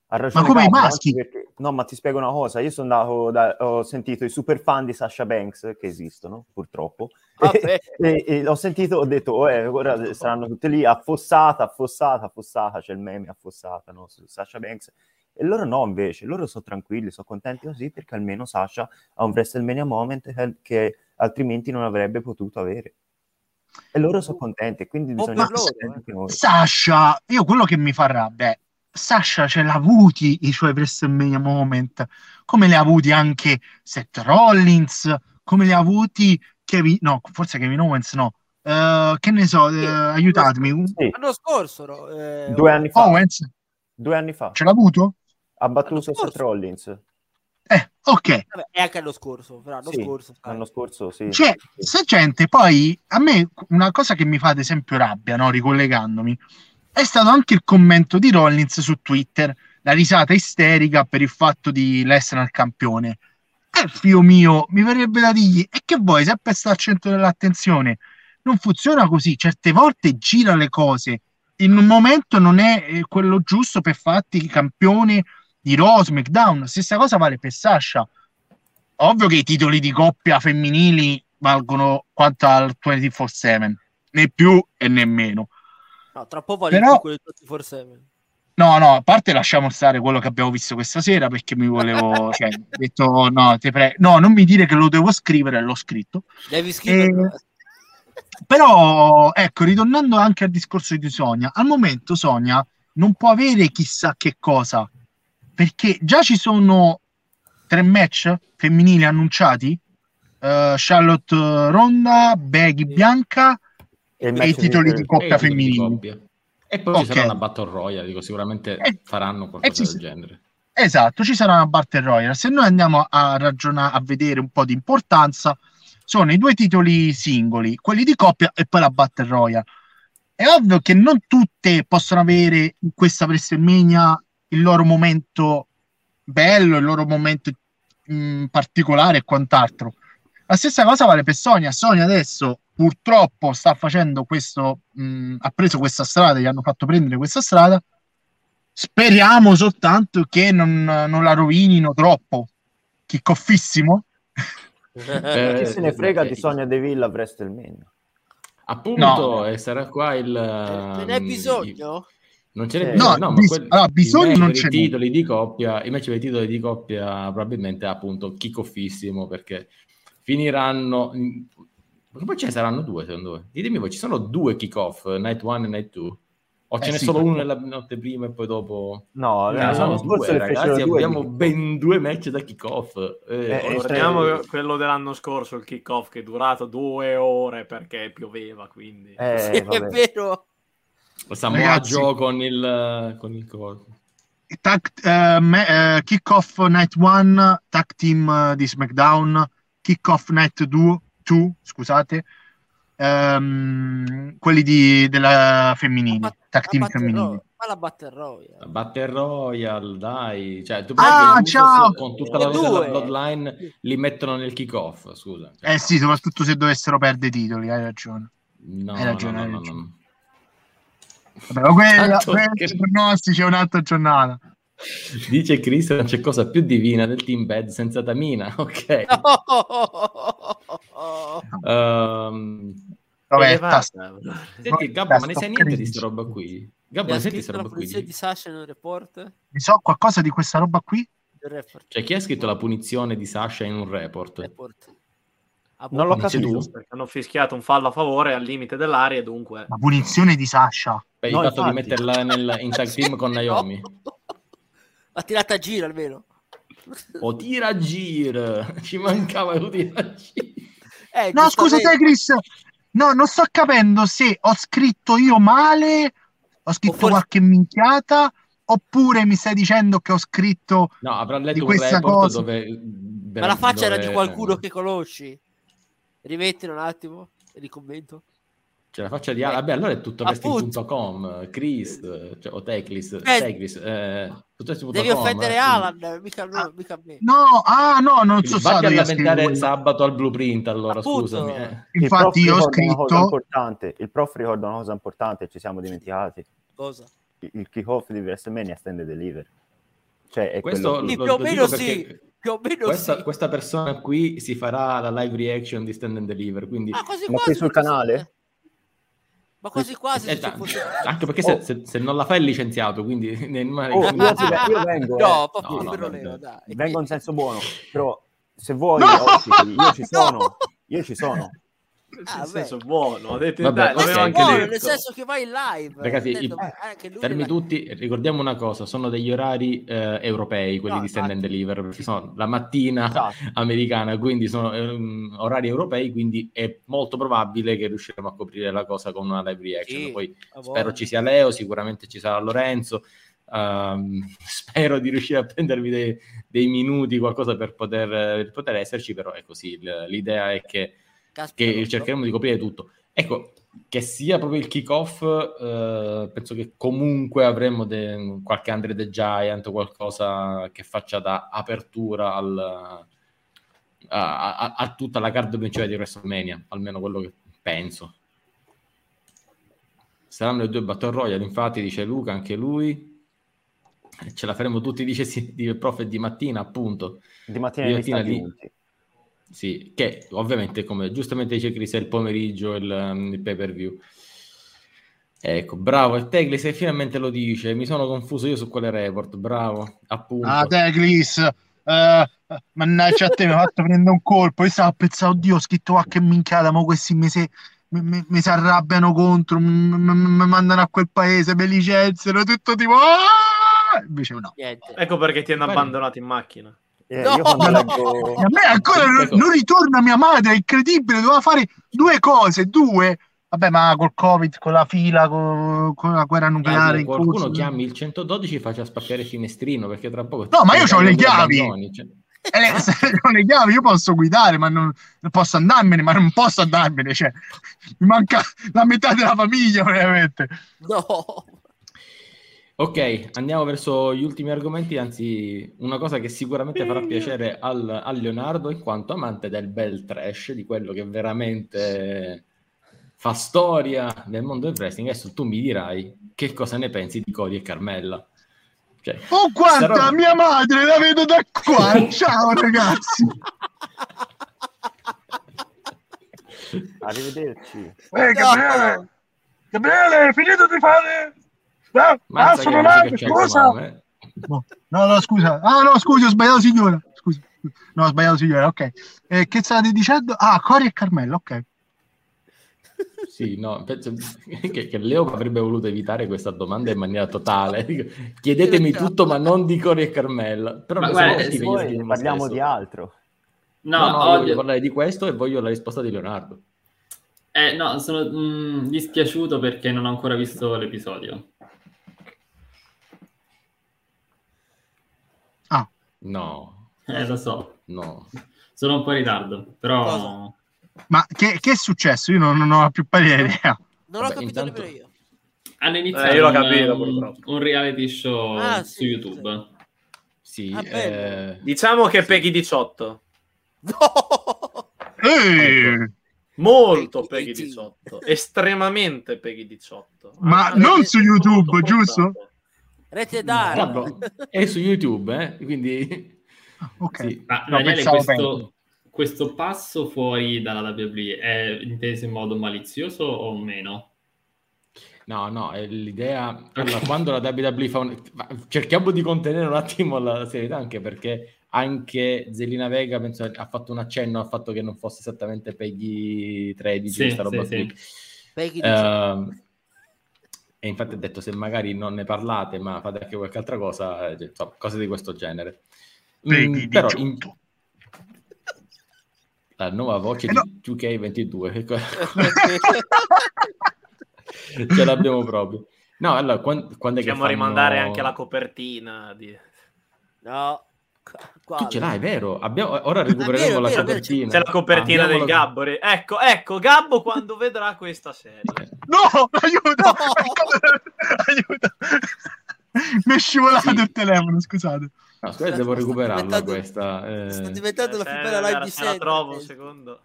Ma come i maschi? Perché No, ma ti spiego una cosa. Io sono andato, da, ho sentito i super fan di Sasha Banks, che esistono purtroppo, ah, e, e, e, ho sentito, ho detto, oh, eh, ora saranno tutte lì, affossata, affossata, affossata, c'è il meme affossata, no, su Sasha Banks. E loro no, invece, loro sono tranquilli, sono contenti così, perché almeno Sasha ha un WrestleMania moment che, che altrimenti non avrebbe potuto avere. E loro sono contenti, quindi bisogna... Oh, Sasha, io quello che mi fa rabbia è Sasha ce l'ha avuti i suoi WrestleMania moment, come li ha avuti anche Seth Rollins, come li ha avuti Kevin, no, forse Kevin Owens no, uh, che ne so, sì, uh, aiutatemi. Sì. L'anno scorso, no? eh, due anni fa. Owens? Due anni fa. Ce l'ha avuto? Ha battuto Seth Rollins. Eh, ok. Vabbè, e anche l'anno scorso, però l'anno Sì, scorso. L'anno scorso, sì. Cioè, sta gente, poi a me una cosa che mi fa ad esempio rabbia, no, ricollegandomi, è stato anche il commento di Rollins su Twitter, la risata isterica per il fatto di Lesnar campione. Eh, figlio mio, mi verrebbe da dirgli, e che vuoi, sempre sta al centro dell'attenzione? Non funziona così, certe volte gira le cose, in un momento non è eh, quello giusto per farti campione di Raw, SmackDown, stessa cosa vale per Sasha. Ovvio che i titoli di coppia femminili valgono quanto al 24-7, né più e né meno. No, tra poco vale Però- quello di 24/7. No, no, a parte lasciamo stare quello che abbiamo visto questa sera perché mi volevo, cioè, detto no, te pre- no, non mi dire che lo devo scrivere, l'ho scritto. Devi scriverlo. Eh, Però, ecco, ritornando anche al discorso di Sonia, al momento Sonia non può avere chissà che cosa, perché già ci sono tre match femminili annunciati, eh, Charlotte Ronda, Becky Bianca E il e i titoli di- di coppia femminili. coppia. E poi ci Ok. sarà una Battle Royale, dico, sicuramente Eh, faranno eh, qualcosa ci- del genere. Esatto, ci sarà una Battle Royale. Se noi andiamo a ragionare, a vedere un po' di importanza, sono i due titoli singoli, quelli di coppia e poi la Battle Royale. È ovvio che non tutte possono avere in questa WrestleMania il loro momento bello, il loro momento mh, particolare e quant'altro. La stessa cosa vale per Sonia. Sonia adesso purtroppo sta facendo questo, mh, ha preso questa strada, gli hanno fatto prendere questa strada. Speriamo soltanto che non, non la rovinino troppo. Chiccoffissimo. Eh, Chi se ne frega eh, di Sonia Deville a WrestleMania? Appunto, No. e sarà qua il... Ce n'è um, bisogno? Non ce n'è No, bisogno, no, bis- quelli- allora, bisogno non n'è. titoli di coppia, i match per i titoli di coppia probabilmente appunto kickoffissimo perché finiranno perché poi ce ne saranno due secondo voi? Ditemi voi, ci sono due kick-off, Night 1 e Night 2? O ce Eh n'è sì, solo perché- uno nella notte prima e poi dopo? No, Ne l'anno sono scorso due, ne fecero ragazzi, due abbiamo di- ben due match da kick-off. Eh, Eh, oh, Ricordiamo eh, quello dell'anno scorso, il kick-off, che è durato due ore perché pioveva, quindi... Eh, Sì, è vero. Samoa Ragazzi- Joe con il... Con il coso. Tag, eh, me- eh, Kickoff Night 1, Tag Team eh, di SmackDown, Kickoff Night 2, 2 scusate, ehm, quelli di, della femminile, bat- Tag Team femminile. Royale. Ma la Battle Royale. La Battle Royale, dai. Cioè, tu Ah, ciao! Con tutta la Due. della Bloodline li mettono nel kick-off, scusa. Cioè, Eh sì, soprattutto se dovessero perdere i titoli, hai ragione. no, hai ragione, no, hai no, no, ragione. no. Vabbè, ma quella, quella che- pronostici è un'altra giornata. Dice Cristian, non c'è cosa più divina del team bed senza Tamina. Ok. Ehm, Roberta, senti, Gabbo, ma ne sai niente di sta roba qui? Gabbo, ne sai di scritto sta la roba qui? di Sasha nel report? ne so qualcosa di questa roba qui? Cioè, chi ha scritto la punizione di Sasha in un report? report. Ah, Non l'ho boh. Capito. Perché hanno fischiato un fallo a favore al limite dell'area e dunque... La punizione di Sasha. Per No, il fatto di infatti. metterla nel, in tag team con Naomi. L'ha tirata a giro almeno. O tira a giro. Ci mancava lo tira a giro. Eh, No, scusa te, Chris. No, non sto capendo se ho scritto io male, ho scritto forse- qualche minchiata, oppure mi stai dicendo che ho scritto... No, avrà letto Di un report cosa. dove... Ma la faccia era di dove- qualcuno che conosci. Rimettilo un attimo e ricommento. Cioè, la faccia di... Ah, vabbè, allora è tutto wrestling.com, Chris, cioè, o Teclis, Eh, Teclis, eh, tutto Devi offendere eh. Alan, mica, no, Ah. mica me. No, ah no, non Quindi so vatti a lamentare sabato al blueprint, allora, Appunto. scusami. eh. Infatti io ho ricorda una cosa scritto... importante. Il prof ricorda una cosa importante, ci siamo dimenticati. Cosa? Il il kick-off di WrestleMania stand and deliver. Cioè, è Questo quello più o meno sì. Questa, sì. questa persona qui si farà la live reaction di Stand and Deliver, quindi... Ah, quasi Ma quasi, qui sul canale? Ma quasi quasi Eh, se ci ta- fosse- anche perché Oh. se, se- se non la fai è licenziato, quindi... Oh, io, ti- io vengo, eh. No, proprio No, no, libero vabbè. Leo, dai. vengo in senso buono, però se vuoi No! ospiti, io ci sono, No! io ci sono. Ah, nel beh. senso buono, ho detto, Vabbè, dai, anche Buono, detto. nel senso che vai in live. Ragazzi, senso, i- lui Fermi tutti, ricordiamo una cosa, sono degli orari eh, europei, quelli No, di Stand and. Deliver, perché sono la mattina Esatto. americana, quindi sono ehm, orari europei, quindi è molto probabile che riusciremo a coprire la cosa con una live reaction. Sì, Poi spero ci sia Leo, sicuramente ci sarà Lorenzo, Um, spero di riuscire a prendervi dei, dei minuti, qualcosa per poter, per poter, esserci, però è così. L'idea è che, che cercheremo di coprire tutto. Ecco, che sia proprio il kick-off, eh, penso che comunque avremo de- qualche Andre the Giant o qualcosa che faccia da apertura al, a, a, a, tutta la card principale di WrestleMania, almeno quello che penso. Saranno le due Battle Royale, infatti, dice Luca, anche lui. Ce la faremo tutti, dice sì, di prof di mattina, appunto. Di mattina, di mattina lì. Sì, che ovviamente, come giustamente dice Chris, è il pomeriggio, il, il pay per view. Ecco, bravo, e Teglis e finalmente lo dice, mi sono confuso io su quale report, bravo, appunto. Ah, Teglis, uh, mannaggia a te, mi ha fatto prendere un colpo, io stavo a pensare, oddio, ho scritto qualche minchiata, ma questi mi si, mi, mi si arrabbiano contro, mi, mi, mandano a quel paese, mi licenziano, tutto tipo... Ah! Invece no. Ecco perché ti hanno abbandonato in macchina. Eh, no, no, leggo... A me ancora non, non, ritorna mia madre, è incredibile, doveva fare due cose, due. Vabbè, ma col Covid, con la fila, con, con la guerra nucleare. Eh, qualcuno chiami il 112 e faccia spaccare il finestrino perché tra poco. No, ma io ho le chiavi. Cioè... Eh, se ho le chiavi, io posso guidare, ma non posso andarmene, ma non posso andarmene. Cioè, mi manca la metà della famiglia, veramente. No. Ok, andiamo verso gli ultimi argomenti, anzi una cosa che sicuramente farà piacere al, a Leonardo in quanto amante del bel trash, di quello che veramente fa storia nel mondo del wrestling. Adesso tu mi dirai che cosa ne pensi di Cody e Carmella. Cioè, oh quanta roba... mia madre, la vedo da qua! Ciao ragazzi! Arrivederci. Eh, Gabriele! Gabriele, finito di fare No, ah, sono nato, scusa. No, no, scusa. Ah, no, scusa, ho sbagliato signora. Scusa. No, ho sbagliato signora, ok. Eh, che state dicendo? Ah, Cori e Carmelo, ok. Sì, no, penso che, che, Leo avrebbe voluto evitare questa domanda in maniera totale. Chiedetemi tutto, ma non di Cori e Carmella. Però ma guarda, poi parliamo stesso. di altro. No, no, no voglio parlare di questo e voglio la risposta di Leonardo. Eh, no, sono mh, mm, dispiaciuto perché non ho ancora visto l'episodio. No. Eh, lo so. No. Sono un po' in ritardo, però... Cosa? Ma che, che, è successo? Io non, non ho più pari idea. Non Vabbè, ho capito intanto... nemmeno io. Hanno iniziato eh, io capito, un, un, reality show ah, su sì, YouTube. Sì, sì ah, eh... diciamo che Peggy 18. No! Ecco. Molto Peggy 18, estremamente Peggy 18. Ma ah, non su YouTube, giusto? Rete d'Aro. No, è su YouTube, eh? quindi... Ok. Sì. Ma no, Daniele, questo, questo, passo fuori dalla WWE è inteso in modo malizioso o meno? No, no, è l'idea... Allora, quando la WWE fa un... Cerchiamo di contenere un attimo la serietà, anche perché anche Zelina Vega penso, ha fatto un accenno al fatto che non fosse esattamente Peggy 13, sì, questa roba sì, qui. Sì. Peggy uh, e infatti ha detto se magari non ne parlate ma fate anche qualche altra cosa, insomma, cose di questo genere. Mm, però in... la nuova voce eh no. di 2K22 ce l'abbiamo proprio. No, allora, quando, quando è Possiamo fanno... rimandare anche la copertina di... No, Quale? Tu ce l'hai, vero? Abbiamo... Ora recupereremo vero, la vero, copertina. C'è la copertina Abbiamo del la... Gabbo. Ecco, ecco, Gabbo quando vedrà questa serie. No, aiuto! No! aiuto! Mi è scivolato sì. il telefono, scusate. No, aspetta, devo recuperarla questa. Eh... Sta diventando la più bella live di sempre. la trovo un secondo.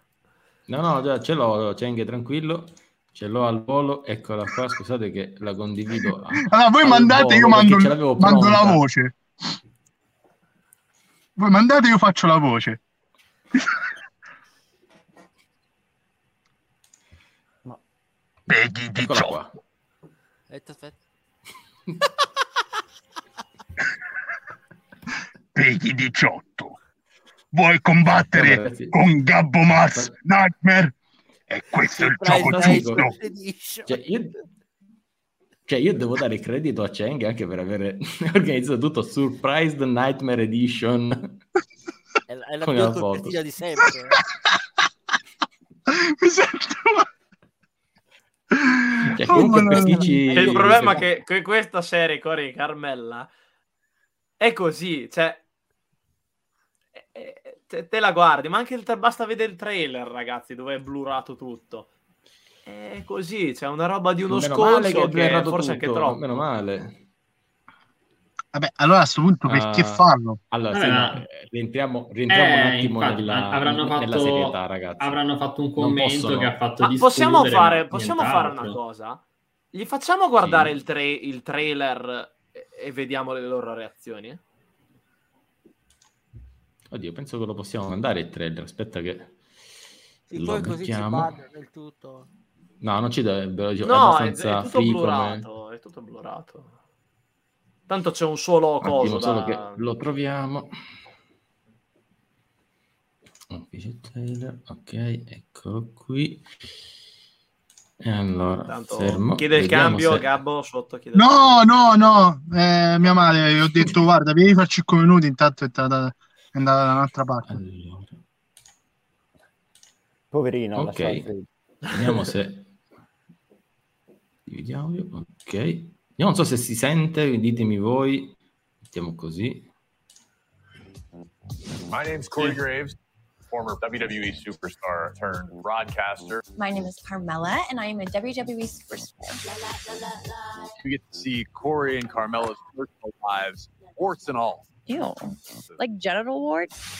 No, no, già ce l'ho, c'è anche tranquillo. Ce l'ho al volo, eccola qua, scusate che la condivido. Allora, voi mandate, volo, io mando, mando la voce. Voi mandate, io faccio la voce. Ma... Peggy 18. Aspetta, aspetta. Peggy 18. Vuoi combattere no, con Gabbo Mars Nightmare? E questo è il gioco giusto. Cioè, io cioè, io devo dare credito a Cheng anche per aver organizzato tutto Surprised Nightmare Edition. È, è la più copertina di sempre. Mi sento... Cioè, comunque questi... Il problema è che questa serie Corey Carmella è così, cioè te, te, la guardi, ma anche il tra- basta vedere il trailer, ragazzi, dove è blurato tutto. È così, c'è una roba di uno meno scorso che, che forse tutto, anche troppo. Meno male. Vabbè, allora a questo punto perché uh, farlo? Allora, sì, no, rientriamo, rientriamo eh, un attimo infatti, nella, avranno fatto, nella serietà, ragazzi. Avranno fatto un commento possono... che ha fatto Ma possiamo fare, possiamo fare una cosa? Gli facciamo guardare sì. il, tra- il, trailer e, e vediamo le loro reazioni? Oddio, penso che lo possiamo mandare il trailer. Aspetta che sì, lo poi così ci del tutto. No, non ci dovrebbero. No, è, è, tutto blurato, come... è tutto blurato. Tanto c'è un solo coso da... solo che lo troviamo. Ok, eccolo qui. E allora, Tanto fermo. chiede il Vediamo cambio, se... Gabbo sotto chiede No, no, no, eh, mia madre, gli ho detto guarda, devi fare 5 minuti, intanto è è andata da un'altra parte. Allora. Poverino. Ok, vediamo se... Dividiamo, ok. Io non so se si sente, ditemi voi. Mettiamo così. My name's Corey Graves, former WWE superstar turned broadcaster. My name is Carmella, and I am a WWE superstar. We get to see Corey and Carmella's personal lives, sports and all. Ew. Like genital warts?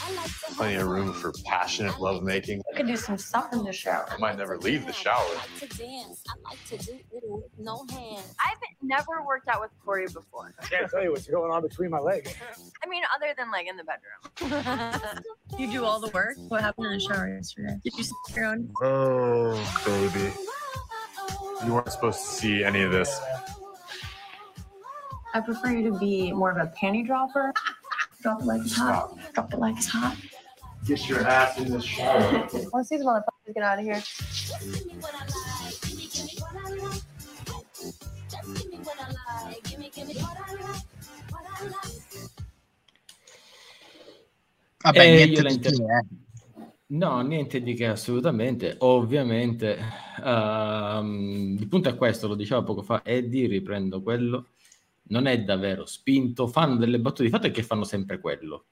Plenty of room for passionate lovemaking. I could do some stuff in the shower. I might never leave the shower. I'd like to dance. I'd like to do it with no hand. I've never worked out with Corey before. I can't tell you what's going on between my legs. I mean, other than like in the bedroom. you do all the work? What happened in the shower yesterday? Did you see your own? Oh, baby. You weren't supposed to see any of this. I prefer you to be more of a panty dropper. Drop it like it's hot. Drop it like it's hot. Get your ass in the shower. Once these motherfuckers get out of here. Vabbè, eh, niente di che, eh. No, niente di che assolutamente. Ovviamente, uh, il punto è questo, lo diceva poco fa Eddie, riprendo quello non è davvero spinto, fanno delle battute di fatto e che fanno sempre quello.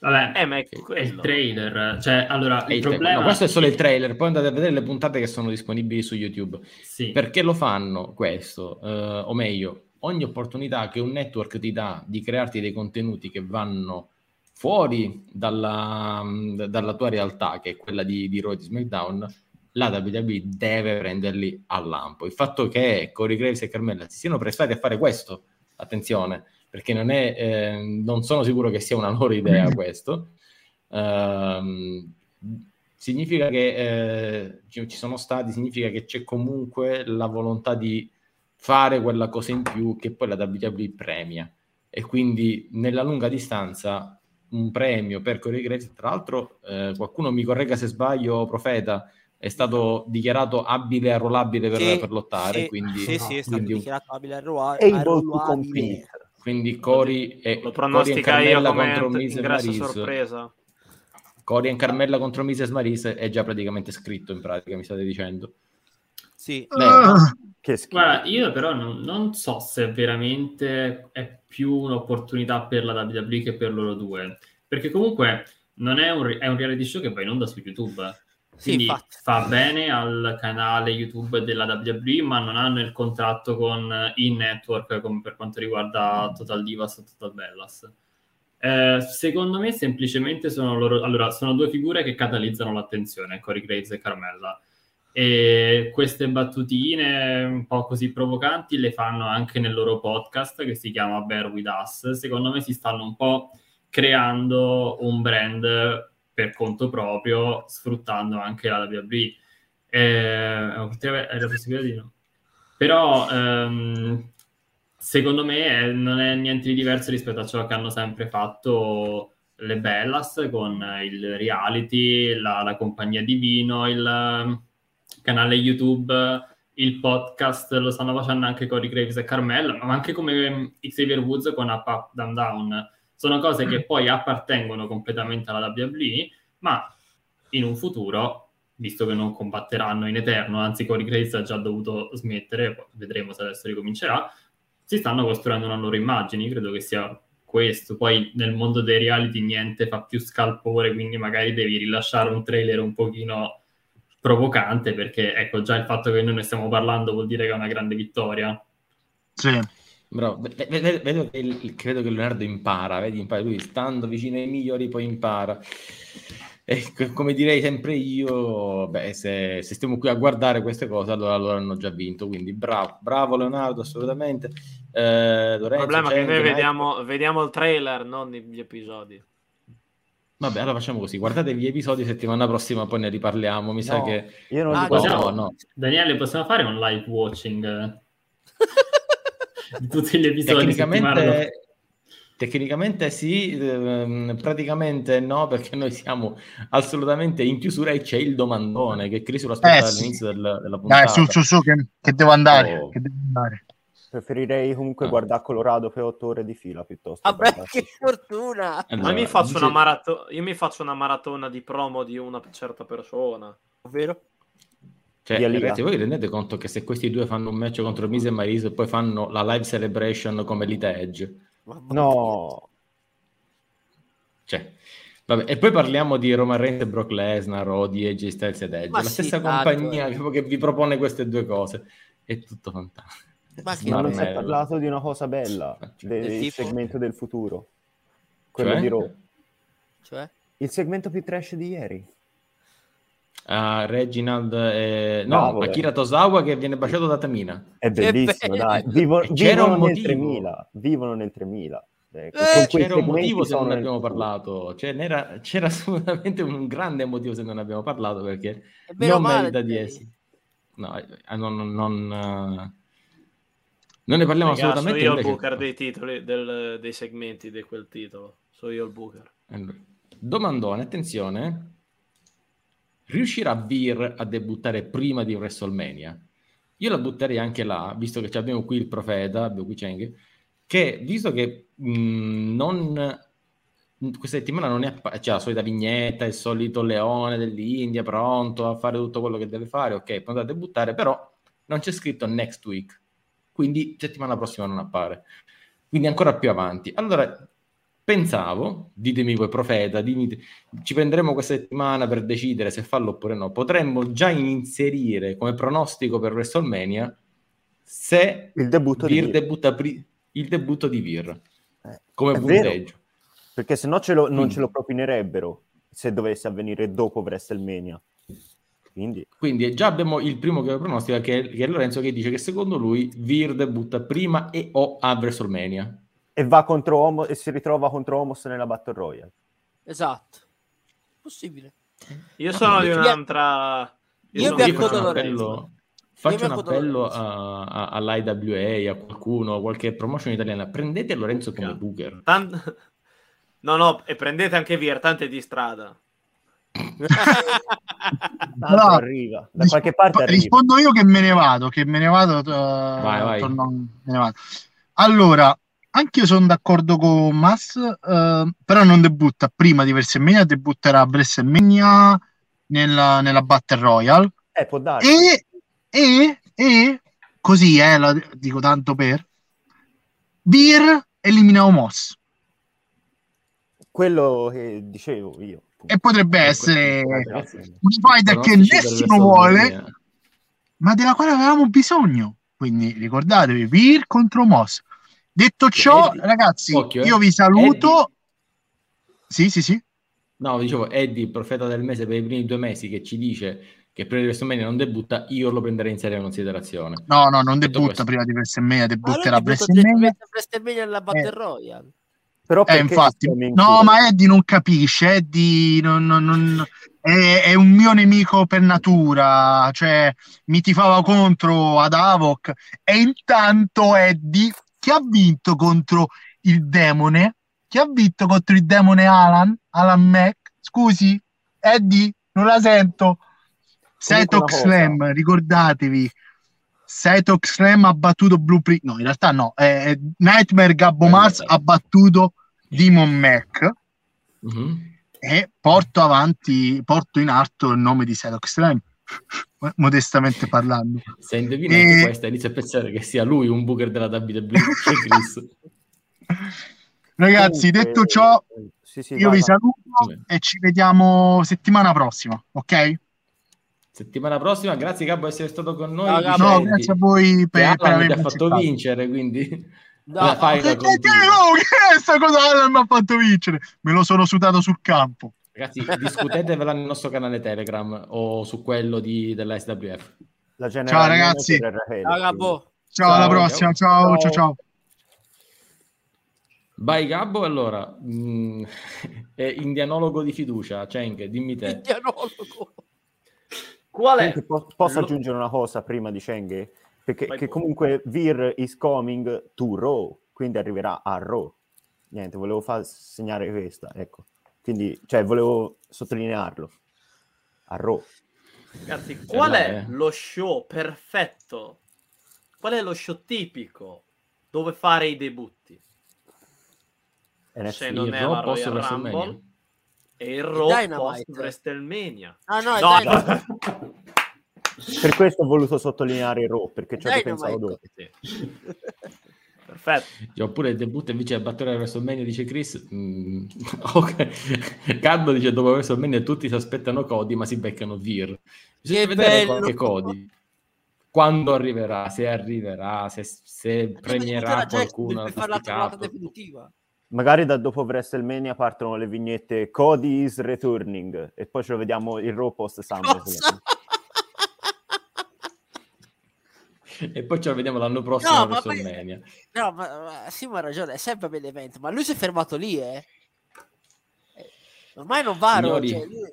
Vabbè, eh, ma è, è il trailer, cioè, allora, il, il problema... No, questo è solo il trailer, poi andate a vedere le puntate che sono disponibili su YouTube. Sì. Perché lo fanno questo? Uh, o meglio, ogni opportunità che un network ti dà di crearti dei contenuti che vanno fuori dalla, dalla tua realtà, che è quella di, di Raw di SmackDown, la WWE deve prenderli al lampo. Il fatto che Corey Graves e Carmella si siano prestati a fare questo, attenzione, perché non, è, eh, non sono sicuro che sia una loro idea questo, uh, significa che eh, ci sono stati, significa che c'è comunque la volontà di fare quella cosa in più che poi la WWE premia. E quindi nella lunga distanza un premio per Corey Graves, tra l'altro eh, qualcuno mi corregga se sbaglio, profeta, è stato dichiarato abile e arruolabile per, sì, per lottare. Sì, quindi, sì, sì, è stato quindi, dichiarato abile e arruolabile. Quindi Cori e, Lo pronostica io contro Mises Maris. sorpresa. Cori e Carmella contro Mises Maris è già praticamente scritto in pratica, mi state dicendo. Sì. Ah, che Guarda, io però non, non, so se veramente è più un'opportunità per la WWE che per loro due. Perché comunque non è un, è un reality show che va in onda su YouTube quindi sì, fa bene al canale YouTube della WWE, ma non hanno il contratto con in-network come per quanto riguarda Total Divas o Total Bellas. Eh, secondo me semplicemente sono loro allora sono due figure che catalizzano l'attenzione Corey Graves e Carmella. E queste battutine un po' così provocanti le fanno anche nel loro podcast che si chiama Bear With Us. Secondo me si stanno un po' creando un brand per conto proprio, sfruttando anche la WWE. Eh, la possibilità di no. Però ehm, secondo me è, non è niente di diverso rispetto a ciò che hanno sempre fatto le Bellas con il reality, la, la compagnia di vino, il um, canale YouTube, il podcast, lo stanno facendo anche Corey Graves e Carmella, ma anche come Xavier Woods con Up Up Down Down sono cose che poi appartengono completamente alla WWE, ma in un futuro visto che non combatteranno in eterno, anzi Corey Grace ha già dovuto smettere, vedremo se adesso ricomincerà, si stanno costruendo una loro immagine, credo che sia questo. Poi nel mondo dei reality niente fa più scalpore, quindi magari devi rilasciare un trailer un pochino provocante, perché ecco già il fatto che noi ne stiamo parlando vuol dire che è una grande vittoria. Sì. Bravo. Vedo, che, credo che Leonardo impara, vedi, impara. lui stando vicino ai migliori poi impara. E come direi sempre io, beh, se, se, stiamo qui a guardare queste cose, allora, allora hanno già vinto. Quindi bravo, bravo Leonardo, assolutamente. Eh, Lorenzo, il problema è che noi vediamo, vediamo, il trailer, non gli episodi. Vabbè, allora facciamo così: guardate gli episodi, settimana prossima poi ne riparliamo. Mi no, sa che io non ah, possiamo, no. Daniele, possiamo fare un live watching di tutti gli episodi? Tecnicamente, Tecnicamente sì, ehm, praticamente no, perché noi siamo assolutamente in chiusura e c'è il domandone che Chris lo aspetta eh, all'inizio del, della puntata. Dai, su, su, su, che, che devo andare. Oh. Che devo andare. Preferirei comunque ah. guardare Colorado per otto ore di fila piuttosto. Vabbè, che fortuna! Allora, Ma mi faccio dice... una marato- io mi faccio una maratona di promo di una certa persona. Ovvero? Cioè, ragazzi, voi rendete conto che se questi due fanno un match contro Mise e Marise e poi fanno la live celebration come Elite Edge No. Cioè, vabbè, e poi parliamo di Roman Reigns e Brock Lesnar o di AJ Styles ed Edge, Ma la sì, stessa tanto, compagnia eh. che, vi propone queste due cose. È tutto fantastico. Ma che non si è parlato di una cosa bella, del, del segmento del futuro. Quello cioè? di Raw. Cioè? Il segmento più trash di ieri. Uh, Reginald, eh, no, Bravo, Akira Tosawa che viene baciato da Tamina. È bellissimo, dai. Vivo, vivono nel motivo. 3000. Vivono nel 3000. Ecco, eh, c'era un motivo se non abbiamo parlato, cioè, c'era, c'era, assolutamente un grande motivo se non abbiamo parlato perché non merita di essere. No, eh, non, non, non, eh, non ne parliamo Ragazzi, assolutamente. Sono io il booker dei titoli, del, dei segmenti di quel titolo. Sono io il booker. Domandone, attenzione riuscirà Beer a debuttare prima di WrestleMania? Io la butterei anche là, visto che abbiamo qui il profeta, abbiamo qui Cheng, che visto che mh, non questa settimana non è c'è la solita vignetta, il solito leone dell'India pronto a fare tutto quello che deve fare, ok, pronto a debuttare, però non c'è scritto next week, quindi settimana prossima non appare, quindi ancora più avanti. Allora pensavo, ditemi voi profeta, dimmi, ci prenderemo questa settimana per decidere se farlo oppure no, potremmo già inserire come pronostico per WrestleMania se il debutto Vir di debutta pri- il debutto di Vir eh, come punteggio. Perché se no non mm. ce lo propinerebbero se dovesse avvenire dopo WrestleMania. Quindi. Quindi già abbiamo il primo che pronostica che è, che è Lorenzo che dice che secondo lui Vir debutta prima e o a WrestleMania e va contro Homo e si ritrova contro Homos nella Battle Royale. Esatto. Possibile. Io sono di un'altra... Io, io vi accodo Lorenzo. Faccio un appello a, a, all'IWA, a qualcuno, a qualche promotion italiana. Prendete Lorenzo come Booker. Tant... No, no, e prendete anche Virtante di strada. no, arriva. Da qualche parte arriva. Rispondo io che me ne vado, che me ne vado. Uh, vai, vai. Torno, me ne vado. Allora, anche io sono d'accordo con Mas, eh, però non debutta prima di WrestleMania, debutterà a WrestleMania nella, nella Battle Royale. Eh, può dare. E, e, e così, eh, la dico tanto per, Beer elimina Omos. Quello che dicevo io. E potrebbe essere una fighter che nessuno vuole, ma della quale avevamo bisogno. Quindi ricordatevi, Beer contro Moss Detto ciò, Eddie, ragazzi, occhio, eh. io vi saluto. Eddie. Sì, sì, sì. No, dicevo, Eddie, profeta del mese per i primi due mesi, che ci dice che prima di WrestleMania non debutta, io lo prenderei in seria considerazione. No, no, non debutta prima di WrestleMania, debutterà a WrestleMania. WrestleMania alla Battle eh. Royale. Però eh, infatti, no, ma Eddie non capisce, Eddie non, non, non, è, è, un mio nemico per natura, cioè mi tifava contro ad Avoc e intanto Eddie chi ha vinto contro il demone? Chi ha vinto contro il demone Alan? Alan Mac? Scusi, Eddie, non la sento. Setox Slam, ricordatevi. Setox Slam ha battuto Blueprint. No, in realtà no. Eh, Nightmare Gabbo Mars ha battuto Demon Mac. Mm-hmm. e porto avanti, porto in alto il nome di Sedox Extreme, modestamente parlando. Se indovina e... anche questa, inizio a pensare che sia lui un booker della WWE, Ragazzi, detto ciò, sì, sì, io vi saluto e ci vediamo settimana prossima, ok? Settimana prossima, grazie Gabbo per essere stato con noi. No, no grazie a voi per, per aver fatto vincere, quindi... No, fai che, che, che, oh, che è questa cosa Alan mi ha fatto vincere? Me lo sono sudato sul campo. Ragazzi, discutetevela nel nostro canale Telegram o su quello di, della SWF. ciao ragazzi. Ciao, Gabbo. ciao, alla prossima. Ciao, ciao, ciao. ciao. Vai Gabbo, allora, mm, è indianologo di fiducia, Cheng, dimmi te. Indianologo. Qual è? Posso, posso aggiungere una cosa prima di Cheng? Perché che comunque Vir is coming to Raw, quindi arriverà a Raw. Niente, volevo far segnare questa, ecco. Quindi, cioè, volevo sottolinearlo. A Raw. Ragazzi, qual è lo show perfetto? Qual è lo show tipico dove fare i debutti? NXT, Se non è la Royal Rumble e il Raw post WrestleMania. Ah no, no, no. Per questo ho voluto sottolineare il Raw, perché ci ho pensato dopo. Sì. Perfetto. Io pure il debutto invece a battere WrestleMania, dice Chris. Mm, ok. Caldo dice dopo WrestleMania tutti si aspettano Cody, ma si beccano Vir. Bisogna che vedere bello. qualche Cody. Quando arriverà, se arriverà, se, se premierà qualcuno. Per fare la trovata definitiva. Magari da dopo WrestleMania partono le vignette Cody is returning e poi ce lo vediamo il Raw post SummerSlam. E poi ce lo vediamo l'anno prossimo no, a WrestleMania. No, ma, ma Simo ha ragione, è sempre l'evento, ma lui si è fermato lì, eh? eh ormai non va, Signori... cioè, lui...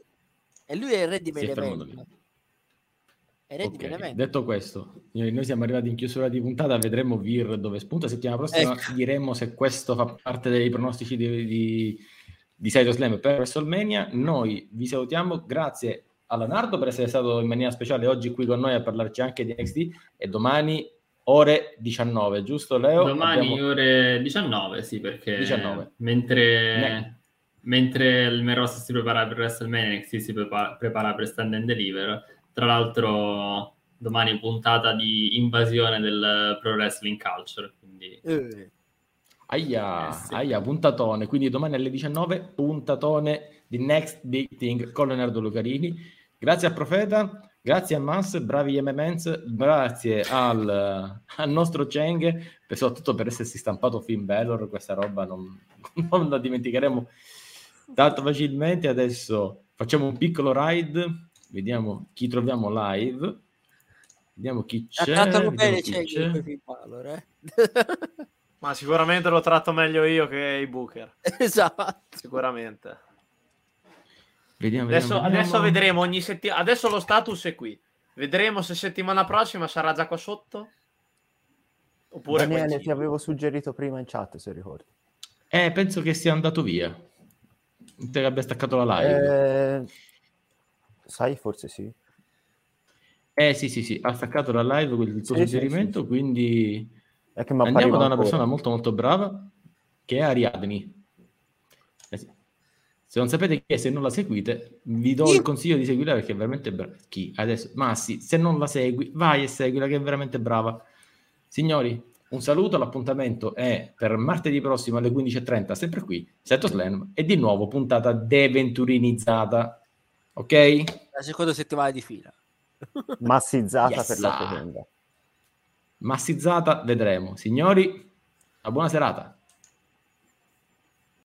e lui è il re di main event. Okay. Detto questo, noi siamo arrivati in chiusura di puntata, vedremo Vir dove spunta. Settimana prossima ecco. diremo se questo fa parte dei pronostici di, di, di Slam per WrestleMania. Noi vi salutiamo, grazie a Leonardo per essere stato in maniera speciale oggi qui con noi a parlarci anche di NXT e domani ore 19, giusto Leo? Domani Abbiamo... ore 19, sì, perché 19. mentre, mentre il Meross si prepara per WrestleMania, NXT si prepara, prepara per Stand and Deliver. Tra l'altro domani puntata di invasione del pro wrestling culture, quindi... Eh. Aia, eh sì. aia, puntatone, quindi domani alle 19 puntatone di Next Big Thing con Leonardo Lucarini. Grazie a Profeta, grazie a Mas, bravi MMNs, grazie al, al nostro Cheng, soprattutto per essersi stampato Finn Balor, questa roba non, non la dimenticheremo tanto facilmente. Adesso facciamo un piccolo ride, vediamo chi troviamo live. Vediamo chi c'è. Trattato bene c'è, c'è. Balor, eh? Ma sicuramente lo tratto meglio io che i Booker. Esatto. Sicuramente. Vediamo, adesso, vediamo, adesso vediamo. vedremo ogni settimana. Adesso lo status è qui. Vedremo se settimana prossima sarà già qua sotto. Oppure Daniele, ti avevo suggerito prima in chat, se ricordi. Eh, penso che sia andato via. Te abbia staccato la live. Eh, sai, forse sì. Eh sì, sì, sì, ha staccato la live con il suo sì, suggerimento, sì, sì, quindi andiamo da una persona molto molto brava che è Ariadni. Se non sapete chi è, se non la seguite, vi do il consiglio di seguirla perché è veramente brava. Chi? Adesso, Massi, se non la segui, vai e seguila che è veramente brava. Signori, un saluto, l'appuntamento è per martedì prossimo alle 15.30, sempre qui, Seto Slam, e di nuovo puntata deventurinizzata. Ok? La seconda settimana di fila. Massizzata yes. per la seconda. Massizzata, vedremo. Signori, una buona serata.